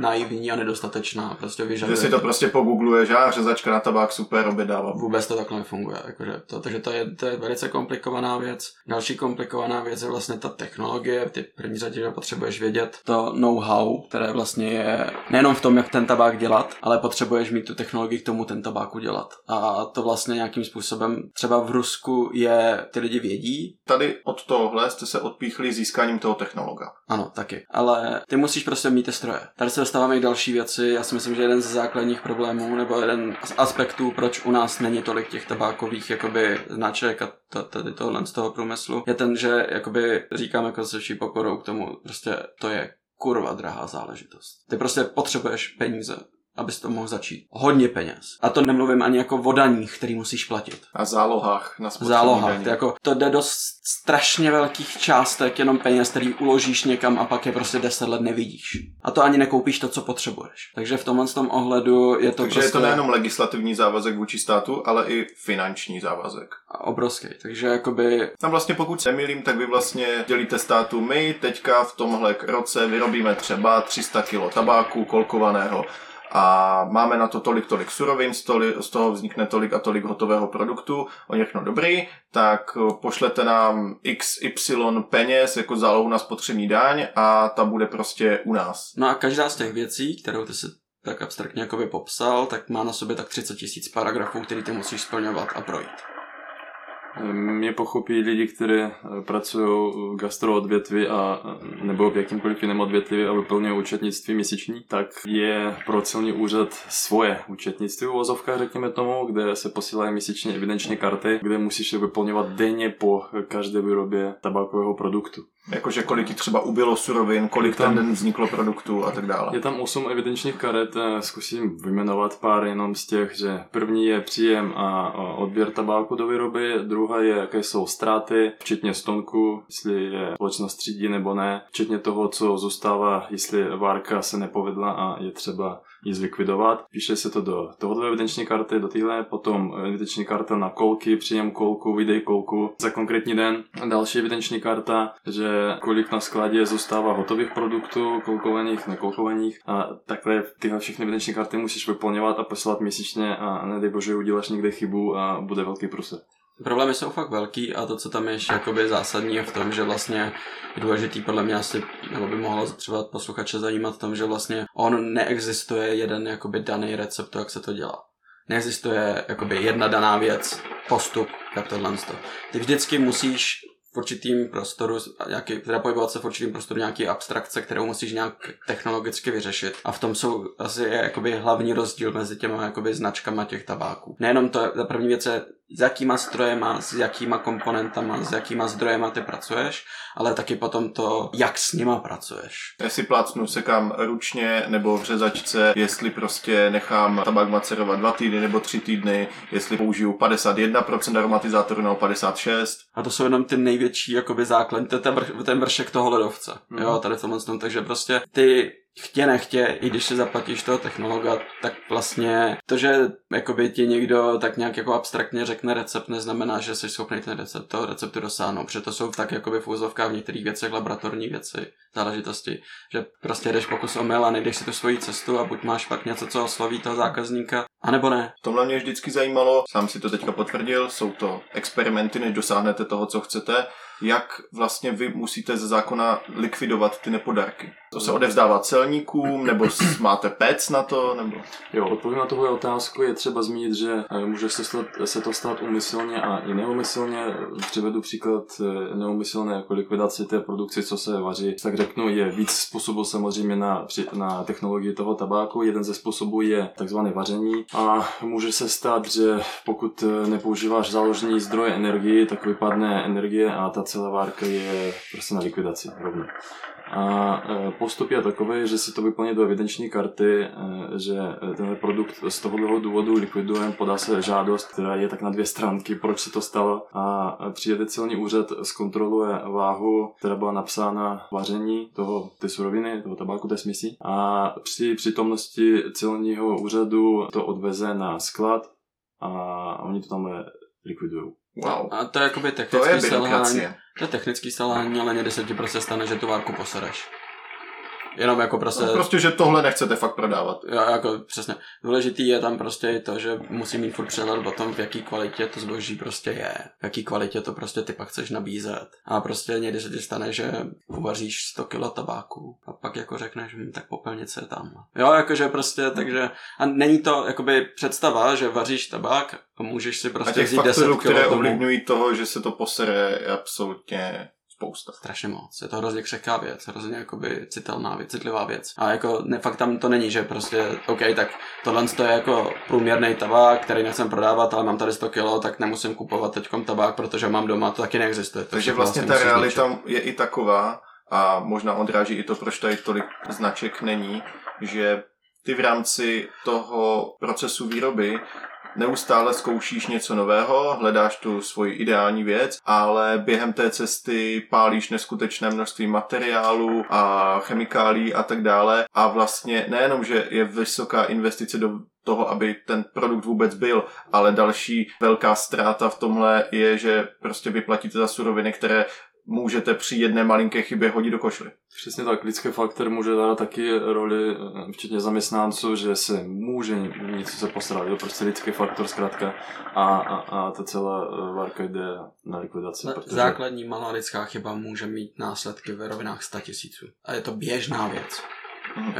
naivní a nedostatečná. Prostě
Že
vyžaduje...
si to prostě pogoogluješ, a řezačka na tabák super, objednávám.
Vůbec to takhle nefunguje. Jakože to, takže to je, to je velice komplikovaná věc. Další komplikovaná věc je vlastně ta technologie. Ty první řadě že potřebuješ vědět to know-how, které vlastně je nejenom v tom, jak ten tabák dělat, ale potřebuješ mít tu technologii k tomu ten tabák udělat. A to vlastně nějakým způsobem třeba v Rusku je, ty lidi vědí,
Tady od tohohle jste se odpíchli získáním toho technologa.
Ano, taky. Ale ty musíš prostě mít ty stroje. Tady se dostáváme i další věci. Já si myslím, že jeden ze základních problémů, nebo jeden z aspektů, proč u nás není tolik těch tabákových jakoby značek a tady tohle z toho průmyslu, je ten, že jakoby říkám jako se vší pokorou k tomu, prostě to je kurva drahá záležitost. Ty prostě potřebuješ peníze, abys to mohl začít. Hodně peněz. A to nemluvím ani jako o daních, který musíš platit.
Na zálohách, na daně.
To, jako, to jde do strašně velkých částek jenom peněz, který uložíš někam a pak je prostě 10 let nevidíš. A to ani nekoupíš to, co potřebuješ. Takže v tomhle tom ohledu je to
Takže
prostě
je to nejenom legislativní závazek vůči státu, ale i finanční závazek.
obrovský. Takže jakoby
Tam vlastně pokud se nemýlím, tak vy vlastně dělíte státu my teďka v tomhle roce vyrobíme třeba 300 kg tabáku kolkovaného a máme na to tolik, tolik surovin, z, toho vznikne tolik a tolik hotového produktu, o všechno dobrý, tak eh, pošlete nám XY peněz jako zálohu na spotřební daň a ta bude prostě u nás.
No a každá z těch věcí, kterou ty si tak abstraktně jakoby popsal, tak má na sobě tak 30 tisíc paragrafů, který ty musíš splňovat a projít.
Mě pochopí lidi, kteří pracují v gastroodvětví a nebo v jakýmkoliv jiném odvětví a vyplňují účetnictví měsíční, tak je pro celní úřad svoje účetnictví v vozovkách, řekněme tomu, kde se posílají měsíčně evidenční karty, kde musíš vyplňovat denně po každé výrobě tabákového produktu.
Jakože kolik třeba ubylo surovin, kolik
Tam-
ten den vzniklo produktu a tak dále.
Je tam 8 evidenčních karet, eh, zkusím vyjmenovat pár jenom z těch, že první je příjem a a odběr tabáku do výroby, druhá je, jaké jsou ztráty, včetně stonku, jestli je společnost třídí nebo ne, včetně toho, co zůstává, jestli várka se nepovedla a je třeba ji zlikvidovat. Píše se to do tohoto evidenční karty, do téhle, potom evidenční karta na kolky, příjem kolku, výdej kolku za konkrétní den. Další evidenční karta, že kolik na skladě zůstává hotových produktů, kolkovaných, nekolkovaných a takhle tyhle všechny evidenční karty musíš vyplňovat a posílat měsíčně a nedej bože uděláš někde chybu a bude velký průser.
Problémy jsou fakt velký a to, co tam je jakoby zásadní, je v tom, že vlastně je důležitý podle mě asi, nebo by mohlo třeba posluchače zajímat v tom, že vlastně on neexistuje jeden jakoby daný recept, jak se to dělá. Neexistuje jakoby jedna daná věc, postup, jak tohle. Ty vždycky musíš v určitým prostoru, nějaký, teda pohybovat se v určitým prostoru nějaký abstrakce, kterou musíš nějak technologicky vyřešit. A v tom jsou asi jakoby hlavní rozdíl mezi těma jakoby značkama těch tabáků. Nejenom to, ta první věc je, s jakýma strojema, s jakýma komponentama, s jakýma zdrojema ty pracuješ, ale taky potom to, jak s nima pracuješ.
Jestli plácnu sekám ručně nebo v řezačce, jestli prostě nechám tabák macerovat dva týdny nebo tři týdny, jestli použiju 51% aromatizátoru nebo 56%.
A to jsou jenom ty největší jakoby základ, to je ten, ten vršek toho ledovce.
Mhm.
Jo, tady v tomhle tom, takže prostě ty chtě nechtě, i když si zaplatíš toho technologa, tak vlastně to, že jakoby ti někdo tak nějak jako abstraktně řekne recept, neznamená, že jsi schopný ten recept, toho receptu dosáhnout, protože to jsou tak jakoby v úzovkách v některých věcech laboratorní věci, záležitosti, že prostě jdeš pokus o a nejdeš si tu svoji cestu a buď máš pak něco, co osloví toho zákazníka, anebo ne.
V tomhle mě vždycky zajímalo, sám si to teďka potvrdil, jsou to experimenty, než dosáhnete toho, co chcete, jak vlastně vy musíte ze zákona likvidovat ty nepodarky. To se odevzdává celníkům, nebo máte pec na to, nebo...
Jo, odpovím na tuhle otázku. Je třeba zmínit, že eh, může se, stát, se to stát umyslně a i neumyslně. Přivedu příklad eh, neumyslné jako likvidaci té produkce, co se vaří. Tak řeknu, je víc způsobů samozřejmě na, na technologii toho tabáku. Jeden ze způsobů je takzvané vaření a může se stát, že pokud eh, nepoužíváš záložní zdroje energie, tak vypadne energie a ta celá várka je prostě na likvidaci rovně. A e, postup je takový, že se to vyplní do evidenční karty, e, že e, ten produkt z tohoto důvodu likvidujeme, podá se žádost, která je tak na dvě stránky, proč se to stalo a přijede celní úřad, zkontroluje váhu, která byla napsána vaření toho, ty suroviny, toho tabáku, té směsi a při přítomnosti celního úřadu to odveze na sklad a oni to tam likvidují.
Wow.
A to je jakoby
To je
technický selhání. To je technický selhání, ale někdy se ti prostě stane, že tu várku posereš. Jenom jako prostě...
No, prostě, že tohle nechcete fakt prodávat.
Jo, jako přesně. Důležitý je tam prostě i to, že musí mít furt přehled o tom, v jaký kvalitě to zboží prostě je. V jaký kvalitě to prostě ty pak chceš nabízet. A prostě někdy se ti stane, že uvaříš 100 kg tabáku a pak jako řekneš, hm, tak popelnice je tam. Jo, jakože prostě, takže a není to jakoby představa, že vaříš tabák a můžeš si
A
prostě
těch
vzít 10
faktorů,
kg
které ovlivňují toho, že se to posere, je absolutně spousta.
strašně moc. Je to hrozně křehká věc, hrozně jakoby citelná věc, citlivá věc. A jako ne, fakt tam to není, že prostě, OK, tak tohle to je jako průměrný tabák, který nechcem prodávat, ale mám tady 100 kg, tak nemusím kupovat teďkom tabák, protože mám doma, to taky neexistuje. To
Takže
všechno
vlastně ta realita je i taková, a možná odráží i to, proč tady tolik značek není, že ty v rámci toho procesu výroby neustále zkoušíš něco nového, hledáš tu svoji ideální věc, ale během té cesty pálíš neskutečné množství materiálu a chemikálí a tak dále. A vlastně nejenom, že je vysoká investice do toho, aby ten produkt vůbec byl, ale další velká ztráta v tomhle je, že prostě vyplatíte za suroviny, které můžete při jedné malinké chybě hodit do košly.
Přesně tak, lidský faktor může dát taky roli, eh, včetně zaměstnanců, že se může něco se postarat, je to prostě lidský faktor zkrátka a, a, a ta celá eh, várka jde na likvidaci.
Na-
protože-
Základní malá lidská chyba může mít následky ve rovinách 100 tisíců. A je to běžná věc.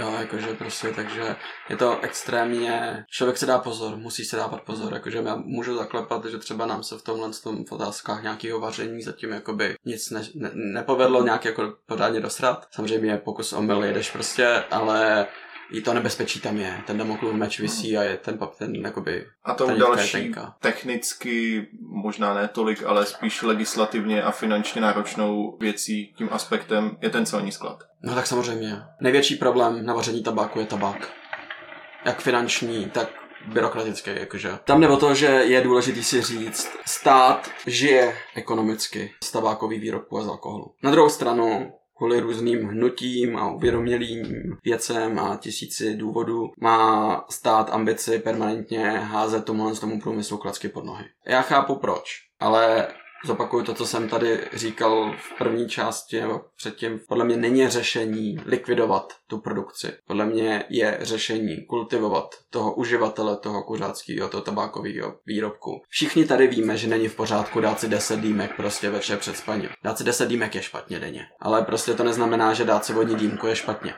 Jo, jakože prostě, takže je to extrémně, člověk se dá pozor, musí se dávat pozor, jakože já můžu zaklepat, že třeba nám se v tomhle tom v otázkách nějakého vaření zatím jakoby nic ne, ne, nepovedlo nějak jako pořádně dosrat. Samozřejmě pokus o mil jedeš prostě, ale i to nebezpečí tam je. Ten Damoklův meč visí a je ten, pap- ten jakoby
A
je
další
tenká.
technicky, možná ne tolik, ale spíš legislativně a finančně náročnou věcí, tím aspektem je ten celní sklad.
No tak samozřejmě. Největší problém na vaření tabáku je tabák. Jak finanční, tak byrokratický, jakože. Tam jde o to, že je důležité si říct, stát žije ekonomicky z tabákových výrobků a z alkoholu. Na druhou stranu, kvůli různým hnutím a uvědomělým věcem a tisíci důvodů má stát ambici permanentně házet tomu tomu průmyslu klacky pod nohy. Já chápu proč, ale zopakuju to, co jsem tady říkal v první části nebo předtím. Podle mě není řešení likvidovat tu produkci. Podle mě je řešení kultivovat toho uživatele toho kuřáckého, toho tabákového výrobku. Všichni tady víme, že není v pořádku dát si 10 dýmek prostě večer před spaním. Dát si 10 dýmek je špatně denně. Ale prostě to neznamená, že dát si vodní dýmku je špatně.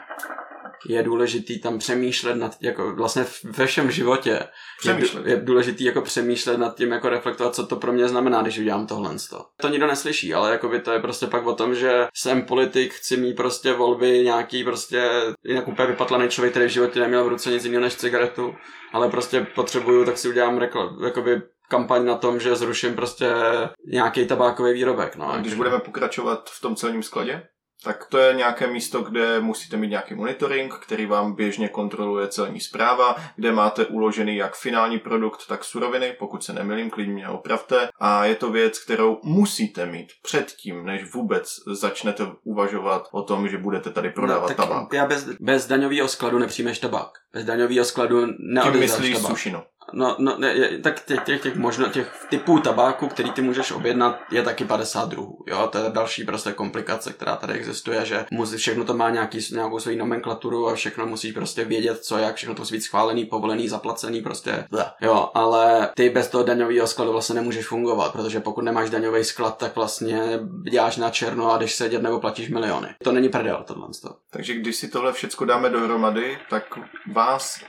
Je důležitý tam přemýšlet nad, jako vlastně ve všem životě je,
Přemýšlet.
je důležitý jako přemýšlet nad tím, jako reflektovat, co to pro mě znamená, když udělám tohle. To nikdo neslyší, ale jako by to je prostě pak o tom, že jsem politik, chci mít prostě volby, nějaký prostě jinak úplně vypatlaný člověk, který v životě neměl v ruce nic jiného než cigaretu, ale prostě potřebuju, tak si udělám rekl, jakoby kampaň na tom, že zruším prostě nějaký tabákový výrobek. No,
A když budeme pokračovat v tom celním skladě, tak to je nějaké místo, kde musíte mít nějaký monitoring, který vám běžně kontroluje celní zpráva, kde máte uložený jak finální produkt, tak suroviny, pokud se nemilím, klidně mě opravte. A je to věc, kterou musíte mít předtím, než vůbec začnete uvažovat o tom, že budete tady prodávat
tak
tabák.
Já bez, bez daňového skladu nepřijmeš tabák. Bez daňového skladu
Tím
neodezdáš
myslíš
tabák.
sušinu.
No, no ne, tak těch, těch, těch, možno, těch typů tabáku, který ty můžeš objednat, je taky 50 druhů. Jo, to je další prostě komplikace, která tady existuje, že musí, všechno to má nějaký, nějakou svoji nomenklaturu a všechno musíš prostě vědět, co jak, všechno to musí být schválený, povolený, zaplacený, prostě. Jo, ale ty bez toho daňového skladu vlastně nemůžeš fungovat, protože pokud nemáš daňový sklad, tak vlastně děláš na černo a jdeš sedět nebo platíš miliony. To není prdel, tohle.
Takže když si tohle všecko dáme dohromady, tak vás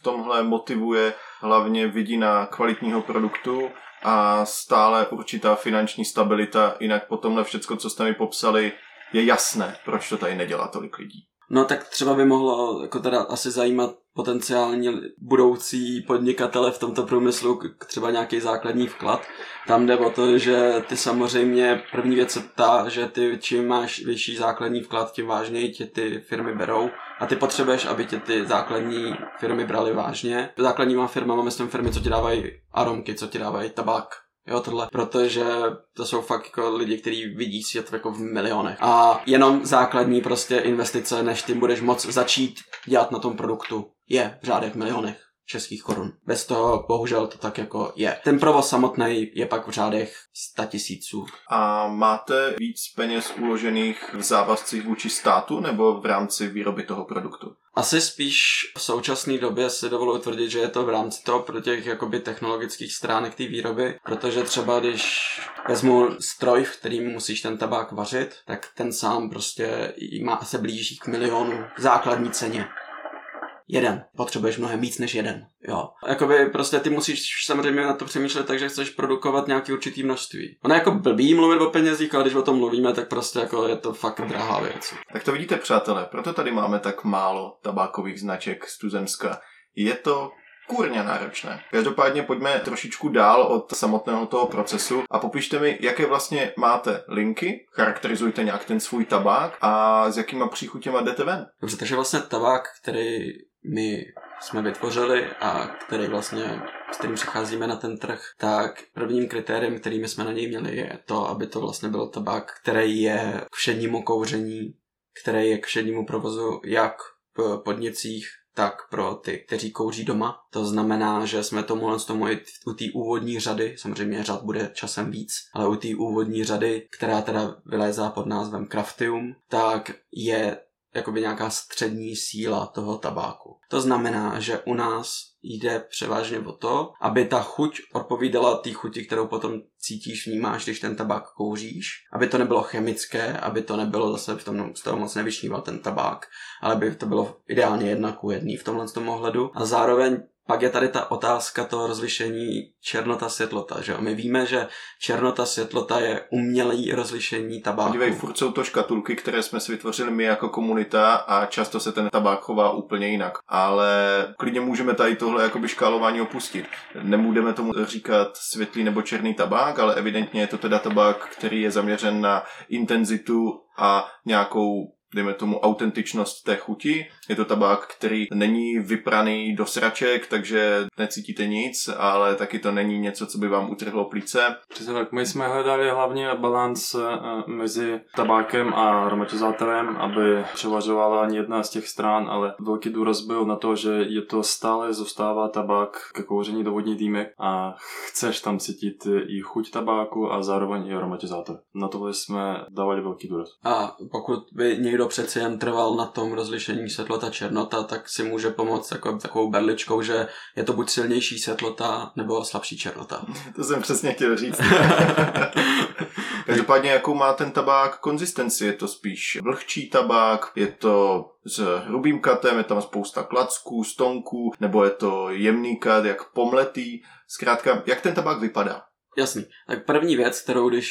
v tomhle motivuje hlavně vidina kvalitního produktu a stále určitá finanční stabilita, jinak po tomhle všecko, co jste mi popsali, je jasné, proč to tady nedělá tolik lidí.
No tak třeba by mohlo jako teda asi zajímat potenciální budoucí podnikatele v tomto průmyslu, třeba nějaký základní vklad. Tam jde o to, že ty samozřejmě, první věc je ta, že ty čím máš vyšší základní vklad, tím vážněji tě ty firmy berou a ty potřebuješ, aby tě ty základní firmy brali vážně. Základníma firmama myslím firmy, co ti dávají aromky, co ti dávají tabák, Jo, tohle, protože to jsou fakt jako lidi, kteří vidí svět jako v milionech. A jenom základní prostě investice, než ty budeš moc začít dělat na tom produktu, je v řádech milionech českých korun. Bez toho bohužel to tak jako je. Ten provoz samotný je pak v řádech 100 tisíců.
A máte víc peněz uložených v závazcích vůči státu nebo v rámci výroby toho produktu?
Asi spíš v současné době si dovoluji tvrdit, že je to v rámci toho pro těch jakoby technologických stránek té výroby, protože třeba když vezmu stroj, v kterým musíš ten tabák vařit, tak ten sám prostě má se blíží k milionu základní ceně. Jeden. Potřebuješ mnohem víc než jeden. Jo. Jakoby prostě ty musíš samozřejmě na to přemýšlet tak, že chceš produkovat nějaký určitý množství. Ono je jako blbý mluvit o penězích, ale když o tom mluvíme, tak prostě jako je to fakt drahá věc.
Tak to vidíte, přátelé, proto tady máme tak málo tabákových značek z tuzemska. Je to kurně náročné. Každopádně pojďme trošičku dál od samotného toho procesu a popište mi, jaké vlastně máte linky, charakterizujte nějak ten svůj tabák a s jakýma příchutěma jdete ven.
Dobře, takže vlastně tabák, který my jsme vytvořili a který vlastně, s kterým přicházíme na ten trh, tak prvním kritériem, který my jsme na něj měli, je to, aby to vlastně byl tabák, který je k všednímu kouření, který je k všednímu provozu jak v podnicích, tak pro ty, kteří kouří doma. To znamená, že jsme tomu z tomu i u té úvodní řady, samozřejmě řad bude časem víc, ale u té úvodní řady, která teda vylézá pod názvem Craftium, tak je jakoby nějaká střední síla toho tabáku. To znamená, že u nás jde převážně o to, aby ta chuť odpovídala té chuti, kterou potom cítíš, vnímáš, když ten tabák kouříš. Aby to nebylo chemické, aby to nebylo zase v tom, z toho moc nevyšníval ten tabák, ale aby to bylo ideálně jedna ku jedný v tomhle tom ohledu. A zároveň pak je tady ta otázka toho rozlišení černota světlota, že? My víme, že černota světlota je umělý rozlišení tabáku.
Podívej, furt jsou to škatulky, které jsme si vytvořili my jako komunita a často se ten tabák chová úplně jinak. Ale klidně můžeme tady tohle jakoby škálování opustit. Nebudeme tomu říkat světlý nebo černý tabák, ale evidentně je to teda tabák, který je zaměřen na intenzitu a nějakou dejme tomu, autentičnost té chuti. Je to tabák, který není vypraný do sraček, takže necítíte nic, ale taky to není něco, co by vám utrhlo plíce.
Přesně tak. My jsme hledali hlavně balans eh, mezi tabákem a aromatizátorem, aby převažovala ani jedna z těch stran, ale velký důraz byl na to, že je to stále zůstává tabák ke kouření do vodní dýmek a chceš tam cítit i chuť tabáku a zároveň i aromatizátor. Na tohle jsme dávali velký důraz.
A pokud by někdo přeci jen trval na tom rozlišení světlota černota, tak si může pomoct jako, takovou berličkou, že je to buď silnější světlota nebo slabší černota.
To jsem přesně chtěl říct. Každopádně, jakou má ten tabák konzistenci? Je to spíš vlhčí tabák, je to s hrubým katem, je tam spousta klacků, stonků, nebo je to jemný kat, jak pomletý. Zkrátka, jak ten tabák vypadá?
Jasný. Tak první věc, kterou když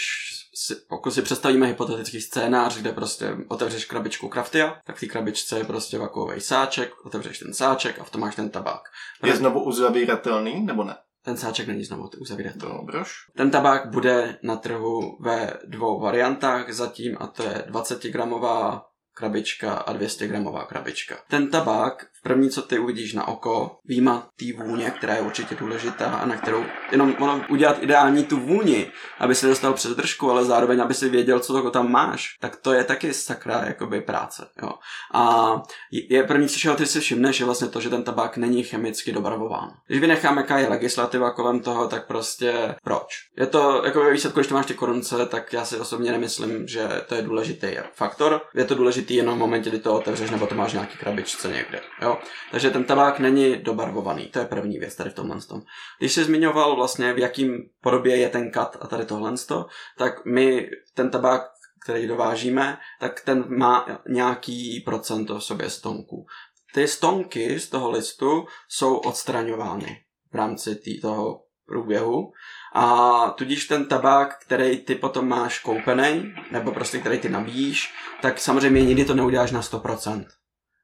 si, pokud si představíme hypotetický scénář, kde prostě otevřeš krabičku Craftia, tak v té krabičce je prostě vakuový sáček, otevřeš ten sáček a v tom máš ten tabák.
Je znovu uzavíratelný, nebo ne?
Ten sáček není znovu uzavíratelný.
Dobroš.
Ten tabák bude na trhu ve dvou variantách zatím a to je 20 gramová krabička a 200 gramová krabička. Ten tabák, v první, co ty uvidíš na oko, výjima té vůně, která je určitě důležitá a na kterou jenom ono udělat ideální tu vůni, aby se dostal přes držku, ale zároveň, aby si věděl, co toho tam máš, tak to je taky sakra jakoby práce. Jo. A je první, co ty si všimneš, je vlastně to, že ten tabák není chemicky dobarvován. Když vynecháme, jaká je legislativa kolem toho, tak prostě proč? Je to, jako výsledku, když to máš ty korunce, tak já si osobně nemyslím, že to je důležitý faktor. Je to důležitý jenom v momentě, kdy to otevřeš nebo to máš nějaký krabičce někde. Jo? Takže ten tabák není dobarvovaný. To je první věc tady v tomhle tom. Když jsi zmiňoval vlastně, v jakým podobě je ten kat a tady tohle, tak my ten tabák který dovážíme, tak ten má nějaký procento v sobě stonků. Ty stonky z toho listu jsou odstraňovány v rámci tý, toho průběhu a tudíž ten tabák, který ty potom máš koupený, nebo prostě který ty nabíjíš, tak samozřejmě nikdy to neuděláš na 100%.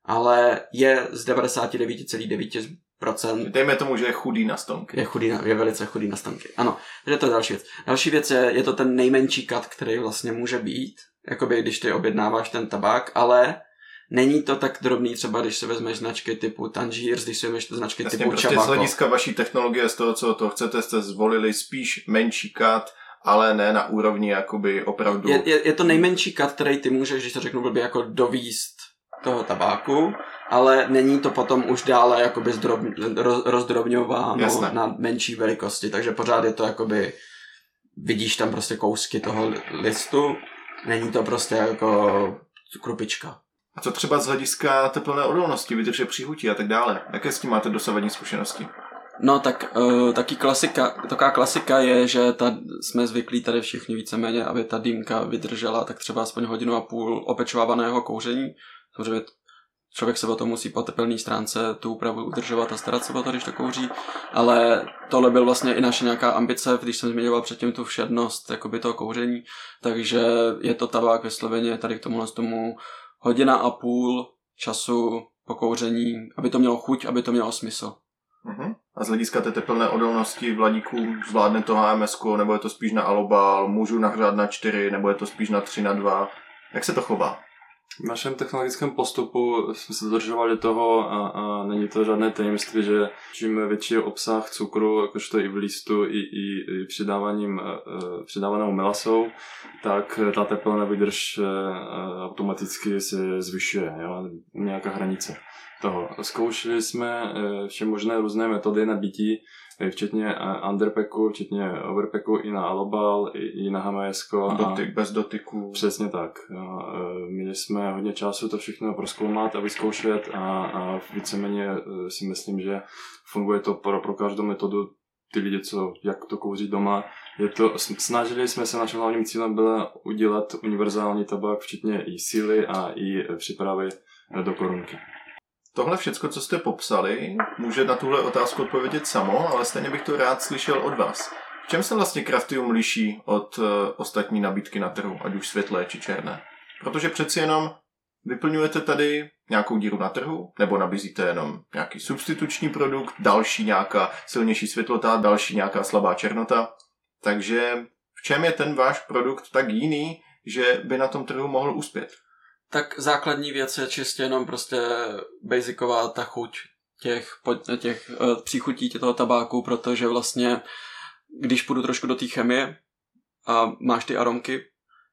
Ale je z 99,9%
Dejme tomu, že je chudý na stonky.
je, chudý na, je velice chudý na stonky. Ano, takže to je další věc. Další věc je, je to ten nejmenší kat, který vlastně může být, jakoby když ty objednáváš ten tabák, ale není to tak drobný, třeba když se vezmeš značky typu Tangiers, když si vezmeš značky
Jasně,
typu
prostě z
Chabako.
hlediska vaší technologie, z toho, co to chcete, jste zvolili spíš menší kat, ale ne na úrovni jakoby opravdu...
Je, je, je, to nejmenší kat, který ty můžeš, když to řeknu blbě, jako dovíst toho tabáku, ale není to potom už dále jakoby zdrob, roz, rozdrobňováno
Jasné.
na menší velikosti, takže pořád je to jakoby, vidíš tam prostě kousky toho li- listu, není to prostě jako krupička.
A co třeba z hlediska teplné odolnosti, vydrže příchutí a tak dále? Jaké s tím máte dosavadní zkušenosti?
No tak uh, taky klasika, taková klasika je, že ta, jsme zvyklí tady všichni víceméně, aby ta dýmka vydržela tak třeba aspoň hodinu a půl opečovávaného kouření. Samozřejmě člověk se o to musí po tepelné stránce tu úpravu udržovat a starat se o to, když to kouří, ale tohle byl vlastně i naše nějaká ambice, když jsem zmiňoval předtím tu všednost jakoby toho kouření, takže je to tabák vysloveně tady k tomuhle tomu hodina a půl času po kouření, aby to mělo chuť, aby to mělo smysl.
Uh-huh. A z hlediska té teplné odolnosti vladíků zvládne to HMS, nebo je to spíš na alobal, můžu nahřát na 4, nebo je to spíš na 3 na 2? Jak se to chová?
V našem technologickém postupu jsme se dodržovali toho a, a není to žádné tajemství, že čím větší obsah cukru, jakožto i v listu, i, i, i přidávaním, uh, přidávanou melasou, tak ta teplná vydrž uh, automaticky se zvyšuje, jo? nějaká hranice toho. Zkoušeli jsme uh, vše možné různé metody nabití, včetně uh, underpacku, včetně overpacku i na alobal, i, i na HMS.
Dotyk, bez dotyku.
Přesně tak. Jo, e, Měli jsme hodně času to všechno proskoumat a vyzkoušet a, a víceméně e, si myslím, že funguje to pro, pro každou metodu ty lidi, co, jak to kouří doma. Je to, snažili jsme se, naším hlavním cílem bylo udělat univerzální tabák, včetně i síly a i přípravy do korunky.
Tohle všecko, co jste popsali, může na tuhle otázku odpovědět samo, ale stejně bych to rád slyšel od vás. V čem se vlastně Craftium liší od uh, ostatní nabídky na trhu, ať už světlé či černé? Protože přeci jenom vyplňujete tady nějakou díru na trhu, nebo nabízíte jenom nějaký substituční produkt, další nějaká silnější světlota, další nějaká slabá černota. Takže v čem je ten váš produkt tak jiný, že by na tom trhu mohl uspět?
Tak základní věc je čistě jenom prostě basicová ta chuť těch, těch uh, příchutí toho tabáku, protože vlastně, když půjdu trošku do té chemie a máš ty aromky,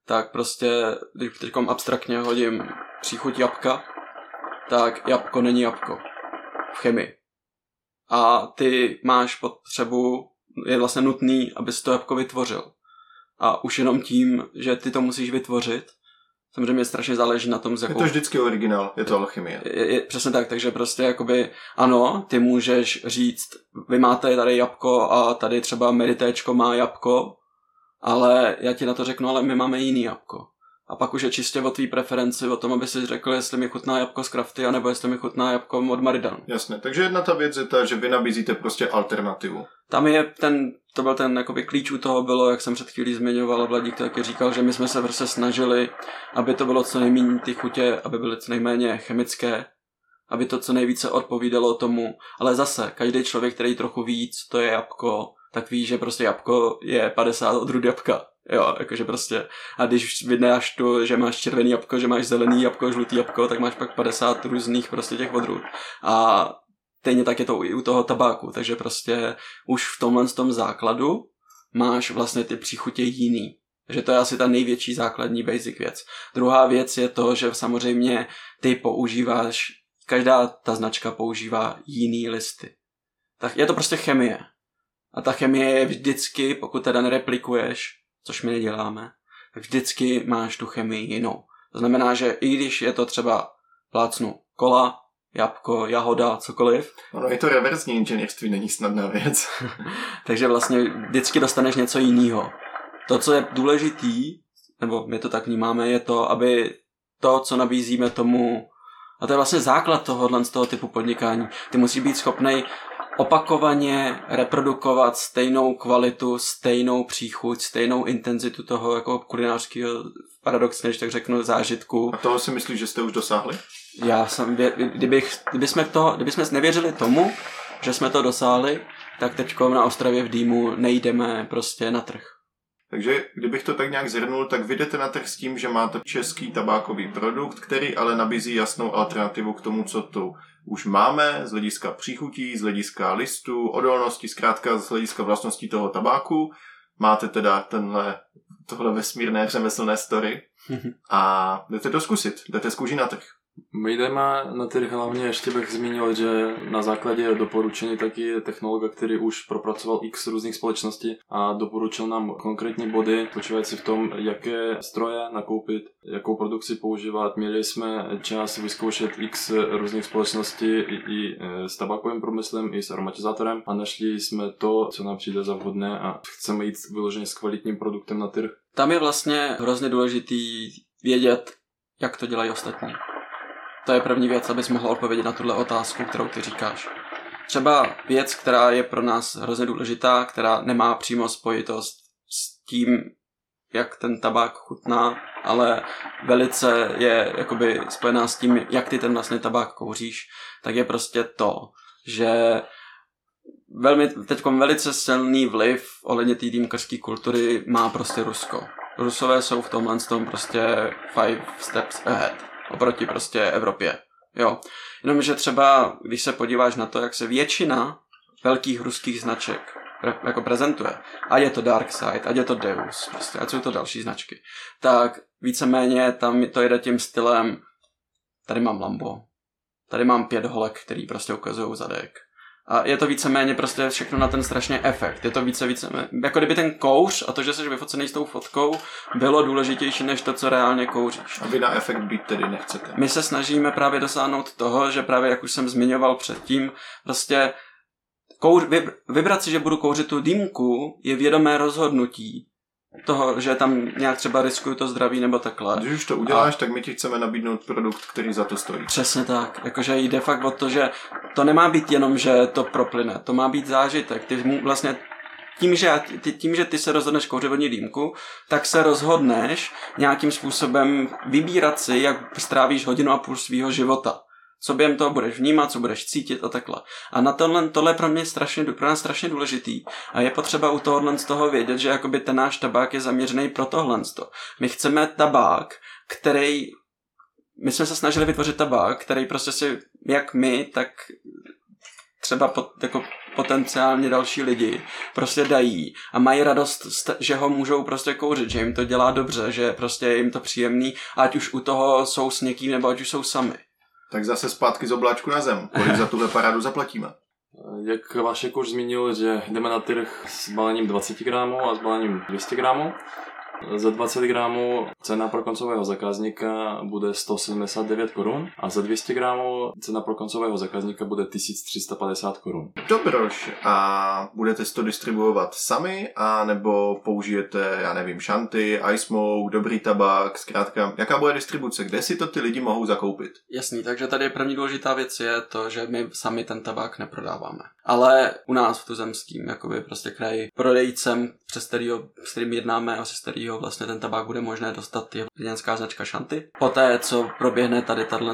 tak prostě, když teď abstraktně hodím příchuť jabka, tak jabko není jabko v chemii. A ty máš potřebu, je vlastně nutný, abys to jabko vytvořil. A už jenom tím, že ty to musíš vytvořit, samozřejmě strašně záleží na tom, z
Je
jakou
to vždycky originál, je to alchymie.
je, je, přesně tak, takže prostě jakoby ano, ty můžeš říct, vy máte tady jabko a tady třeba meditéčko má jabko, ale já ti na to řeknu, ale my máme jiný jabko. A pak už je čistě o tvý preferenci, o tom, aby si řekl, jestli mi chutná jabko z Crafty, anebo jestli mi chutná jabko od Maridanu.
Jasně, takže jedna ta věc je ta, že vy nabízíte prostě alternativu.
Tam je ten, to byl ten jakoby klíč u toho bylo, jak jsem před chvílí zmiňoval, a Vladík taky říkal, že my jsme se prostě snažili, aby to bylo co nejméně ty chutě, aby byly co nejméně chemické, aby to co nejvíce odpovídalo tomu, ale zase, každý člověk, který trochu víc, to je jabko, tak ví, že prostě jabko je 50 odrůd jabka. Jo, jakože prostě, a když vydáš tu, že máš červený jabko, že máš zelený jabko, žlutý jabko, tak máš pak 50 různých prostě těch odrůd. A stejně tak je to i u toho tabáku, takže prostě už v tomhle tom základu máš vlastně ty příchutě jiný. Takže to je asi ta největší základní basic věc. Druhá věc je to, že samozřejmě ty používáš, každá ta značka používá jiný listy. Tak je to prostě chemie. A ta chemie je vždycky, pokud teda nereplikuješ, což my neděláme, tak vždycky máš tu chemii jinou. To znamená, že i když je to třeba plácnu kola, jabko, jahoda, cokoliv.
Ono je to reverzní inženýrství, není snadná věc.
Takže vlastně vždycky dostaneš něco jiného. To, co je důležitý, nebo my to tak vnímáme, je to, aby to, co nabízíme tomu, a to je vlastně základ tohohle z toho typu podnikání, ty musí být schopný opakovaně reprodukovat stejnou kvalitu, stejnou příchuť, stejnou intenzitu toho jako kulinářského, paradoxně, když tak řeknu, zážitku.
A toho si myslíš, že jste už dosáhli?
Já jsem, kdybych, kdybychom, to, kdybychom nevěřili tomu, že jsme to dosáhli, tak teď na Ostravě v Dýmu nejdeme prostě na trh.
Takže kdybych to tak nějak zhrnul, tak vyjdete na trh s tím, že máte český tabákový produkt, který ale nabízí jasnou alternativu k tomu, co tu už máme z hlediska příchutí, z hlediska listu, odolnosti, zkrátka z hlediska vlastností toho tabáku. Máte teda tenhle, tohle vesmírné řemeslné story a jdete to zkusit, jdete z kůži na trh.
My jdeme na trh hlavně, ještě bych zmínil, že na základě doporučení taky technologa, který už propracoval x různých společností a doporučil nám konkrétní body, spočívající v tom, jaké stroje nakoupit, jakou produkci používat. Měli jsme čas vyzkoušet x různých společností i, i e, s tabákovým průmyslem, i s aromatizátorem a našli jsme to, co nám přijde za vhodné a chceme jít vyloženě s kvalitním produktem na trh.
Tam je vlastně hrozně důležitý vědět, jak to dělají ostatní. To je první věc, abys mohl odpovědět na tuhle otázku, kterou ty říkáš. Třeba věc, která je pro nás hrozně důležitá, která nemá přímo spojitost s tím, jak ten tabák chutná, ale velice je jakoby spojená s tím, jak ty ten vlastně tabák kouříš, tak je prostě to, že velmi, teď velice silný vliv ohledně té dýmkařské kultury má prostě Rusko. Rusové jsou v tomhle tom prostě five steps ahead oproti prostě Evropě. Jo. Jenomže třeba, když se podíváš na to, jak se většina velkých ruských značek jako prezentuje, ať je to Dark Side, ať je to Deus, prostě, ať jsou to další značky, tak víceméně tam to jede tím stylem, tady mám Lambo, tady mám pět holek, který prostě ukazují zadek, a je to víceméně prostě všechno na ten strašně efekt. Je to více, více, jako kdyby ten kouř a to, že jsi vyfocený s tou fotkou, bylo důležitější než to, co reálně kouříš.
A vy na efekt být tedy nechcete.
My se snažíme právě dosáhnout toho, že právě, jak už jsem zmiňoval předtím, prostě kouř, vybrat si, že budu kouřit tu dýmku, je vědomé rozhodnutí toho, že tam nějak třeba riskuju to zdraví nebo takhle.
Když už to uděláš, a... tak my ti chceme nabídnout produkt, který za to stojí.
Přesně tak. Jakože jde fakt o to, že to nemá být jenom, že to proplyne. To má být zážitek. Ty mu vlastně tím, že, ty, tím, že ty se rozhodneš kouřit vodní dýmku, tak se rozhodneš nějakým způsobem vybírat si, jak strávíš hodinu a půl svého života co během toho budeš vnímat, co budeš cítit a takhle. A na tohle, tohle je pro mě strašně, pro nás strašně důležitý. A je potřeba u tohohle z toho vědět, že jakoby ten náš tabák je zaměřený pro tohle. My chceme tabák, který my jsme se snažili vytvořit tabák, který prostě si, jak my, tak třeba pot, jako potenciálně další lidi prostě dají a mají radost, že ho můžou prostě kouřit, že jim to dělá dobře, že prostě je jim to příjemný, ať už u toho jsou s někým nebo ať už jsou sami.
Tak zase zpátky z obláčku na zem. Kolik za tuhle parádu zaplatíme?
Jak Vašek už zmínil, že jdeme na trh s balením 20 gramů a s balením 200 gramů. Za 20 gramů cena pro koncového zákazníka bude 179 korun a za 200 gramů cena pro koncového zákazníka bude 1350 korun.
Dobroš, a budete to distribuovat sami, a nebo použijete, já nevím, šanty, ice smoke, dobrý tabák, zkrátka, jaká bude distribuce, kde si to ty lidi mohou zakoupit?
Jasný, takže tady první důležitá věc je to, že my sami ten tabák neprodáváme. Ale u nás v tuzemským, jakoby prostě kraji, prodejcem, přes kterýho, s kterým jednáme a se kterýho kterého vlastně ten tabák bude možné dostat, je brněnská značka Shanty. Poté, co proběhne tady tato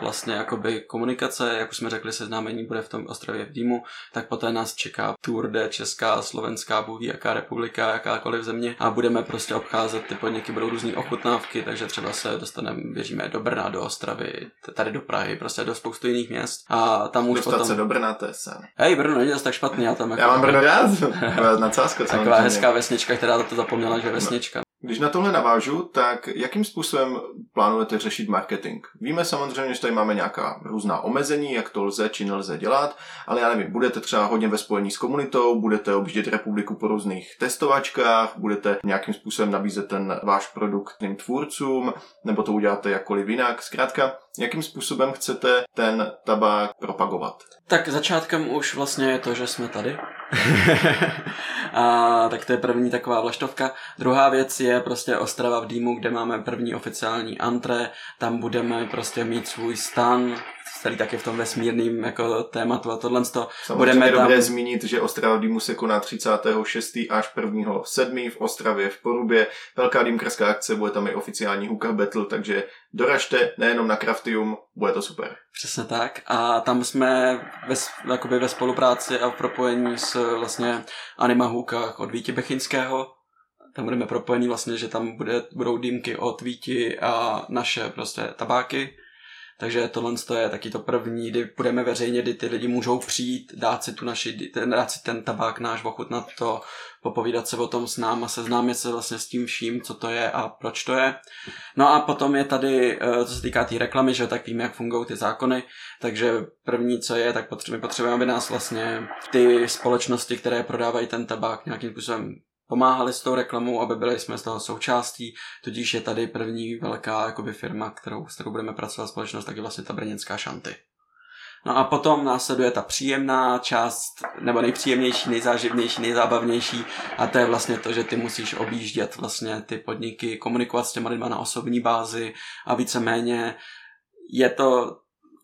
vlastně jakoby komunikace, jak už jsme řekli, seznámení bude v tom ostrově v Dýmu, tak poté nás čeká tour de Česká, Slovenská, Bůh jaká republika, jakákoliv země a budeme prostě obcházet ty podniky, budou různé ochutnávky, takže třeba se dostaneme, věříme, do Brna, do Ostravy, tady do Prahy, prostě do spoustu jiných měst. A tam už
Dostat
potom...
se do Brna, to je sen.
Hej, Brno není zas tak špatný, já tam jako...
Já mám Brno rád. Na cáska,
Taková hezká vesnička, která to zapomněla, že vesnička.
Když na tohle navážu, tak jakým způsobem plánujete řešit marketing? Víme samozřejmě, že tady máme nějaká různá omezení, jak to lze či nelze dělat, ale já nevím, budete třeba hodně ve spojení s komunitou, budete objíždět republiku po různých testovačkách, budete nějakým způsobem nabízet ten váš produkt tvůrcům, nebo to uděláte jakkoliv jinak. Zkrátka, jakým způsobem chcete ten tabák propagovat?
Tak začátkem už vlastně je to, že jsme tady. a tak to je první taková vlaštovka. Druhá věc je prostě Ostrava v Dýmu, kde máme první oficiální antré. Tam budeme prostě mít svůj stan, celý taky v tom vesmírným jako tématu a tohle. To
Samozřejmě
budeme
je dobré
tam...
zmínit, že Ostrava Dýmu se koná 36. až 1. 7. v Ostravě v Porubě. Velká dýmkarská akce, bude tam i oficiální hookah battle, takže doražte nejenom na Craftium, bude to super.
Přesně tak. A tam jsme ve, jakoby ve spolupráci a v propojení s vlastně Anima Hookah od Víti Bechinského. Tam budeme propojení vlastně, že tam bude, budou dýmky od Víti a naše prostě tabáky. Takže tohle je taky to první, kdy budeme veřejně, kdy ty lidi můžou přijít, dát si tu naši, dát si ten tabák náš, ochutnat to, popovídat se o tom s náma, seznámit se vlastně s tím vším, co to je a proč to je. No a potom je tady, eh, co se týká té tý reklamy, že tak víme, jak fungují ty zákony, takže první, co je, tak potřebujeme, potřebujeme, aby nás vlastně ty společnosti, které prodávají ten tabák nějakým způsobem pomáhali s tou reklamou, aby byli jsme z toho součástí, tudíž je tady první velká jakoby, firma, kterou, s kterou budeme pracovat společnost, tak je vlastně ta brněnská šanty. No a potom následuje ta příjemná část, nebo nejpříjemnější, nejzáživnější, nejzábavnější a to je vlastně to, že ty musíš objíždět vlastně ty podniky, komunikovat s těma lidma na osobní bázi a víceméně je to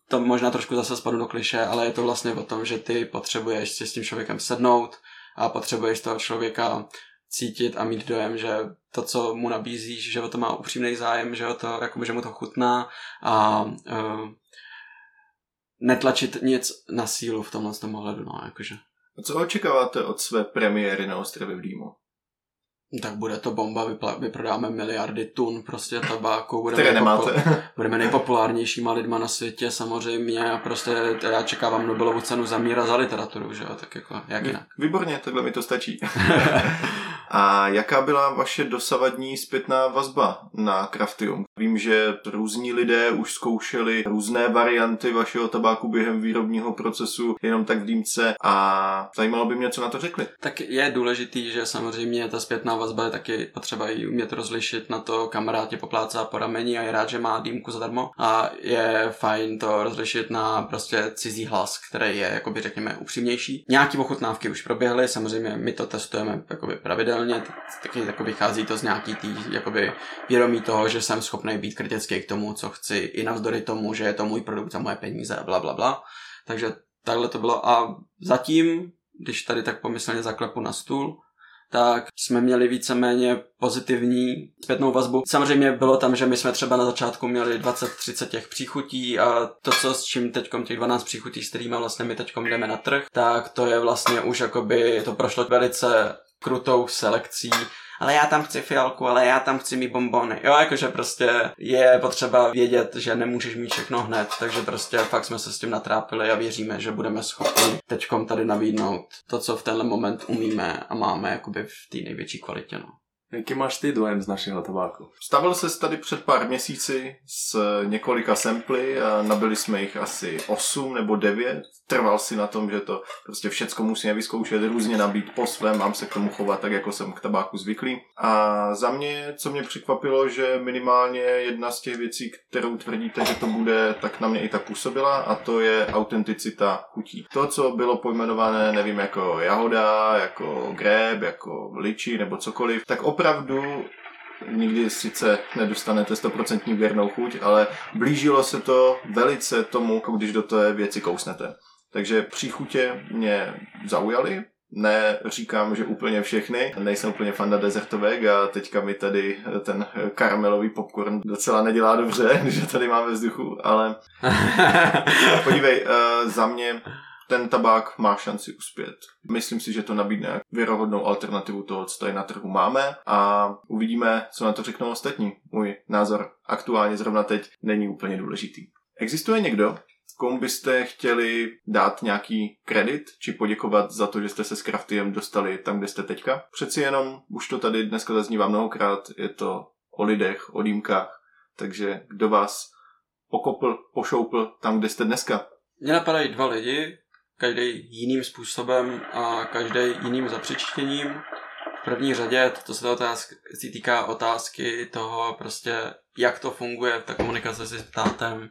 to možná trošku zase spadnu do kliše, ale je to vlastně o tom, že ty potřebuješ si s tím člověkem sednout a potřebuješ toho člověka cítit a mít dojem, že to, co mu nabízíš, že o to má upřímný zájem, že, o to, jakoby, že mu to chutná a uh, netlačit nic na sílu v tomhle tom ohledu, no, jakože.
A co očekáváte od své premiéry na Ostravě v Dýmu?
Tak bude to bomba, vypla- vyprodáme miliardy tun prostě tabáku. Budeme
Které nemáte.
nejpopu- budeme nejpopulárnějšíma lidma na světě samozřejmě a prostě já čekávám Nobelovu cenu za míra za literaturu, že jo, tak jako jak jinak.
Výborně, takhle mi to stačí. A jaká byla vaše dosavadní zpětná vazba na Craftium? Vím, že různí lidé už zkoušeli různé varianty vašeho tabáku během výrobního procesu, jenom tak v dýmce a zajímalo by mě, co na to řekli.
Tak je důležitý, že samozřejmě ta zpětná vazba je taky potřeba ji umět rozlišit na to, kamarád tě poplácá po rameni a je rád, že má dýmku zadarmo a je fajn to rozlišit na prostě cizí hlas, který je, jakoby řekněme, upřímnější. Nějaké ochutnávky už proběhly, samozřejmě my to testujeme jakoby pravidelně, taky jako vychází to z nějaký tý, jakoby vědomí toho, že jsem schopný být kritický k tomu, co chci, i navzdory tomu, že je to můj produkt za moje peníze, bla, bla, bla. Takže takhle to bylo a zatím, když tady tak pomyslně zaklepu na stůl, tak jsme měli víceméně pozitivní zpětnou vazbu. Samozřejmě bylo tam, že my jsme třeba na začátku měli 20-30 těch příchutí a to, co s čím teď těch 12 příchutí, s kterými vlastně my teď jdeme na trh, tak to je vlastně už jakoby, to prošlo velice krutou selekcí ale já tam chci fialku, ale já tam chci mít bombony. Jo, jakože prostě je potřeba vědět, že nemůžeš mít všechno hned, takže prostě fakt jsme se s tím natrápili a věříme, že budeme schopni teďkom tady nabídnout to, co v tenhle moment umíme a máme jakoby v té největší kvalitě. No.
Jaký máš ty dojem z našeho tabáku?
Stavil se tady před pár měsíci s několika samply a nabili jsme jich asi 8 nebo 9. Trval si na tom, že to prostě všecko musíme vyzkoušet, různě nabít po svém, mám se k tomu chovat tak, jako jsem k tabáku zvyklý. A za mě, co mě překvapilo, že minimálně jedna z těch věcí, kterou tvrdíte, že to bude, tak na mě i tak působila a to je autenticita chutí. To, co bylo pojmenované, nevím, jako jahoda, jako greb, jako liči nebo cokoliv, tak opravdu nikdy sice nedostanete 100% věrnou chuť, ale blížilo se to velice tomu, když do té věci kousnete. Takže příchutě mě zaujaly, neříkám, že úplně všechny. Nejsem úplně fanda dezertovek a teďka mi tady ten karamelový popcorn docela nedělá dobře, že tady máme vzduchu, ale podívej, uh, za mě ten tabák má šanci uspět. Myslím si, že to nabídne věrohodnou alternativu toho, co tady na trhu máme a uvidíme, co na to řeknou ostatní. Můj názor aktuálně zrovna teď není úplně důležitý. Existuje někdo, komu byste chtěli dát nějaký kredit, či poděkovat za to, že jste se s Craftiem dostali tam, kde jste teďka? Přeci jenom, už to tady dneska zaznívá mnohokrát, je to o lidech, o dýmkách, takže kdo vás pokopl, pošoupl tam, kde jste dneska?
Mně napadají dva lidi, každý jiným způsobem a každý jiným zapřičtěním. V první řadě, to se otázky, týká otázky toho prostě, jak to funguje, ta komunikace se státem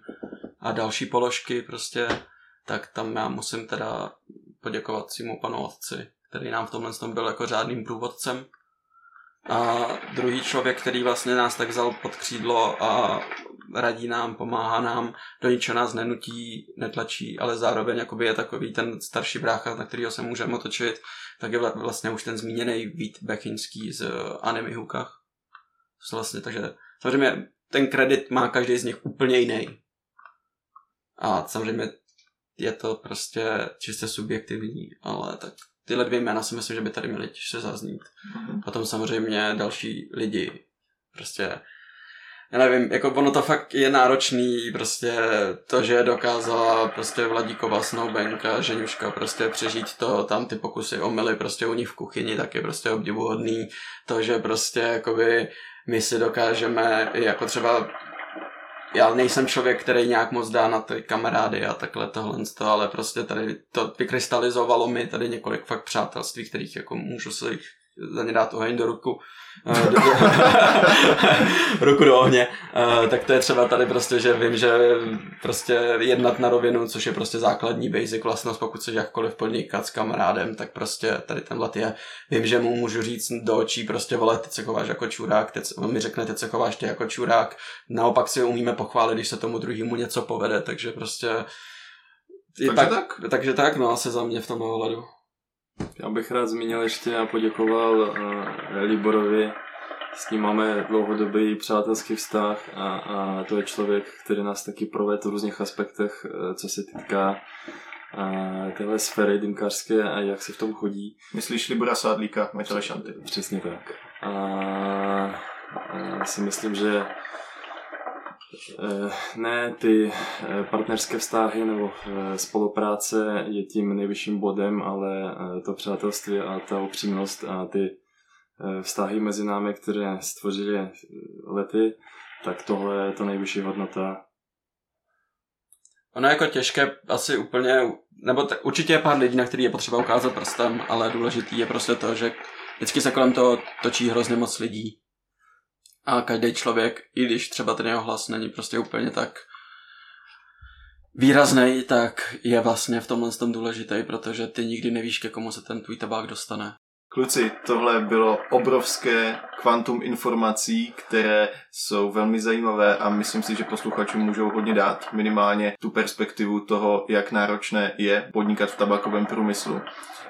a další položky prostě, tak tam já musím teda poděkovat svému panu otci, který nám v tomhle tom byl jako řádným průvodcem. A druhý člověk, který vlastně nás tak vzal pod křídlo a radí nám, pomáhá nám, do ničeho nás nenutí, netlačí, ale zároveň je takový ten starší brácha, na kterého se můžeme otočit, tak je vlastně už ten zmíněný Vít Bechinský z Anime Hukách. Vlastně, takže samozřejmě ten kredit má každý z nich úplně jiný. A samozřejmě je to prostě čistě subjektivní, ale tak tyhle dvě jména si myslím, že by tady měly těžce zaznít. Mm-hmm. Potom samozřejmě další lidi. Prostě já nevím, jako ono to fakt je náročný, prostě to, že dokázala prostě Vladíková Snowbanka, Ženuška prostě přežít to, tam ty pokusy omily prostě u nich v kuchyni, tak je prostě obdivuhodný. To, že prostě jakoby my si dokážeme jako třeba já nejsem člověk, který nějak moc dá na ty kamarády a takhle tohle, ale prostě tady to vykrystalizovalo mi tady několik fakt přátelství, kterých jako můžu se jich za ně dát oheň do ruku, eh, do, do, ruku do ohně, uh, tak to je třeba tady prostě, že vím, že prostě jednat na rovinu, což je prostě základní basic vlastnost, pokud chceš jakkoliv podnikat s kamarádem, tak prostě tady tenhle je, vím, že mu můžu říct do očí prostě vole, ty se chováš jako čurák, teď, on mi řekne, teď se chováš ty jako čurák, naopak si umíme pochválit, když se tomu druhému něco povede, takže prostě
takže tak, tak?
Takže tak, no, asi za mě v tom ohledu.
Já bych rád zmínil ještě a poděkoval uh, Liborovi. S ním máme dlouhodobý přátelský vztah a, a to je člověk, který nás taky provedl v různých aspektech, uh, co se týká uh, téhle sféry dymkařské a jak se v tom chodí.
Myslíš Libora Sádlíka, majitele Šanty?
Přesně tak. A, a si myslím, že ne, ty eh, partnerské vztahy nebo eh, spolupráce je tím nejvyšším bodem, ale to přátelství a ta upřímnost a ty vztahy mezi námi, které stvořily lety, tak tohle je to nejvyšší hodnota.
Ono je jako těžké asi úplně, nebo t- určitě je pár lidí, na který je potřeba ukázat prstem, ale důležitý je prostě to, že vždycky se kolem toho točí hrozně moc lidí a každý člověk, i když třeba ten jeho hlas není prostě úplně tak výrazný, tak je vlastně v tomhle tom důležitý, protože ty nikdy nevíš, ke komu se ten tvůj tabák dostane.
Kluci, tohle bylo obrovské kvantum informací, které jsou velmi zajímavé a myslím si, že posluchačům můžou hodně dát minimálně tu perspektivu toho, jak náročné je podnikat v tabakovém průmyslu.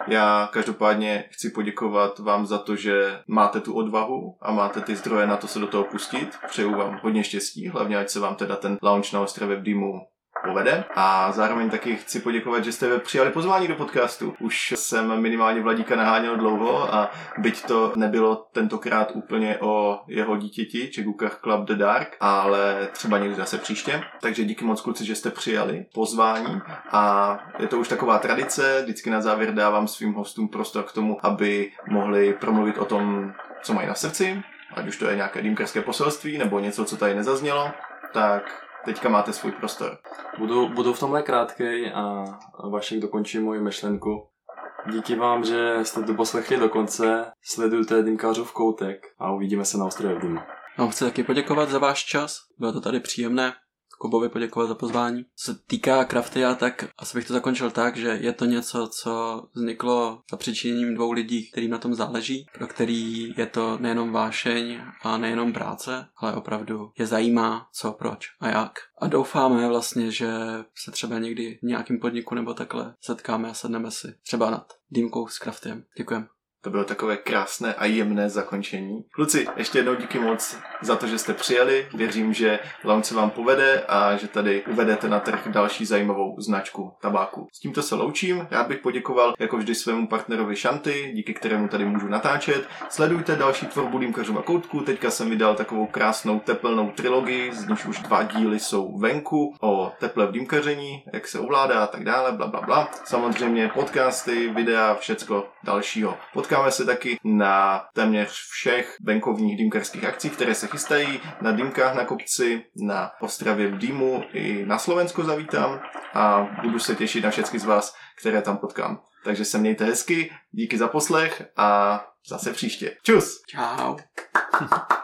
Já každopádně chci poděkovat vám za to, že máte tu odvahu a máte ty zdroje na to se do toho pustit. Přeju vám hodně štěstí, hlavně ať se vám teda ten launch na ostrově v Dýmu povede. A zároveň taky chci poděkovat, že jste přijali pozvání do podcastu. Už jsem minimálně Vladíka naháněl dlouho a byť to nebylo tentokrát úplně o jeho dítěti, Čegukach Club The Dark, ale třeba někdy zase příště. Takže díky moc kluci, že jste přijali pozvání a je to už taková tradice, vždycky na závěr dávám svým hostům prostor k tomu, aby mohli promluvit o tom, co mají na srdci, ať už to je nějaké dýmkerské poselství nebo něco, co tady nezaznělo, tak teďka máte svůj prostor.
Budu, budu v tomhle krátkej a Vašek dokončí moji myšlenku. Díky vám, že jste to poslechli do konce. Sledujte Dymkářův koutek a uvidíme se na ostrově v Dymu.
Vám chci taky poděkovat za váš čas. Bylo to tady příjemné. Kubovi poděkovat za pozvání. Co se týká Craftia, tak asi bych to zakončil tak, že je to něco, co vzniklo za přičiněním dvou lidí, kterým na tom záleží, pro který je to nejenom vášeň a nejenom práce, ale opravdu je zajímá, co, proč a jak. A doufáme vlastně, že se třeba někdy v nějakém podniku nebo takhle setkáme a sedneme si třeba nad dýmkou s Craftiem. Děkujeme.
To bylo takové krásné a jemné zakončení. Kluci, ještě jednou díky moc za to, že jste přijeli. Věřím, že launch se vám povede a že tady uvedete na trh další zajímavou značku tabáku. S tímto se loučím. Rád bych poděkoval jako vždy svému partnerovi Šanty, díky kterému tady můžu natáčet. Sledujte další tvorbu Dýmkařova koutku. Teďka jsem vydal takovou krásnou tepelnou trilogii, z níž už dva díly jsou venku o teple v dýmkaření, jak se ovládá a tak dále, bla, bla, bla. Samozřejmě podcasty, videa, všecko dalšího. Potkáme se taky na téměř všech venkovních dýmkarských akcích, které se chystají, na dýmkách na kopci, na Ostravě v Dýmu i na Slovensko zavítám a budu se těšit na všechny z vás, které tam potkám. Takže se mějte hezky, díky za poslech a zase příště. Čus!
Čau.